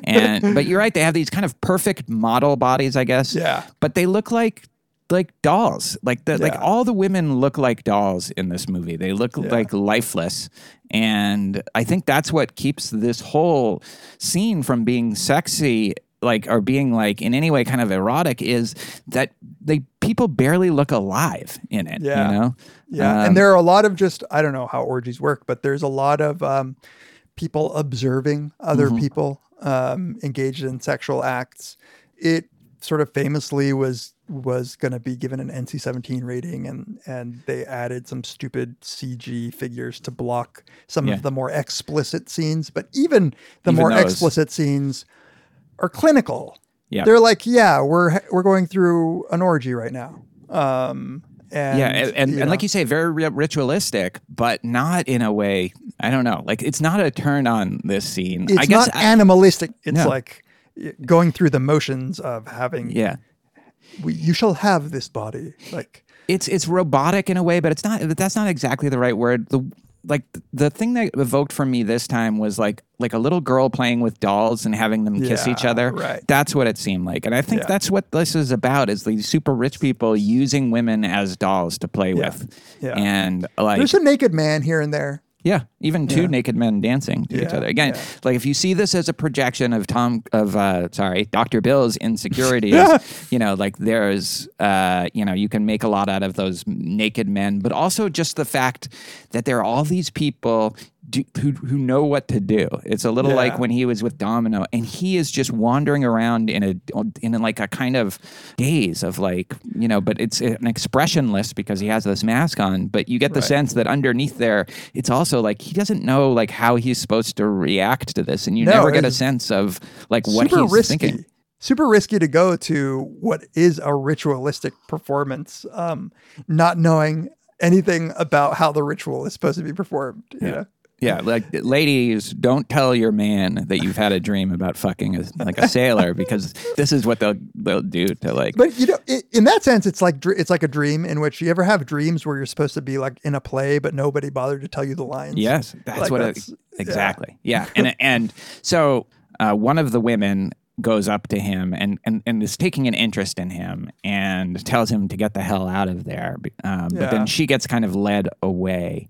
And but you're right, they have these kind of perfect model bodies, I guess. Yeah. but they look like like dolls. Like the like all the women look like dolls in this movie. They look like lifeless. And I think that's what keeps this whole scene from being sexy like or being like in any way kind of erotic is that they people barely look alive in it, Yeah. you know? Yeah, Um, and there are a lot of just I don't know how orgies work, but there's a lot of um, people observing other Mm-hmm. people um, engaged in sexual acts. It sort of famously was was going to be given an NC-17 rating, and and they added some stupid CG figures to block some Yeah. of the more explicit scenes. But even the Even more those. explicit scenes are clinical. Yeah. They're like, yeah, we're we're going through an orgy right now. Um, and yeah, and, and, and like you say, very ritualistic, but not in a way I don't know. Like it's not a turn on this scene. It's I guess not I- animalistic. It's No. like going through the motions of having. yeah. We, you shall have this body. Like it's it's robotic in a way, but it's not. That's not exactly the right word. The like the thing that evoked for me this time was like like a little girl playing with dolls and having them kiss each other. right. That's what it seemed like, and I think Yeah. that's what this is about: is these super rich people using women as dolls to play Yeah. with, Yeah. and like there's a naked man here and there. Yeah, even two Yeah. naked men dancing to each other. Again, yeah. like if you see this as a projection of Tom of uh sorry, Dr. Bill's insecurities, you know, like there's uh, you know, you can make a lot out of those naked men, but also just the fact that there are all these people do, who who know what to do. It's a little Yeah. like when he was with Domino and he is just wandering around in a in like a kind of daze of like, you know, but it's an expressionless because he has this mask on, but you get the Right. sense that underneath there it's also like he doesn't know like how he's supposed to react to this and you No, never get a sense of like what he's risky. thinking. Super risky to go to what is a ritualistic performance, um, not knowing anything about how the ritual is supposed to be performed. You know? Yeah, like ladies, don't tell your man that you've had a dream about fucking a, like a sailor because this is what they'll they'll do to like. But you know, i in that sense, it's like it's like a dream in which you ever have dreams where you're supposed to be like in a play, but nobody bothered to tell you the lines. Yes, that's Like, what that's- it, exactly. Yeah, and and so uh, one of the women goes up to him and, and and is taking an interest in him and tells him to get the hell out of there. Um, But then she gets kind of led away.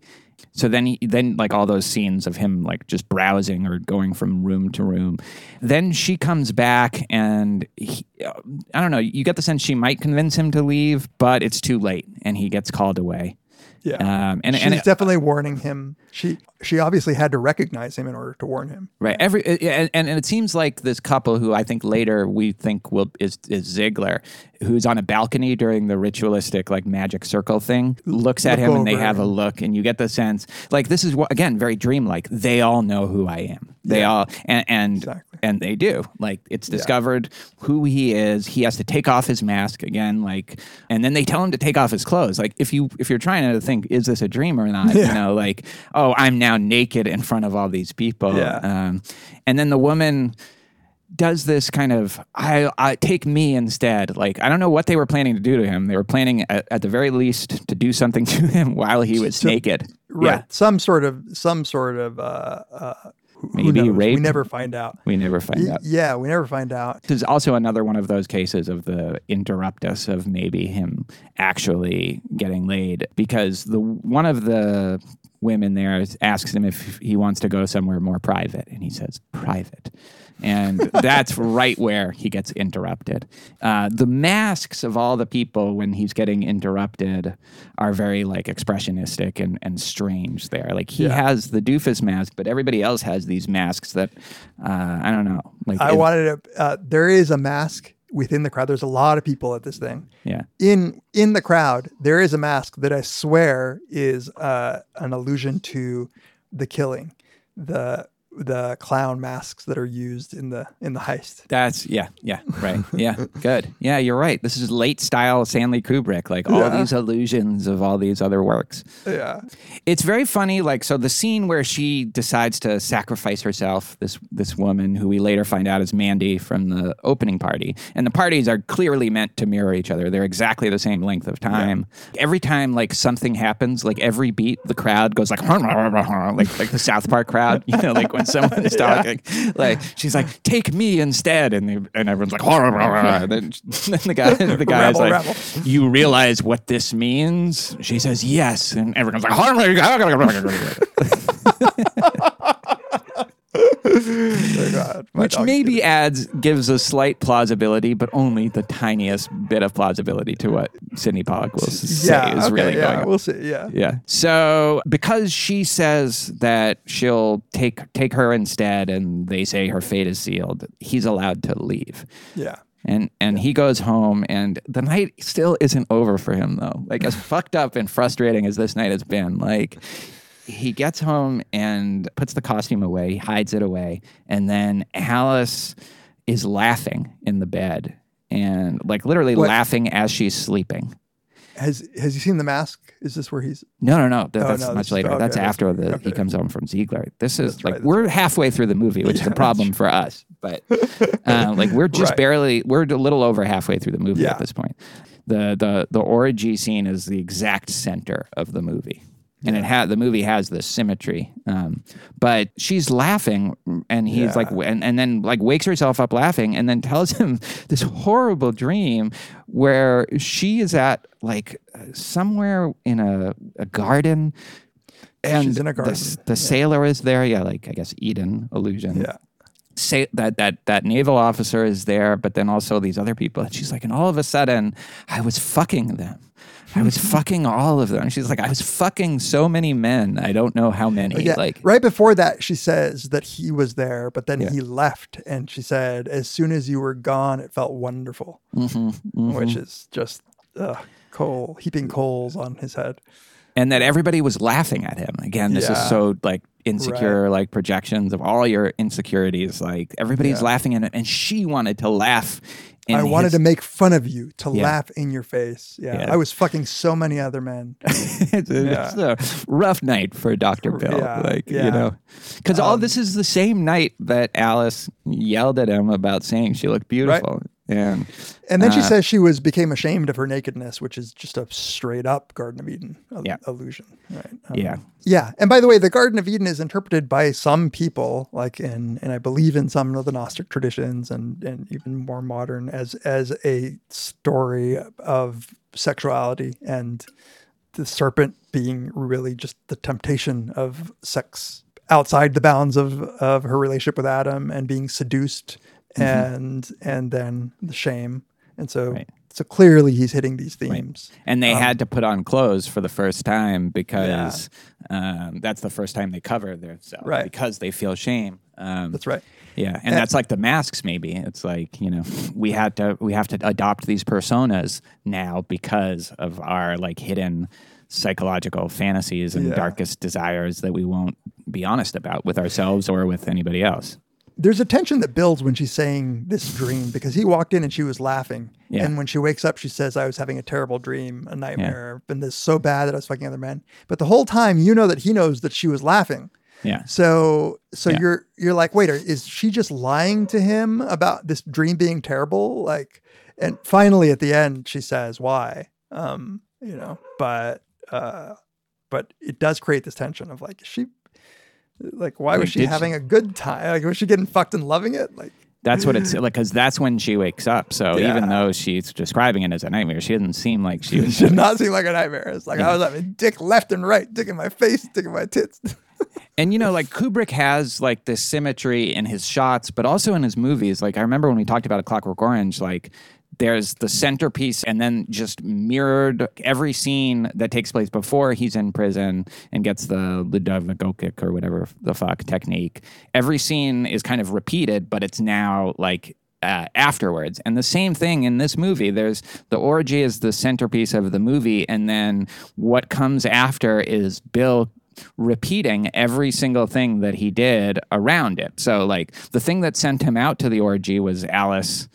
So then he then like all those scenes of him like just browsing or going from room to room. Then she comes back and he, uh, I don't know. You get the sense she might convince him to leave, but it's too late and he gets called away. Yeah. Um, and She's and it- definitely warning him. She she obviously had to recognize him in order to warn him. Right. Every and, and it seems like this couple who I think later we think will is is Ziegler, who's on a balcony during the ritualistic like magic circle thing, looks at Look him and they have a look, and you get the sense like this is what again very dreamlike. They all know who I am. They Yeah. all and and, Exactly. and they do. Like it's discovered who he is. He has to take off his mask again. Like and then they tell him to take off his clothes. Like if you if you're trying to think is this a dream or not, Yeah. you know, like oh I'm now naked in front of all these people. Yeah. Um, and then the woman does this kind of I, I take me instead. Like I don't know what they were planning to do to him. They were planning at, at the very least to do something to him while he was So- naked. Right. Yeah, Some sort of some sort of uh, uh, Maybe knows? We never find out. we never find Y- out. Yeah, we never find out. This is also another one of those cases of the interruptus of maybe him actually getting laid because the one of the women there asks him if he wants to go somewhere more private and he says private and that's right where he gets interrupted uh, the masks of all the people when he's getting interrupted are very like expressionistic and, and strange there like he Yeah. has the doofus mask but everybody else has these masks that uh, i don't know like I it- wanted to. Uh, there is a mask within the crowd. There's a lot of people at this thing. yeah In in the crowd, there is a mask that I swear is uh, an allusion to the killing, the the clown masks that are used in the in the heist. That's yeah, yeah, right. Yeah, good. Yeah, you're right. This is late style Stanley Kubrick, like all Yeah. these illusions of all these other works. Yeah. It's very funny, like so the scene where she decides to sacrifice herself, this this woman who we later find out is Mandy from the opening party. And the parties are clearly meant to mirror each other. They're exactly the same length of time. Every time like something happens, like every beat, the crowd goes like like like the South Park crowd, you know, like when someone is talking. Like she's like, take me instead. And they, and everyone's like, and then, then the guy the guy's Rebel, like rebel. you realize what this means? She says, yes. And everyone's like, Oh, God, which maybe adds, gives a slight plausibility, but only the tiniest bit of plausibility to what Sydney Pollack will say Yeah. is okay, really yeah, going on. We'll see. Yeah. Yeah. So because she says that she'll take take her instead, and they say her fate is sealed, he's allowed to leave. Yeah. And and he goes home, and the night still isn't over for him though. Like as fucked up and frustrating as this night has been, like he gets home and puts the costume away, hides it away, and then Alice is laughing in the bed and like literally What? laughing as she's sleeping. has has he seen the mask? Is this where he's? No, no, no. That, Oh, that's no, much is- later. okay, that's that's- after the he comes home from Ziegler. This is That's like right, we're halfway through the movie, which is a problem for us. But uh, like we're just Right. barely we're a little over halfway through the movie Yeah. at this point. The the the orgy scene is the exact center of the movie. And it had the movie has this symmetry, um, but she's laughing, and he's Yeah. like, and, and then like wakes herself up laughing, and then tells him this horrible dream where she is at like somewhere in a, a garden, and She's in a the, garden, the sailor is there. Yeah, like I guess Eden illusion. Yeah. Say that that that naval officer is there, but then also these other people. And she's like, and all of a sudden, I was fucking them. I was fucking all of them. And she's like, I was fucking so many men. I don't know how many. Yeah, Like, right before that, she says that he was there, but then Yeah. he left, and she said, "As soon as you were gone, it felt wonderful," Mm-hmm, which is just uh, coal heaping coals on his head. and that everybody was laughing at him. Again, this Yeah. is so like insecure, like projections of all your insecurities. Like everybody's laughing at it, and she wanted to laugh. I wanted his- to make fun of you, to Yeah. laugh in your face. Yeah, Yeah. I was fucking so many other men. it's, a, Yeah. it's a rough night for Dr. Bill. Yeah, like, you know, because all Um, this is the same night that Alice yelled at him about saying she looked beautiful. And, And then she uh, says she was became ashamed of her nakedness, which is just a straight up Garden of Eden al- Yeah. illusion, right? Um, Yeah. yeah. And by the way, the Garden of Eden is interpreted by some people, like in and I believe in some of the Gnostic traditions and and even more modern, as as a story of sexuality and the serpent being really just the temptation of sex outside the bounds of of her relationship with Adam and being seduced and and then the shame. And so Right. so clearly he's hitting these themes. and they Um, had to put on clothes for the first time because um, that's the first time they cover themselves Right. because they feel shame. Um, That's right. Yeah, and And- that's like the masks. Maybe it's like you know we had to we have to adopt these personas now because of our like hidden psychological fantasies and Yeah. darkest desires that we won't be honest about with ourselves or with anybody else. There's a tension that builds when she's saying this dream because he walked in and she was laughing. Yeah. And when she wakes up, she says, I was having a terrible dream, a nightmare, been this so bad that I was fucking other men. But the whole time you know that he knows that she was laughing. Yeah. So so Yeah. you're you're like, wait, is she just lying to him about this dream being terrible? Like and finally at the end she says why. Um, you know, but uh but it does create this tension of like, is she like why was she did she- having a good time? Like was she getting fucked and loving it? Like That's what it's like because that's when she wakes up. So Yeah. even though she's describing it as a nightmare, she doesn't seem like she was. should not seem like a nightmare. It's like I was having dick left and right, dick in my face, dick in my tits. And you know, like Kubrick has like this symmetry in his shots, but also in his movies. Like I remember when we talked about A Clockwork Orange, like there's the centerpiece and then just mirrored every scene that takes place before he's in prison and gets the Ludovico kick or whatever the fuck technique. Every scene is kind of repeated, but it's now like uh, afterwards. And the same thing in this movie. There's the orgy is the centerpiece of the movie, and then what comes after is Bill repeating every single thing that he did around it. So, like, the thing that sent him out to the orgy was Alice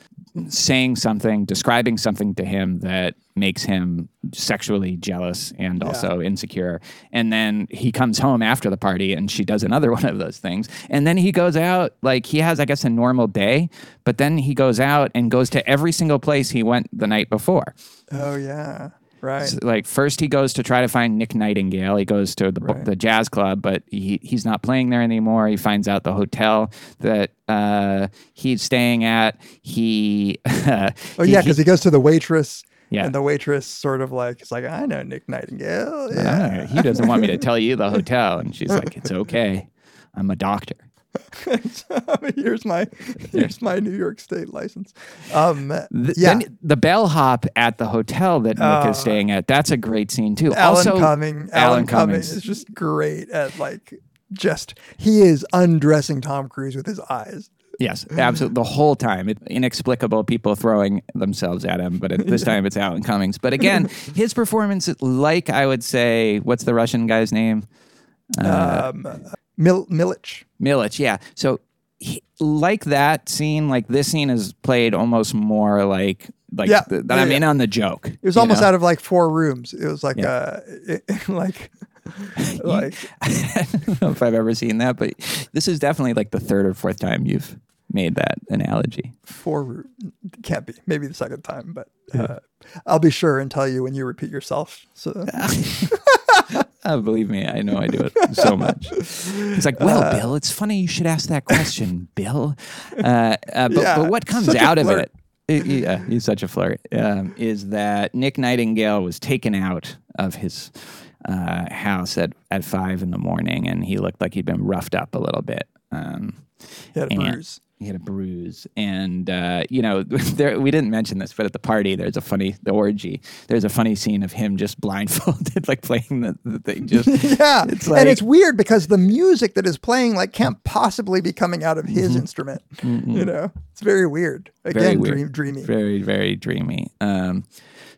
saying something, describing something to him that makes him sexually jealous and also insecure. And then he comes home after the party and she does another one of those things. And then he goes out, like, he has, I guess, a normal day, but then he goes out and goes to every single place he went the night before. oh yeah. Right. So, like first he goes to try to find Nick Nightingale. He goes to the Right. the jazz club, but he he's not playing there anymore. He finds out the hotel that uh, he's staying at. He Oh yeah, because he goes to the waitress. Yeah. And the waitress sort of like is like, I know Nick Nightingale. Yeah. Ah, he doesn't want me to tell you the hotel, and she's like, "It's okay, I'm a doctor." here's my here's my New York State license. Um Th- yeah. Then the bellhop at the hotel that Nick Uh, is staying at. That's a great scene too. Alan also, Cumming. Alan, Alan Cumming Cummings. is just great at like just he is undressing Tom Cruise with his eyes. Yes, absolutely. The whole time, it, inexplicable people throwing themselves at him, but at this time it's Alan Cummings. But again, his performance, like I would say, what's the Russian guy's name? Uh, um Mil- Milich. Milich. Yeah. So, he, like that scene, like this scene is played almost more like like Yeah. th- that Yeah, I'm yeah. in on the joke. It was almost out of like four rooms. It was like Yeah. uh it, like like I don't know if I've ever seen that, but this is definitely like the third or fourth time you've made that analogy. four room can't be. Maybe the second time, but uh, I'll be sure and tell you when you repeat yourself. So Oh, believe me, I know I do it so much. He's like, well, Bill, it's funny you should ask that question, Bill. Uh, uh, but, Yeah, but what comes out of flirt. it, yeah, he's such a flirt, um, is that Nick Nightingale was taken out of his uh, house at, at five in the morning and he looked like he'd been roughed up a little bit. Um, he had a bruise. He had a bruise, and uh, you know, there we didn't mention this, but at the party, there's a funny the orgy. There's a funny scene of him just blindfolded, like playing the, the thing. Just Yeah, it's like, and it's weird because the music that is playing like can't possibly be coming out of his Mm-hmm. instrument. You know, it's very weird. very Again, weird. dream, dreamy. very very dreamy. Um,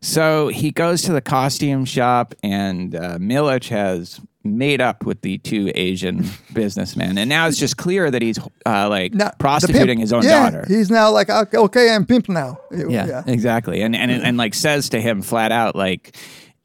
so he goes to the costume shop, and uh, Milich has made up with the two Asian businessmen, and now it's just clear that he's uh, like Now, prostituting his own yeah, daughter. He's now like, okay, I'm pimp now. Yeah, exactly. And and and like says to him flat out, like,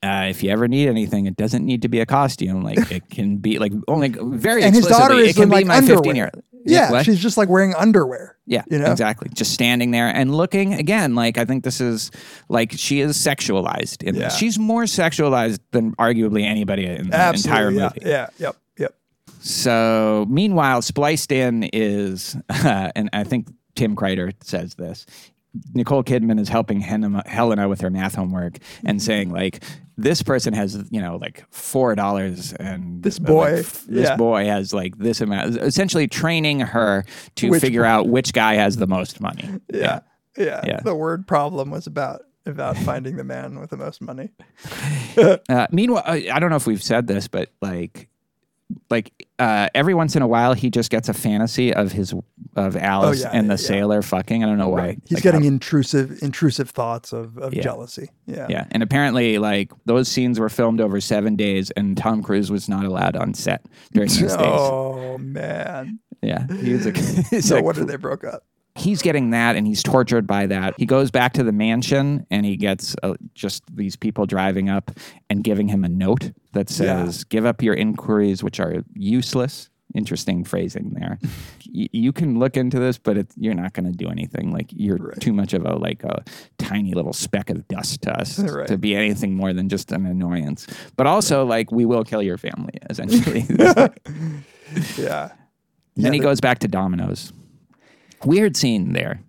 uh, if you ever need anything, it doesn't need to be a costume. Like it can be like only very And his daughter is it can in be like my underwear. fifteen year. Yeah, what? she's just like wearing underwear. Yeah, you know? exactly. Just standing there and looking again. Like I think this is like she is sexualized in Yeah. this. She's more sexualized than arguably anybody in the Absolutely. entire yeah, movie. Yeah. Yep. Yep. So, meanwhile, spliced in is, and I think Tim Kreider says this. Nicole Kidman is helping Helena, Helena with her math homework and saying like this person has you know like four dollars and This like, boy, f- this yeah. boy has like this amount essentially training her to Which figure one? out which guy has the most money Yeah. yeah. Yeah. The word problem was about about finding the man with the most money. Uh, meanwhile, I, I don't know if we've said this, but like, like uh, every once in a while, he just gets a fantasy of his of Alice Oh, yeah, and the yeah. sailor fucking. I don't know why. He's Like, getting how- intrusive intrusive thoughts of, of Yeah. jealousy. Yeah. yeah, and apparently, like those scenes were filmed over seven days, and Tom Cruise was not allowed on set during those days. Oh man. Yeah, he was like, he's No like- wonder they broke up. He's getting that and he's tortured by that. He goes back to the mansion and he gets uh, just these people driving up and giving him a note that Yeah. says, Give up your inquiries, which are useless. Interesting phrasing there. Y- you can look into this, but you're not going to do anything. Like you're too much of a like a tiny little speck of dust to us Right. to be anything more than just an annoyance. But also, like we will kill your family essentially. Yeah. then he goes back to Domino's. Weird scene there.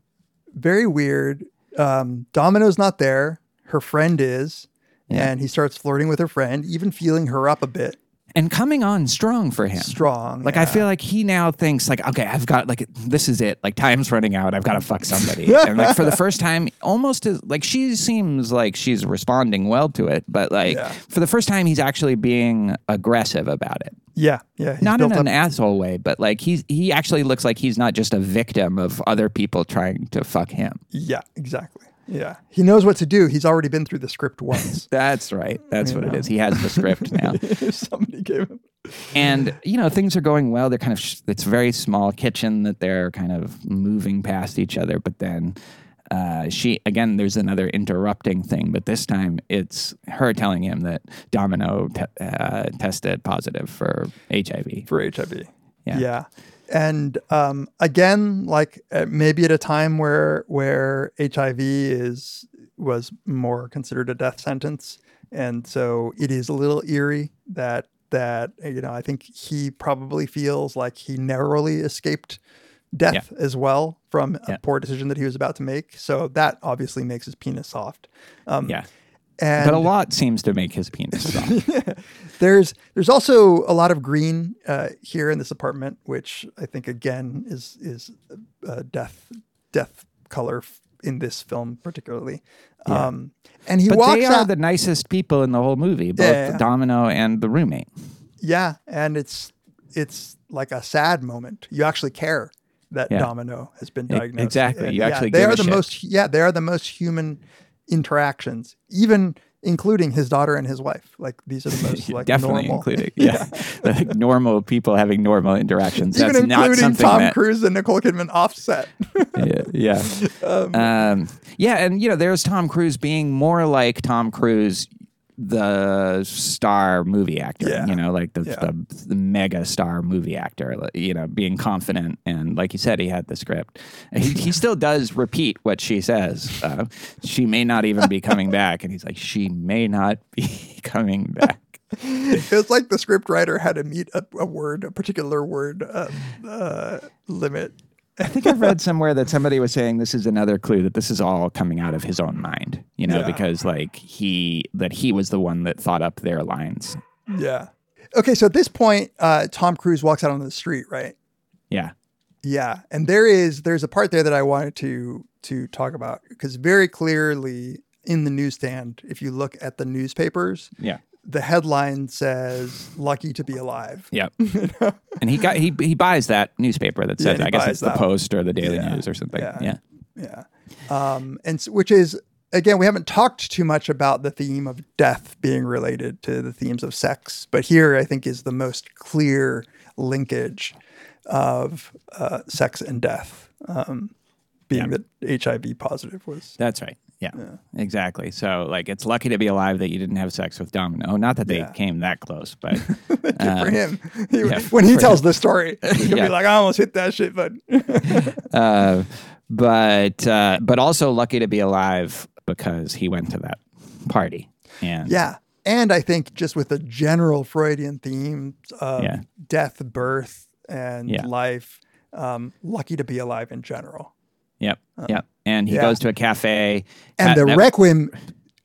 Very weird. Um, Domino's not there. Her friend is. Yeah. And he starts flirting with her friend, even feeling her up a bit. And coming on strong for him. Strong. Like yeah. I feel like he now thinks like, okay, I've got like this is it. Like time's running out. I've got to fuck somebody. and like for the first time, almost as like she seems like she's responding well to it, but like Yeah. for the first time, he's actually being aggressive about it. Yeah. Yeah. not in an up- asshole way, but like he's he actually looks like he's not just a victim of other people trying to fuck him. Yeah, exactly. Yeah. He knows what to do. He's already been through the script once. That's right. That's You what it know. is. He has the script now. Somebody gave him. and you know things are going well they're kind of sh- it's a very small kitchen that they're kind of moving past each other but then uh, she again there's another interrupting thing but this time it's her telling him that domino te- uh, tested positive for hiv for HIV. Yeah. Yeah. And um, again, like uh, maybe at a time where where HIV is was more considered a death sentence, and so it is a little eerie that that you know I think he probably feels like he narrowly escaped death as well from a Yeah. poor decision that he was about to make. So that obviously makes his penis soft. Um, yeah and but a lot seems to make his penis there's there's also a lot of green uh, here in this apartment, which I think again is is uh, death death color in this film particularly. Um, and he but walks they are out. the nicest people in the whole movie both Yeah, yeah. domino and the roommate yeah, and it's it's like a sad moment. You actually care that Yeah. Domino has been diagnosed. exactly. You yeah, actually they are the shit. most yeah they are the most human interactions. Even including his daughter and his wife. Like these are the most like Definitely normal. including, yeah, like normal people having normal interactions. That's Even not including Tom that, Cruise and Nicole Kidman offset. yeah, yeah. Um, yeah, and you know, there's Tom Cruise being more like Tom Cruise, the star movie actor. Yeah. You know, like the, Yeah. the the mega star movie actor. You know, being confident and like you said, he had the script. He, he still does repeat what she says. Uh, she may not even be coming back, and he's like, she may not be coming back. it was like the script writer had to meet a, a word, a particular word uh, uh, limit. I think I've read somewhere that somebody was saying this is another clue that this is all coming out of his own mind, you know, Yeah. because like he that he was the one that thought up their lines. Yeah. Okay, so at this point, uh, Tom Cruise walks out on the street, right? Yeah. Yeah, and there is there's a part there that I wanted to to talk about because very clearly in the newsstand, if you look at the newspapers, Yeah. The headline says "Lucky to be alive." Yep. and he got he he buys that newspaper that Yeah, says he I guess it's the that one. Post or the Daily Yeah. News or something. Yeah. Yeah. Yeah. Um, and which is again, we haven't talked too much about the theme of death being related to the themes of sex, but here I think is the most clear linkage of uh, sex and death. Um, being that HIV positive was That's right. Yeah, exactly. So like it's lucky to be alive that you didn't have sex with Domino. Not that they Yeah. came that close, but Good uh, for him. He- yeah, when he tells him. the story, he's gonna Yeah. be like, "I almost hit that shit, but uh, but uh, but also lucky to be alive because he went to that party. And yeah." And I think just with the general Freudian themes of death, birth, and life, um, lucky to be alive in general. Yep. Yep. And he yeah. goes to a cafe. And That- the that- Requiem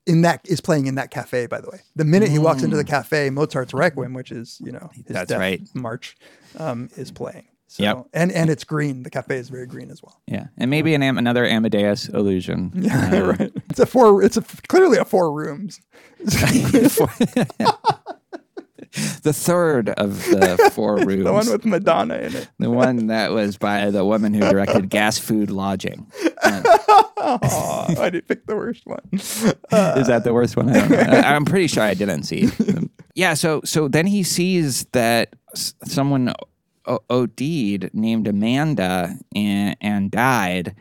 in that is playing in that cafe, by the way. The minute he walks into the Mm. cafe, Mozart's Requiem, which is, you know, his That's death right. march, um, is playing. So, Yep. and and it's green. The cafe is very green as well. Yeah, and maybe an Am- another Amadeus illusion. Yeah, Uh, right. It's a four. It's a clearly a four rooms. the third of the four rooms. the one with Madonna in it. The one that was by the woman who directed Gas Food Lodging. Aw, I did pick the worst one. Uh, Is that the worst one? I don't know. I- I'm pretty sure I didn't see. them. Yeah. So so then he sees that someone OD'd named Amanda and, and died.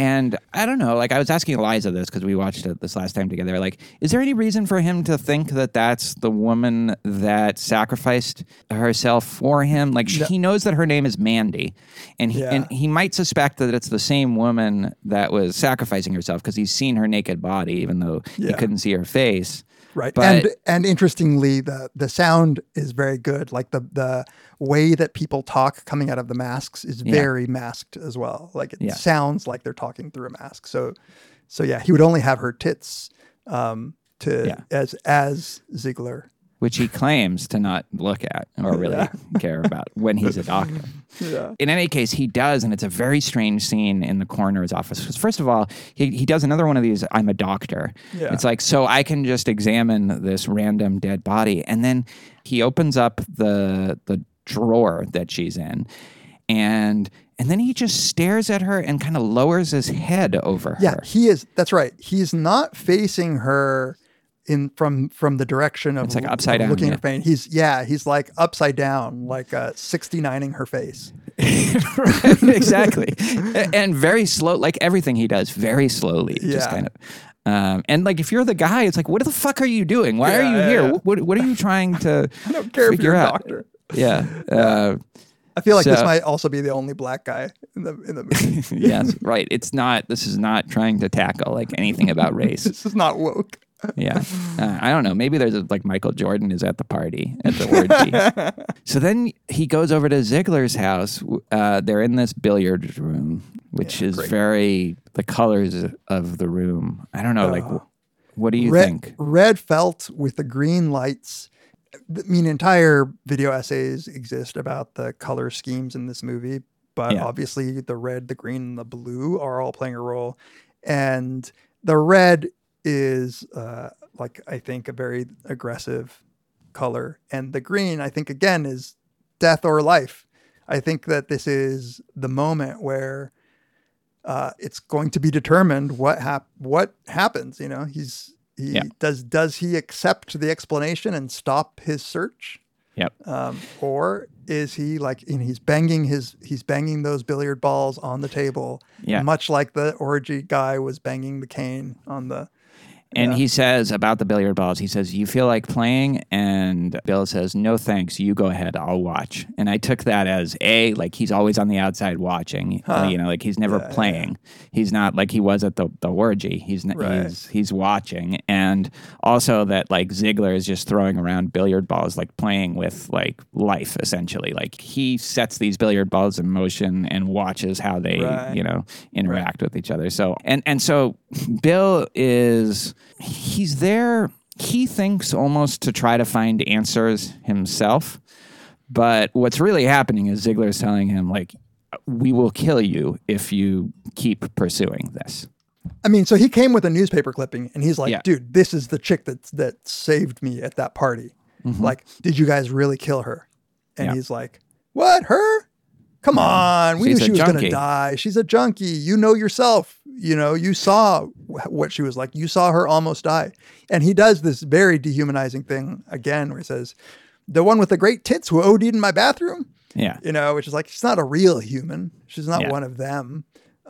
And I don't know. Like I was asking Eliza this because we watched it this last time together. Like, is there any reason for him to think that that's the woman that sacrificed herself for him? Like he knows that her name is Mandy, and he, Yeah. and he might suspect that it's the same woman that was sacrificing herself because he's seen her naked body, even though he couldn't see her face. Right. But and and interestingly, the the sound is very good. Like the the way that people talk coming out of the masks is Yeah. very masked as well. Like it Yeah. sounds like they're talking through a mask. So so yeah, he would only have her tits um to Yeah. as as Ziegler. Which he claims to not look at or really care about when he's a doctor. Yeah. In any case, he does, and it's a very strange scene in the coroner's office. 'Cause First of all, he, he does another one of these I'm a doctor. Yeah. It's like, so I can just examine this random dead body. And then he opens up the the drawer that she's in and and then he just stares at her and kind of lowers his head over her. Yeah, he is that's right. He's not facing her in from from the direction of It's like upside down, looking yeah. at her face. He's yeah, he's like upside down, like uh 69ing her face. exactly. And very slow, like everything he does, very slowly. Just kind of. Um, and like if you're the guy, it's like, what the fuck are you doing? Why are you yeah, here? yeah. What what are you trying to I don't care if figure you're a out? doctor. Yeah. Uh, I feel like this might also be the only black guy in the in the movie. yes, right. It's not. This is not trying to tackle like anything about race. this is not woke. Yeah. Uh, I don't know. Maybe there's a, like Michael Jordan is at the party at the orgy. so then he goes over to Ziegler's house. Uh, they're in this billiard room, which is very the colors of the room. I don't know. like, Uh, wh- what do you red, think? Red felt with the green lights. I mean, entire video essays exist about the color schemes in this movie, but Yeah. obviously the red, the green, and the blue are all playing a role. And the red is uh, like I think a very aggressive color, and the green I think again is death or life. I think that this is the moment where uh, it's going to be determined what hap- what happens. You know, he's he Yeah. does does he accept the explanation and stop his search? Yep. Um, or is he like he's banging his he's banging those billiard balls on the table, Yeah. much like the orgy guy was banging the cane on the And Yeah. he says about the billiard balls, he says, You feel like playing? And Bill says, No thanks. You go ahead. I'll watch. And I took that as A, like he's always on the outside watching. Huh. You know, like he's never Yeah, yeah, playing. He's not like he was at the, the orgy. He's, Right. he's he's watching. And also that like Ziegler is just throwing around billiard balls, like playing with like life essentially. Like he sets these billiard balls in motion and watches how they, Right. you know, interact with each other. So and and so Bill is he's there he thinks almost to try to find answers himself. But what's really happening is Ziegler's telling him like we will kill you if you keep pursuing this. I mean, so he came with a newspaper clipping and he's like, Yeah. dude, this is the chick that that saved me at that party. Like, did you guys really kill her? And Mm-hmm. Yeah. he's like, What? Her? Come on. We She's knew she was going to die. She's a junkie. You know yourself. You know, you saw what she was like. You saw her almost die. And he does this very dehumanizing thing again where he says, The one with the great tits who OD'd in my bathroom, Yeah. you know, which is like, she's not a real human. She's not Yeah. one of them.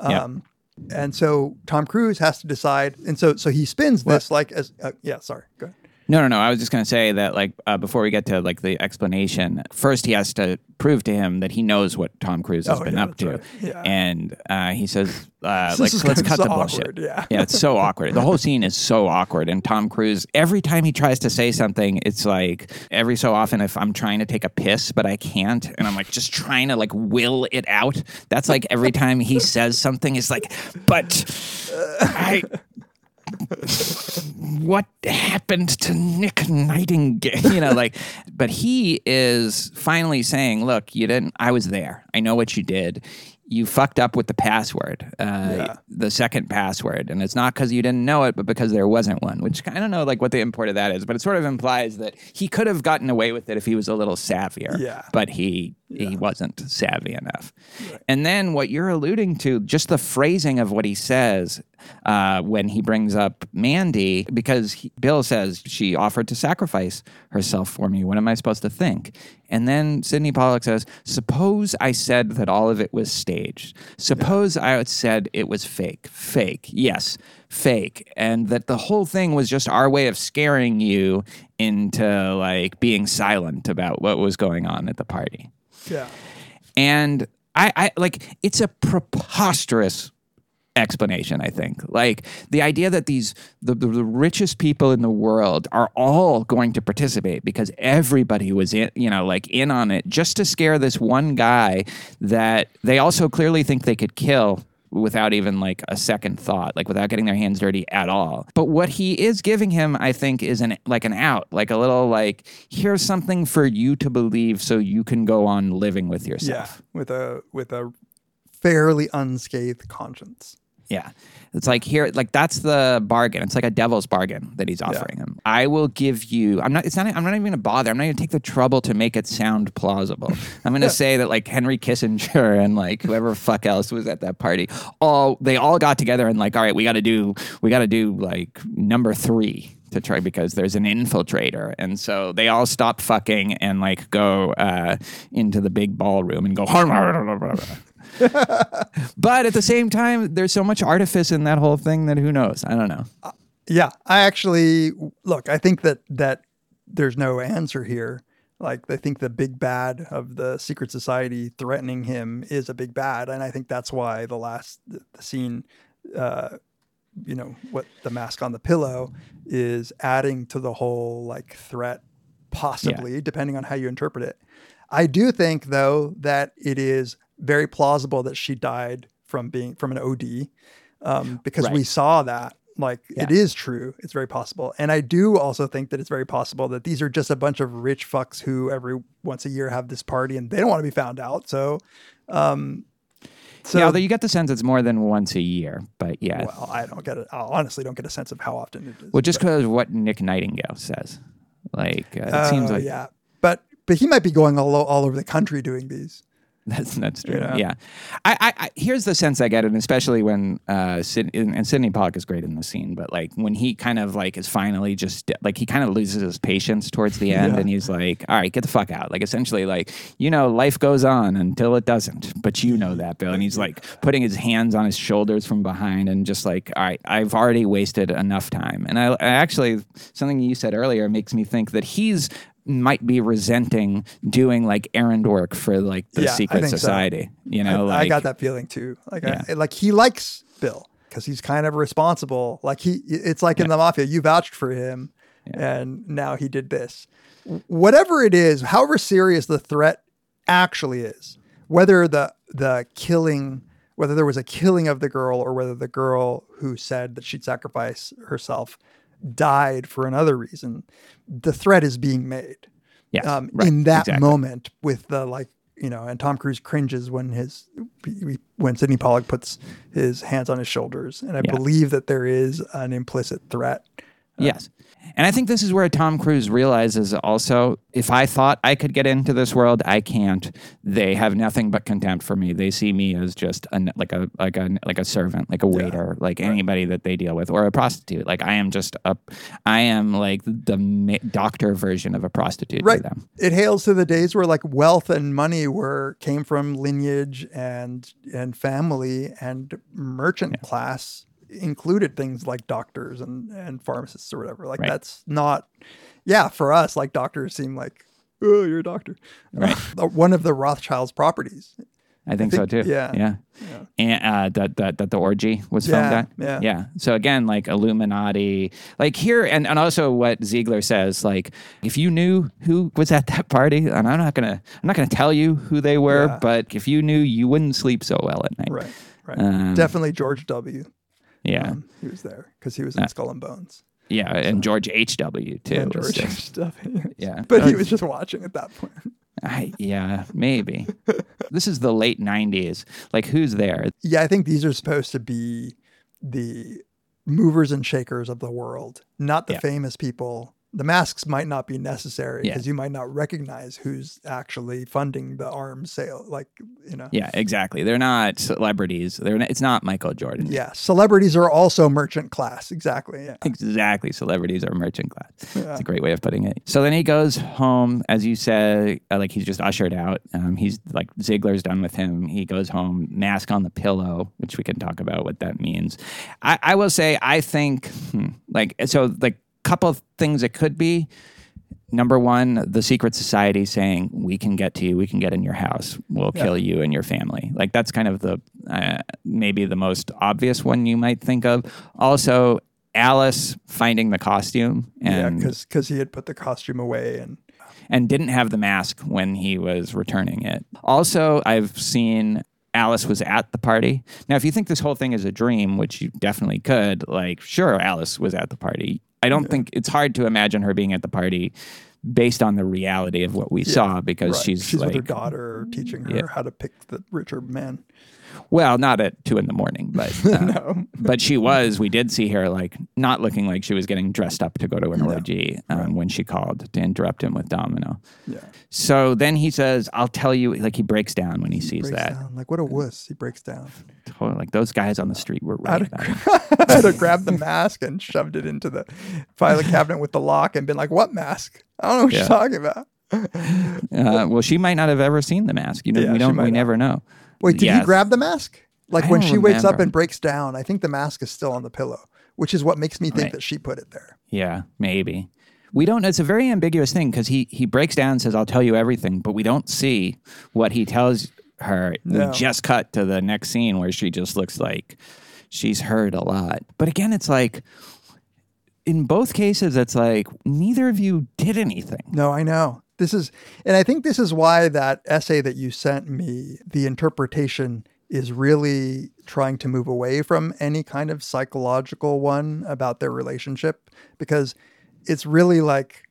Yeah. Um, and so Tom Cruise has to decide, and so so he spins this like as uh, yeah. Sorry, go ahead. No, no, no. I was just going to say that, like, uh, before we get to like the explanation, first he has to prove to him that he knows what Tom Cruise has Oh, been yeah, up to, right. Yeah. and uh, he says, uh, "Like, let's cut so the bullshit." awkward, yeah. it's so awkward. The whole scene is so awkward, and Tom Cruise, every time he tries to say something, it's like every so often, if I'm trying to take a piss but I can't, and I'm like just trying to like will it out. That's like every time he says something, it's like, but I what happened to Nick Nightingale? You know, like, but he is finally saying, look, you didn't, I was there. I know what you did. You fucked up with the password, uh, the second password. And it's not because you didn't know it, but because there wasn't one, which I don't know like what the import of that is, but it sort of implies that he could have gotten away with it if he was a little savvier. Yeah. But he, he wasn't savvy enough. And then what you're alluding to, just the phrasing of what he says uh, when he brings up Mandy, because he, Bill says she offered to sacrifice herself for me. What am I supposed to think? And then Sydney Pollack says, Suppose I said that all of it was staged. Suppose I said it was fake. Fake. Yes, fake. And that the whole thing was just our way of scaring you into like being silent about what was going on at the party. Yeah, And I, I like it's a preposterous explanation, I think. Like the idea that these the, the, the richest people in the world are all going to participate because everybody was in you know, like in on it just to scare this one guy that they also clearly think they could kill without even like a second thought, like without getting their hands dirty at all. But what he is giving him, I think, is an like an out, like a little like here's something for you to believe so you can go on living with yeah, yourself. with a with a fairly unscathed conscience. Yeah. It's like here, like that's the bargain. It's like a devil's bargain that he's offering him. I will give you. I'm not. It's not. I'm not even going to bother. I'm not going to take the trouble to make it sound plausible. I'm going to say that like Henry Kissinger and like whoever fuck else was at that party, all they all got together and like, all right, we got to do. We got to do like number three to try because there's an infiltrator, and so they all stop fucking and like go uh, into the big ballroom and go. But at the same time, there's so much artifice in that whole thing that who knows? I don't know. Yeah, I actually look. I think that that there's no answer here. Like I think the big bad of the secret society threatening him is a big bad, and I think that's why the last the, the scene, uh, you know, what the mask on the pillow is adding to the whole like threat, possibly depending on how you interpret it. I do think though that it is very plausible that she died from being from an OD, um, because we saw that. Like Yeah. it is true. It's very possible. And I do also think that it's very possible that these are just a bunch of rich fucks who every once a year have this party and they don't want to be found out. So, um, so yeah, although you get the sense it's more than once a year, but yeah. Well, I don't get it. I honestly don't get a sense of how often it is. Well, just because of what Nick Nightingale says. Like, uh, it Oh, seems like yeah, but but he might be going all all over the country doing these. That's that's true. Yeah. Yeah, I, I, I here's the sense I get, and especially when uh, Sid, and Sydney Pollack is great in the scene, but like when he kind of like is finally just like he kind of loses his patience towards the end, Yeah. and he's like, "All right, get the fuck out!" Like essentially, like you know, life goes on until it doesn't, but you know that, Bill, and he's like putting his hands on his shoulders from behind, and just like, "All right, I've already wasted enough time," and I, I actually something you said earlier makes me think that he's might be resenting doing like errand work for like the Yeah, secret think so. society. You know, I, like I got that feeling too. Like, Yeah. I, like he likes Bill because he's kind of responsible. Like he, it's like in the mafia, you vouched for him, and now he did this. Whatever it is, however serious the threat actually is, whether the the killing, whether there was a killing of the girl, or whether the girl who said that she'd sacrifice herself died for another reason, the threat is being made Yes, um, right, in that exactly. moment with the like you know and tom cruise cringes when his when sydney pollack puts his hands on his shoulders and i Yeah. believe that there is an implicit threat Yes. And I think this is where Tom Cruise realizes also if I thought I could get into this world, I can't. They have nothing but contempt for me. They see me as just a, like a like a like a servant, like a waiter, like anybody that they deal with, or a prostitute. Like I am just a, I am like the ma- doctor version of a prostitute right to them. it hails to the days where like wealth and money were came from lineage and and family and merchant class included things like doctors and and pharmacists or whatever like Right. that's not yeah for us like doctors seem like oh you're a doctor Right. one of the rothschilds properties I think, so think- too. yeah. yeah, And uh, that that that the orgy was filmed Yeah, at. yeah. yeah. So again, like Illuminati, like here, and and also what Ziegler says, like if you knew who was at that party, and I'm not gonna I'm not gonna tell you who they were, Yeah. but if you knew, you wouldn't sleep so well at night. right right Um, definitely george w Yeah, um, he was there because he was in Uh, skull and bones yeah, and George H. W. too. and george there. w Yeah. but he Uh, was just watching at that point I, yeah, maybe. this is the late '90s. Like, who's there? Yeah, I think these are supposed to be the movers and shakers of the world, not the Yeah. famous people. The masks might not be necessary Yeah. because you might not recognize who's actually funding the arms sale. Like, you know. Yeah, exactly. They're not celebrities. They're not, it's not Michael Jordan. Yeah. Celebrities are also merchant class. Exactly. Yeah. Exactly. Celebrities are merchant class. Yeah. It's a great way of putting it. So then he goes home, as you said, uh, like he's just ushered out. Um, he's like Ziegler's done with him. He goes home, mask on the pillow, which we can talk about what that means. I, I will say, I think, hmm, like, so, like, couple of things it could be. Number one, the secret society saying, we can get to you, we can get in your house, we'll Yeah. kill you and your family. Like, that's kind of the uh, maybe the most obvious one you might think of. Also, Alice finding the costume Yeah. and Because he had put the costume away and and didn't have the mask when he was returning it. Also, I've seen Alice was at the party. Now, if you think this whole thing is a dream, which you definitely could, like, sure, Alice was at the party. I don't think it's hard to imagine her being at the party based on the reality of what we saw because right, she's, she's like, with her daughter teaching her Yeah. how to pick the richer men. Well, not at two in the morning, but uh, but she was. We did see her like not looking like she was getting dressed up to go to an orgy um, when she called to interrupt him with Domino. Yeah. So then he says, "I'll tell you." Like he breaks down when he sees that. down. Like, what a wuss. He breaks down. Totally, like those guys on the street were right. I'd have grabbed the mask and shoved it into the filing cabinet with the lock and been like, what mask? I don't know what Yeah. you're talking about. Uh, well, she might not have ever seen the mask. You know, Yeah, we don't. We not. never know. Wait, did he grab the mask? Like I when she wakes up and breaks down, I think the mask is still on the pillow, which is what makes me think Right. that she put it there. Yeah, maybe. We don't. It's a very ambiguous thing because he he breaks down and says, "I'll tell you everything," but we don't see what he tells her. No. We just cut to the next scene where she just looks like she's heard a lot. But again, it's like in both cases, it's like neither of you did anything. No, I know. This is, and I think this is why that essay that you sent me, the interpretation is really trying to move away from any kind of psychological one about their relationship because it's really like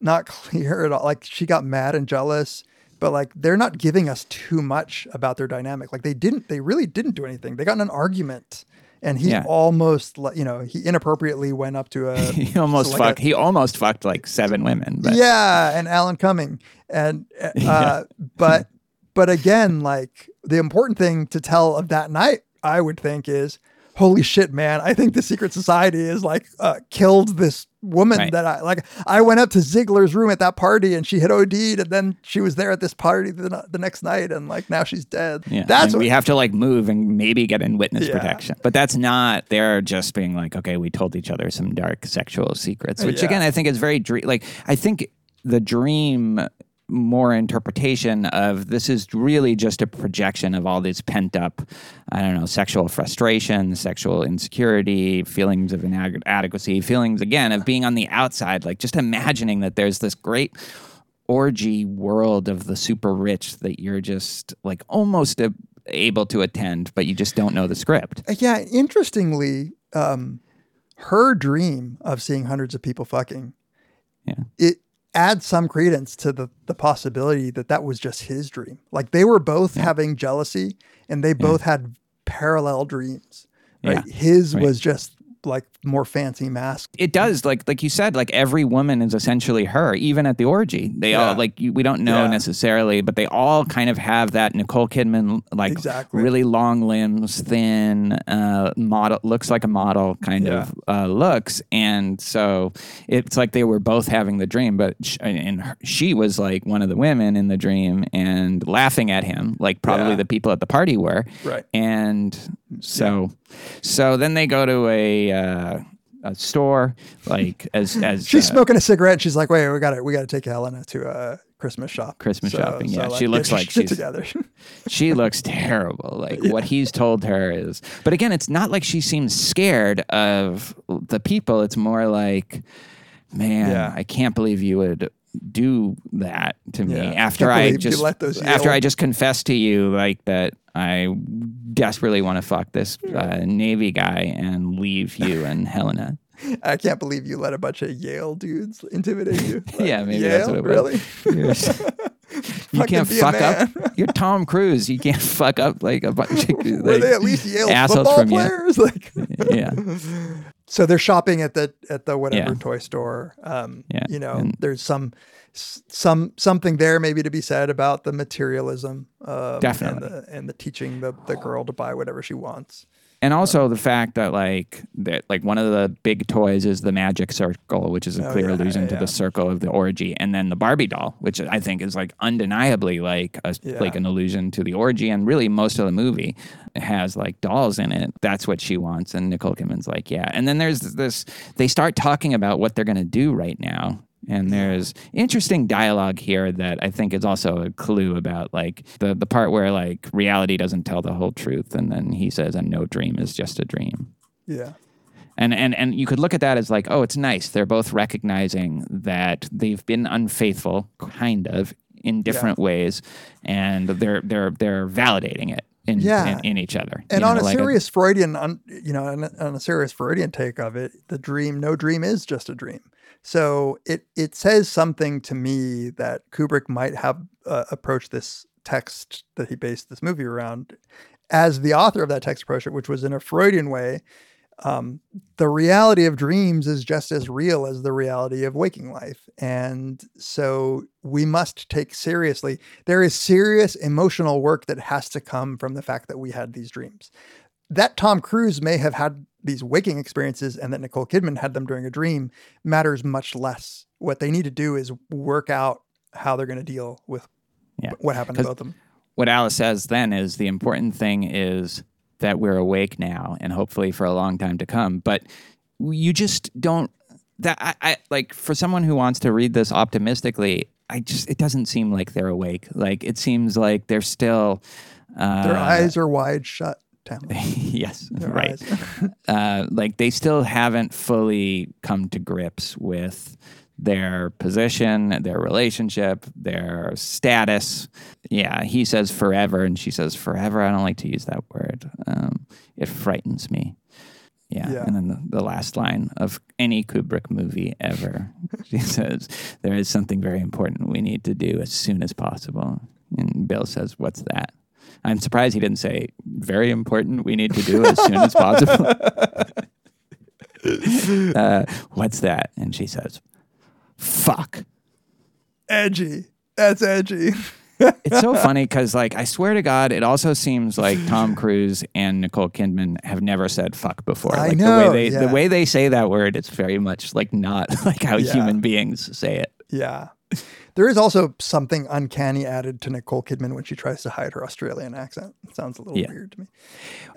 not clear at all. Like she got mad and jealous, but like they're not giving us too much about their dynamic. Like they didn't, they really didn't do anything. They got in an argument. And he Yeah. almost, you know, he inappropriately went up to a. He almost so like a- fucked. he almost fucked like seven women. But yeah, and Alan Cumming, and uh, but but again, like the important thing to tell of that night, I would think is, holy shit, man! I think the secret society is like uh, killed this woman Right. that I like. I went up to Ziegler's room at that party, and she had OD'd, and then she was there at this party the, the next night, and like now she's dead. Yeah, That's what, we have to like move and maybe get in witness Yeah. protection. But that's not. They're just being like, okay, we told each other some dark sexual secrets, which Yeah. again I think is very dream. Like I think the dream more interpretation of this is really just a projection of all this pent up, I don't know, sexual frustration, sexual insecurity, feelings of inadequacy, feelings again of being on the outside, like just imagining that there's this great orgy world of the super rich that you're just like almost a, able to attend, but you just don't know the script. Uh, Yeah, interestingly, um, her dream of seeing hundreds of people fucking, Yeah. it adds some credence to the the possibility that that was just his dream. Like they were both having jealousy, and they both had parallel dreams. Right? Yeah, His right. was just like more fancy mask. It does, like like you said, like every woman is essentially her, even at the orgy. They Yeah. all like you, we don't know Yeah. necessarily, but they all kind of have that Nicole Kidman like Exactly. really long limbs, thin uh, model, looks like a model kind of uh, looks, and so it's like they were both having the dream, but sh- and her, she was like one of the women in the dream and laughing at him, like probably Yeah. the people at the party were, Right. and so so then they go to a uh, a store like as as She's uh, smoking a cigarette. And she's like, "Wait, we got to we got to take Helena to a Christmas shop." Christmas So- shopping. so, Yeah, like, she looks like she's together. she looks terrible. Like what he's told her is, but again, it's not like she seems scared of the people. It's more like, man, Yeah. I can't believe you would do that to me Yeah. after Can't I just let those after I just confessed to you like that I desperately want to fuck this uh, Navy guy and leave you and Helena. I can't believe you let a bunch of Yale dudes intimidate you. Like, Yeah, maybe Yale? that's what it was. really. you can't fuck up. You're Tom Cruise. You can't fuck up like a bunch of Were they at least Yale assholes football from you. players? Like, Yeah. So they're shopping at the at the whatever Yeah. toy store. Um, Yeah, you know, and- there's some some something there maybe to be said about the materialism, um, Definitely. and the, and the teaching the the girl to buy whatever she wants. And also the fact that like that like one of the big toys is the magic circle, which is a Oh, clear yeah, allusion to yeah. the circle of the orgy, and then the Barbie doll, which I think is like undeniably like a, Yeah. like an allusion to the orgy, and really most of the movie has like dolls in it. That's what she wants, and Nicole Kidman's like, yeah. And then there's this. They start talking about what they're gonna do right now. And there's interesting dialogue here that I think is also a clue about like the, the part where like reality doesn't tell the whole truth, and then he says, "And no dream is just a dream." Yeah. And and and you could look at that as like, oh, it's nice. They're both recognizing that they've been unfaithful, kind of, in different ways, and they're they're they're validating it in Yeah. in, in each other. And you on know, a like serious Freudian, on, you know, on, a- on a serious Freudian take of it, the dream, no dream is just a dream. So it it says something to me that Kubrick might have uh, approached this text that he based this movie around, as the author of that text approached it, which was in a Freudian way. Um, the reality of dreams is just as real as the reality of waking life. And so we must take seriously, there is serious emotional work that has to come from the fact that we had these dreams. That Tom Cruise may have had these waking experiences and that Nicole Kidman had them during a dream matters much less. What they need to do is work out how they're going to deal with Yeah. what happened to both of them. what Alice says then is the important thing is that we're awake now and hopefully for a long time to come. But you just don't that I, I like for someone who wants to read this optimistically, I just it doesn't seem like they're awake. Like it seems like they're still uh, Their eyes are wide shut. Tamler. yes, Their right. uh, like they still haven't fully come to grips with their position, their relationship, their status. Yeah, he says forever, and she says forever. I don't like to use that word. Um, it frightens me. Yeah. Yeah. And then the, the last line of any Kubrick movie ever, she says, There is something very important we need to do as soon as possible. And Bill says, What's that? I'm surprised he didn't say, Very important we need to do as soon as possible. uh, what's that? And she says, Fuck. edgy. That's edgy. it's so funny because, like, I swear to God, it also seems like Tom Cruise and Nicole Kidman have never said "fuck" before. I like the know, way they yeah. the way they say that word, it's very much like not like how Yeah. human beings say it. Yeah. There is also something uncanny added to Nicole Kidman when she tries to hide her Australian accent. It sounds a little Yeah. weird to me.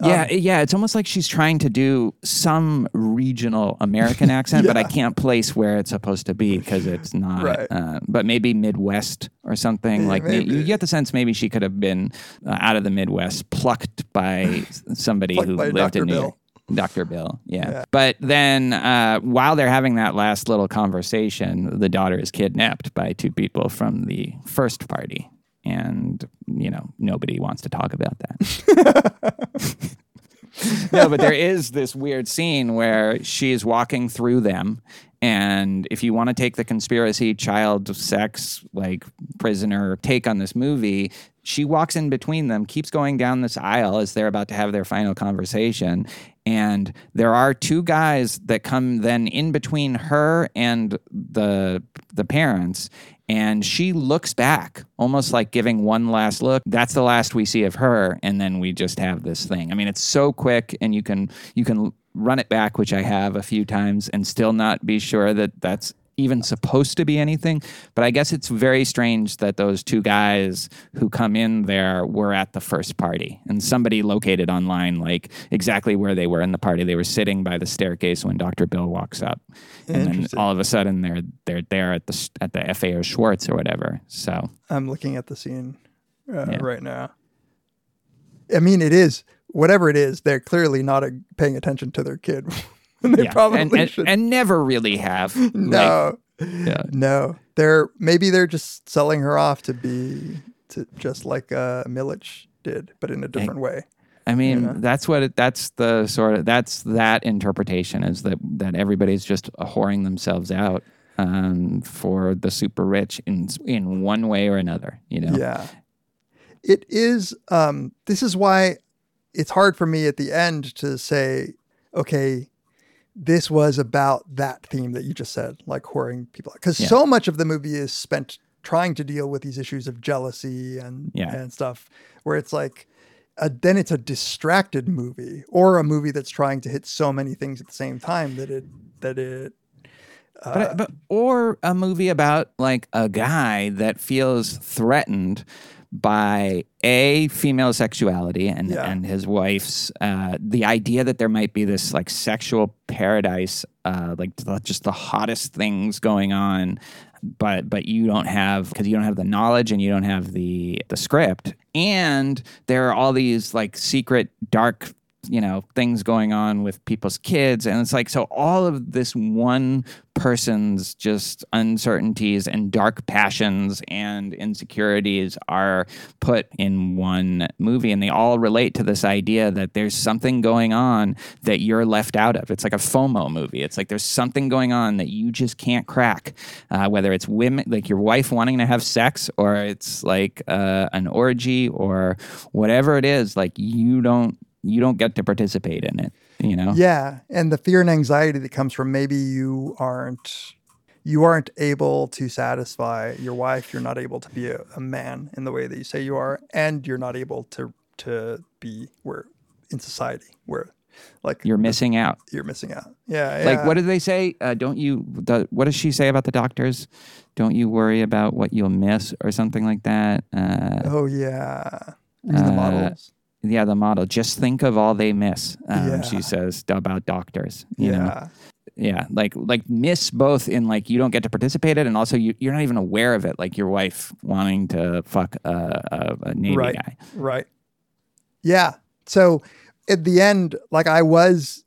Yeah, Um, yeah. It's almost like she's trying to do some regional American accent, but I can't place where it's supposed to be because it's not. Right. Uh, but maybe Midwest or something. Yeah, like may- you get the sense maybe she could have been uh, out of the Midwest, plucked by somebody Plucked who by lived Dr. in New York. Dr. Bill, yeah. Yeah. But then uh, while they're having that last little conversation, the daughter is kidnapped by two people from the first party. And, you know, nobody wants to talk about that. no, but there is this weird scene where she is walking through them. And if you want to take the conspiracy, child sex, like prisoner take on this movie, she walks in between them, keeps going down this aisle as they're about to have their final conversation. And there are two guys that come then in between her and the the parents. And she looks back, almost like giving one last look. That's the last we see of her, and then we just have this thing. I mean, it's so quick, and you can you can run it back, which I have a few times, and still not be sure that that's even supposed to be anything. But I guess it's very strange that those two guys who come in there were at the first party, and somebody located online like exactly where they were in the party. They were sitting by the staircase when Dr. Bill walks up, and then all of a sudden they're they're there at the at the FAO Schwarz or whatever. So I'm looking at the scene uh, Yeah. right now. I mean, it is whatever it is. They're clearly not uh paying attention to their kid. they yeah, probably and, and, should. and never really have. no, Like, yeah. no. They're maybe they're just selling her off to be to just like uh, Milich did, but in a different way. I mean, know? that's what it, that's the sort of that's that interpretation is that that everybody's just whoring themselves out um, for the super rich in in one way or another. You know, Yeah. It is um this is why it's hard for me at the end to say, okay, this was about that theme that you just said, like whoring people because Yeah. so much of the movie is spent trying to deal with these issues of jealousy and Yeah. and stuff where it's like uh, then it's a distracted movie or a movie that's trying to hit so many things at the same time that it that it but, but or a movie about like a guy that feels threatened by a female sexuality and Yeah. and his wife's uh, the idea that there might be this like sexual paradise uh, like the, just the hottest things going on but but you don't have because you don't have the knowledge and you don't have the the script and there are all these like secret dark you know things going on with people's kids. And it's like so all of this one person's just uncertainties and dark passions and insecurities are put in one movie. And they all relate to this idea that there's something going on that you're left out of. It's like a fomo movie. It's like there's something going on that you just can't crack uh, whether it's women like your wife wanting to have sex or it's like uh, an orgy or whatever it is like you don't you don't get to participate in it you know? Yeah, and the fear and anxiety that comes from maybe you aren't you aren't able to satisfy your wife, you're not able to be a, a man in the way that you say you are, and you're not able to to be where in society where like you're missing out. You're missing out. Yeah, like what do they say? Uh, don't you the, what does she say about the doctors? Don't you worry about what you'll miss or something like that? Uh, Oh yeah, mean, the uh, models. Yeah the model just think of all they miss um, Yeah. she says about doctors you Yeah. know yeah like like miss both in like you don't get to participate in it and also you, you're not even aware of it like your wife wanting to fuck a, a, a navy right, guy Right. Yeah. So at the end, like I was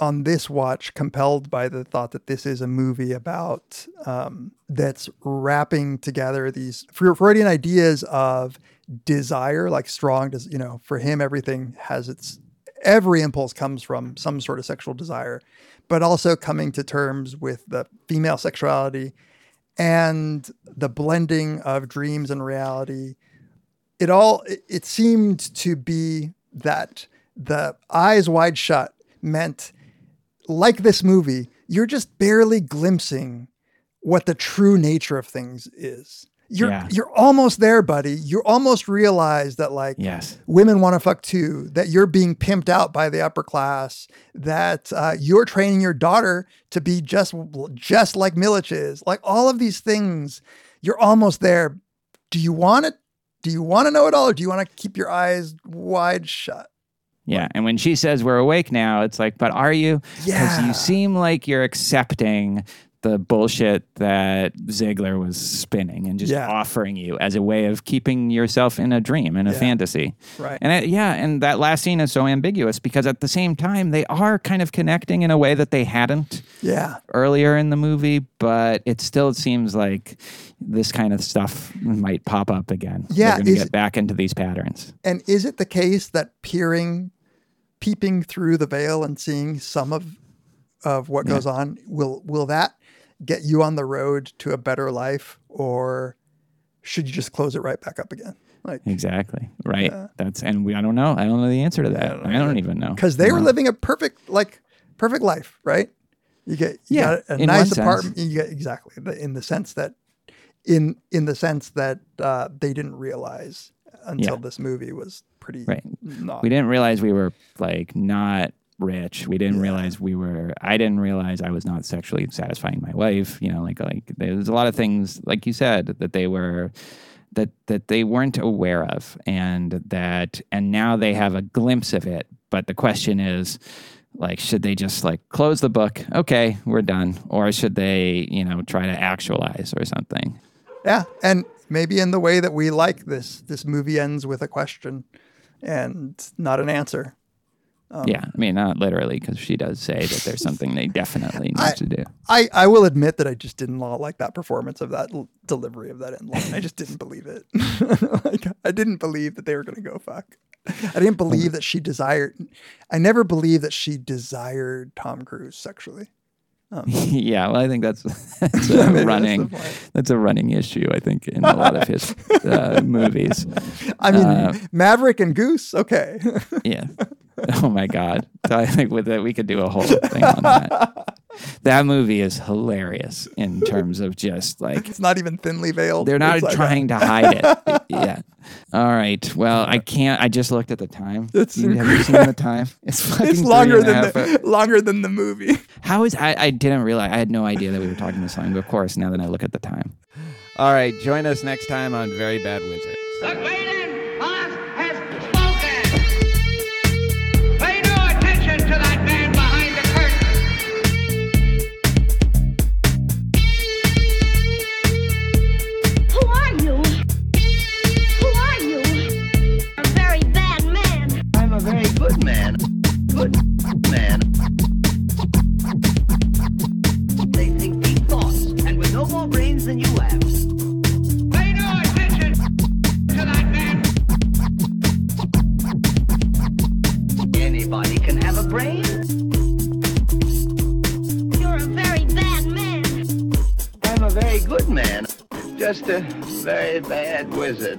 on this watch compelled by the thought that this is a movie about um, that's wrapping together these Freudian ideas of desire, like strong, you know, for him, everything has its, every impulse comes from some sort of sexual desire, but also coming to terms with the female sexuality and the blending of dreams and reality. It all it seemed to be that the eyes wide shut meant like this movie you're just barely glimpsing what the true nature of things is you're Yeah. you're almost there, buddy. You almost realize that like Yes. women want to fuck too. That you're being pimped out by the upper class. That uh, you're training your daughter to be just just like Milich is. Like all of these things, you're almost there. Do you want it? Do you want to know it all, or do you want to keep your eyes wide shut? Yeah. And when she says we're awake now, it's like, but are you? Because Yeah. you seem like you're accepting the bullshit that Ziegler was spinning and just Yeah. offering you as a way of keeping yourself in a dream, in a Yeah. fantasy. Right. And it, yeah, and that last scene is so ambiguous because at the same time, they are kind of connecting in a way that they hadn't Yeah. earlier in the movie, but it still seems like this kind of stuff might pop up again. Yeah, We're going to is- get back into these patterns. And is it the case that peering, peeping through the veil and seeing some of of what goes on will will that get you on the road to a better life, or should you just close it right back up again? Like Exactly. Right. That's and we I don't know. I don't know the answer to that. I don't, even know. because they were living a perfect like perfect life, right? You get you Yeah, got a in nice one sense. apartment. You get exactly in the sense that in in the sense that uh, they didn't realize until Yeah. this movie was pretty Right. not We didn't realize we were like not rich. We didn't realize we were I didn't realize I was not sexually satisfying my wife, you know, like like there's a lot of things like you said that they were that that they weren't aware of and that and now they have a glimpse of it, but the question is like should they just like close the book, okay, we're done, or should they, you know, try to actualize or something? Yeah, and maybe in the way that we like this, this movie ends with a question and not an answer. Um, yeah, I mean not literally because she does say that there's something they definitely need to do. I, I will admit that I just didn't like that performance of that l- delivery of that end line. I just didn't believe it. like I didn't believe that they were going to go fuck. I didn't believe that she desired. I never believed that she desired Tom Cruise sexually. Um, yeah, well, I think that's that's I a mean, that's running point. that's a running issue. I think in a lot of his uh, movies. I mean, Uh, Maverick and Goose. Okay. yeah. Oh my God! So I think with that we could do a whole thing on that. That movie is hilarious in terms of just like it's not even thinly veiled. they're not It's like- trying to hide it. yeah. All right. Well, I can't. I just looked at the time. It's You- have you seen the time? It's It's longer than the longer than the movie. How is I, I didn't realize I had no idea that we were talking this long, but of course now that I look at the time. All right, join us next time on Very Bad Wizards. A very good man. Good man. They think deep thoughts, and with no more brains than you have. Pay no attention to that man. Anybody can have a brain. You're a very bad man. I'm a very good man. Just a very bad wizard.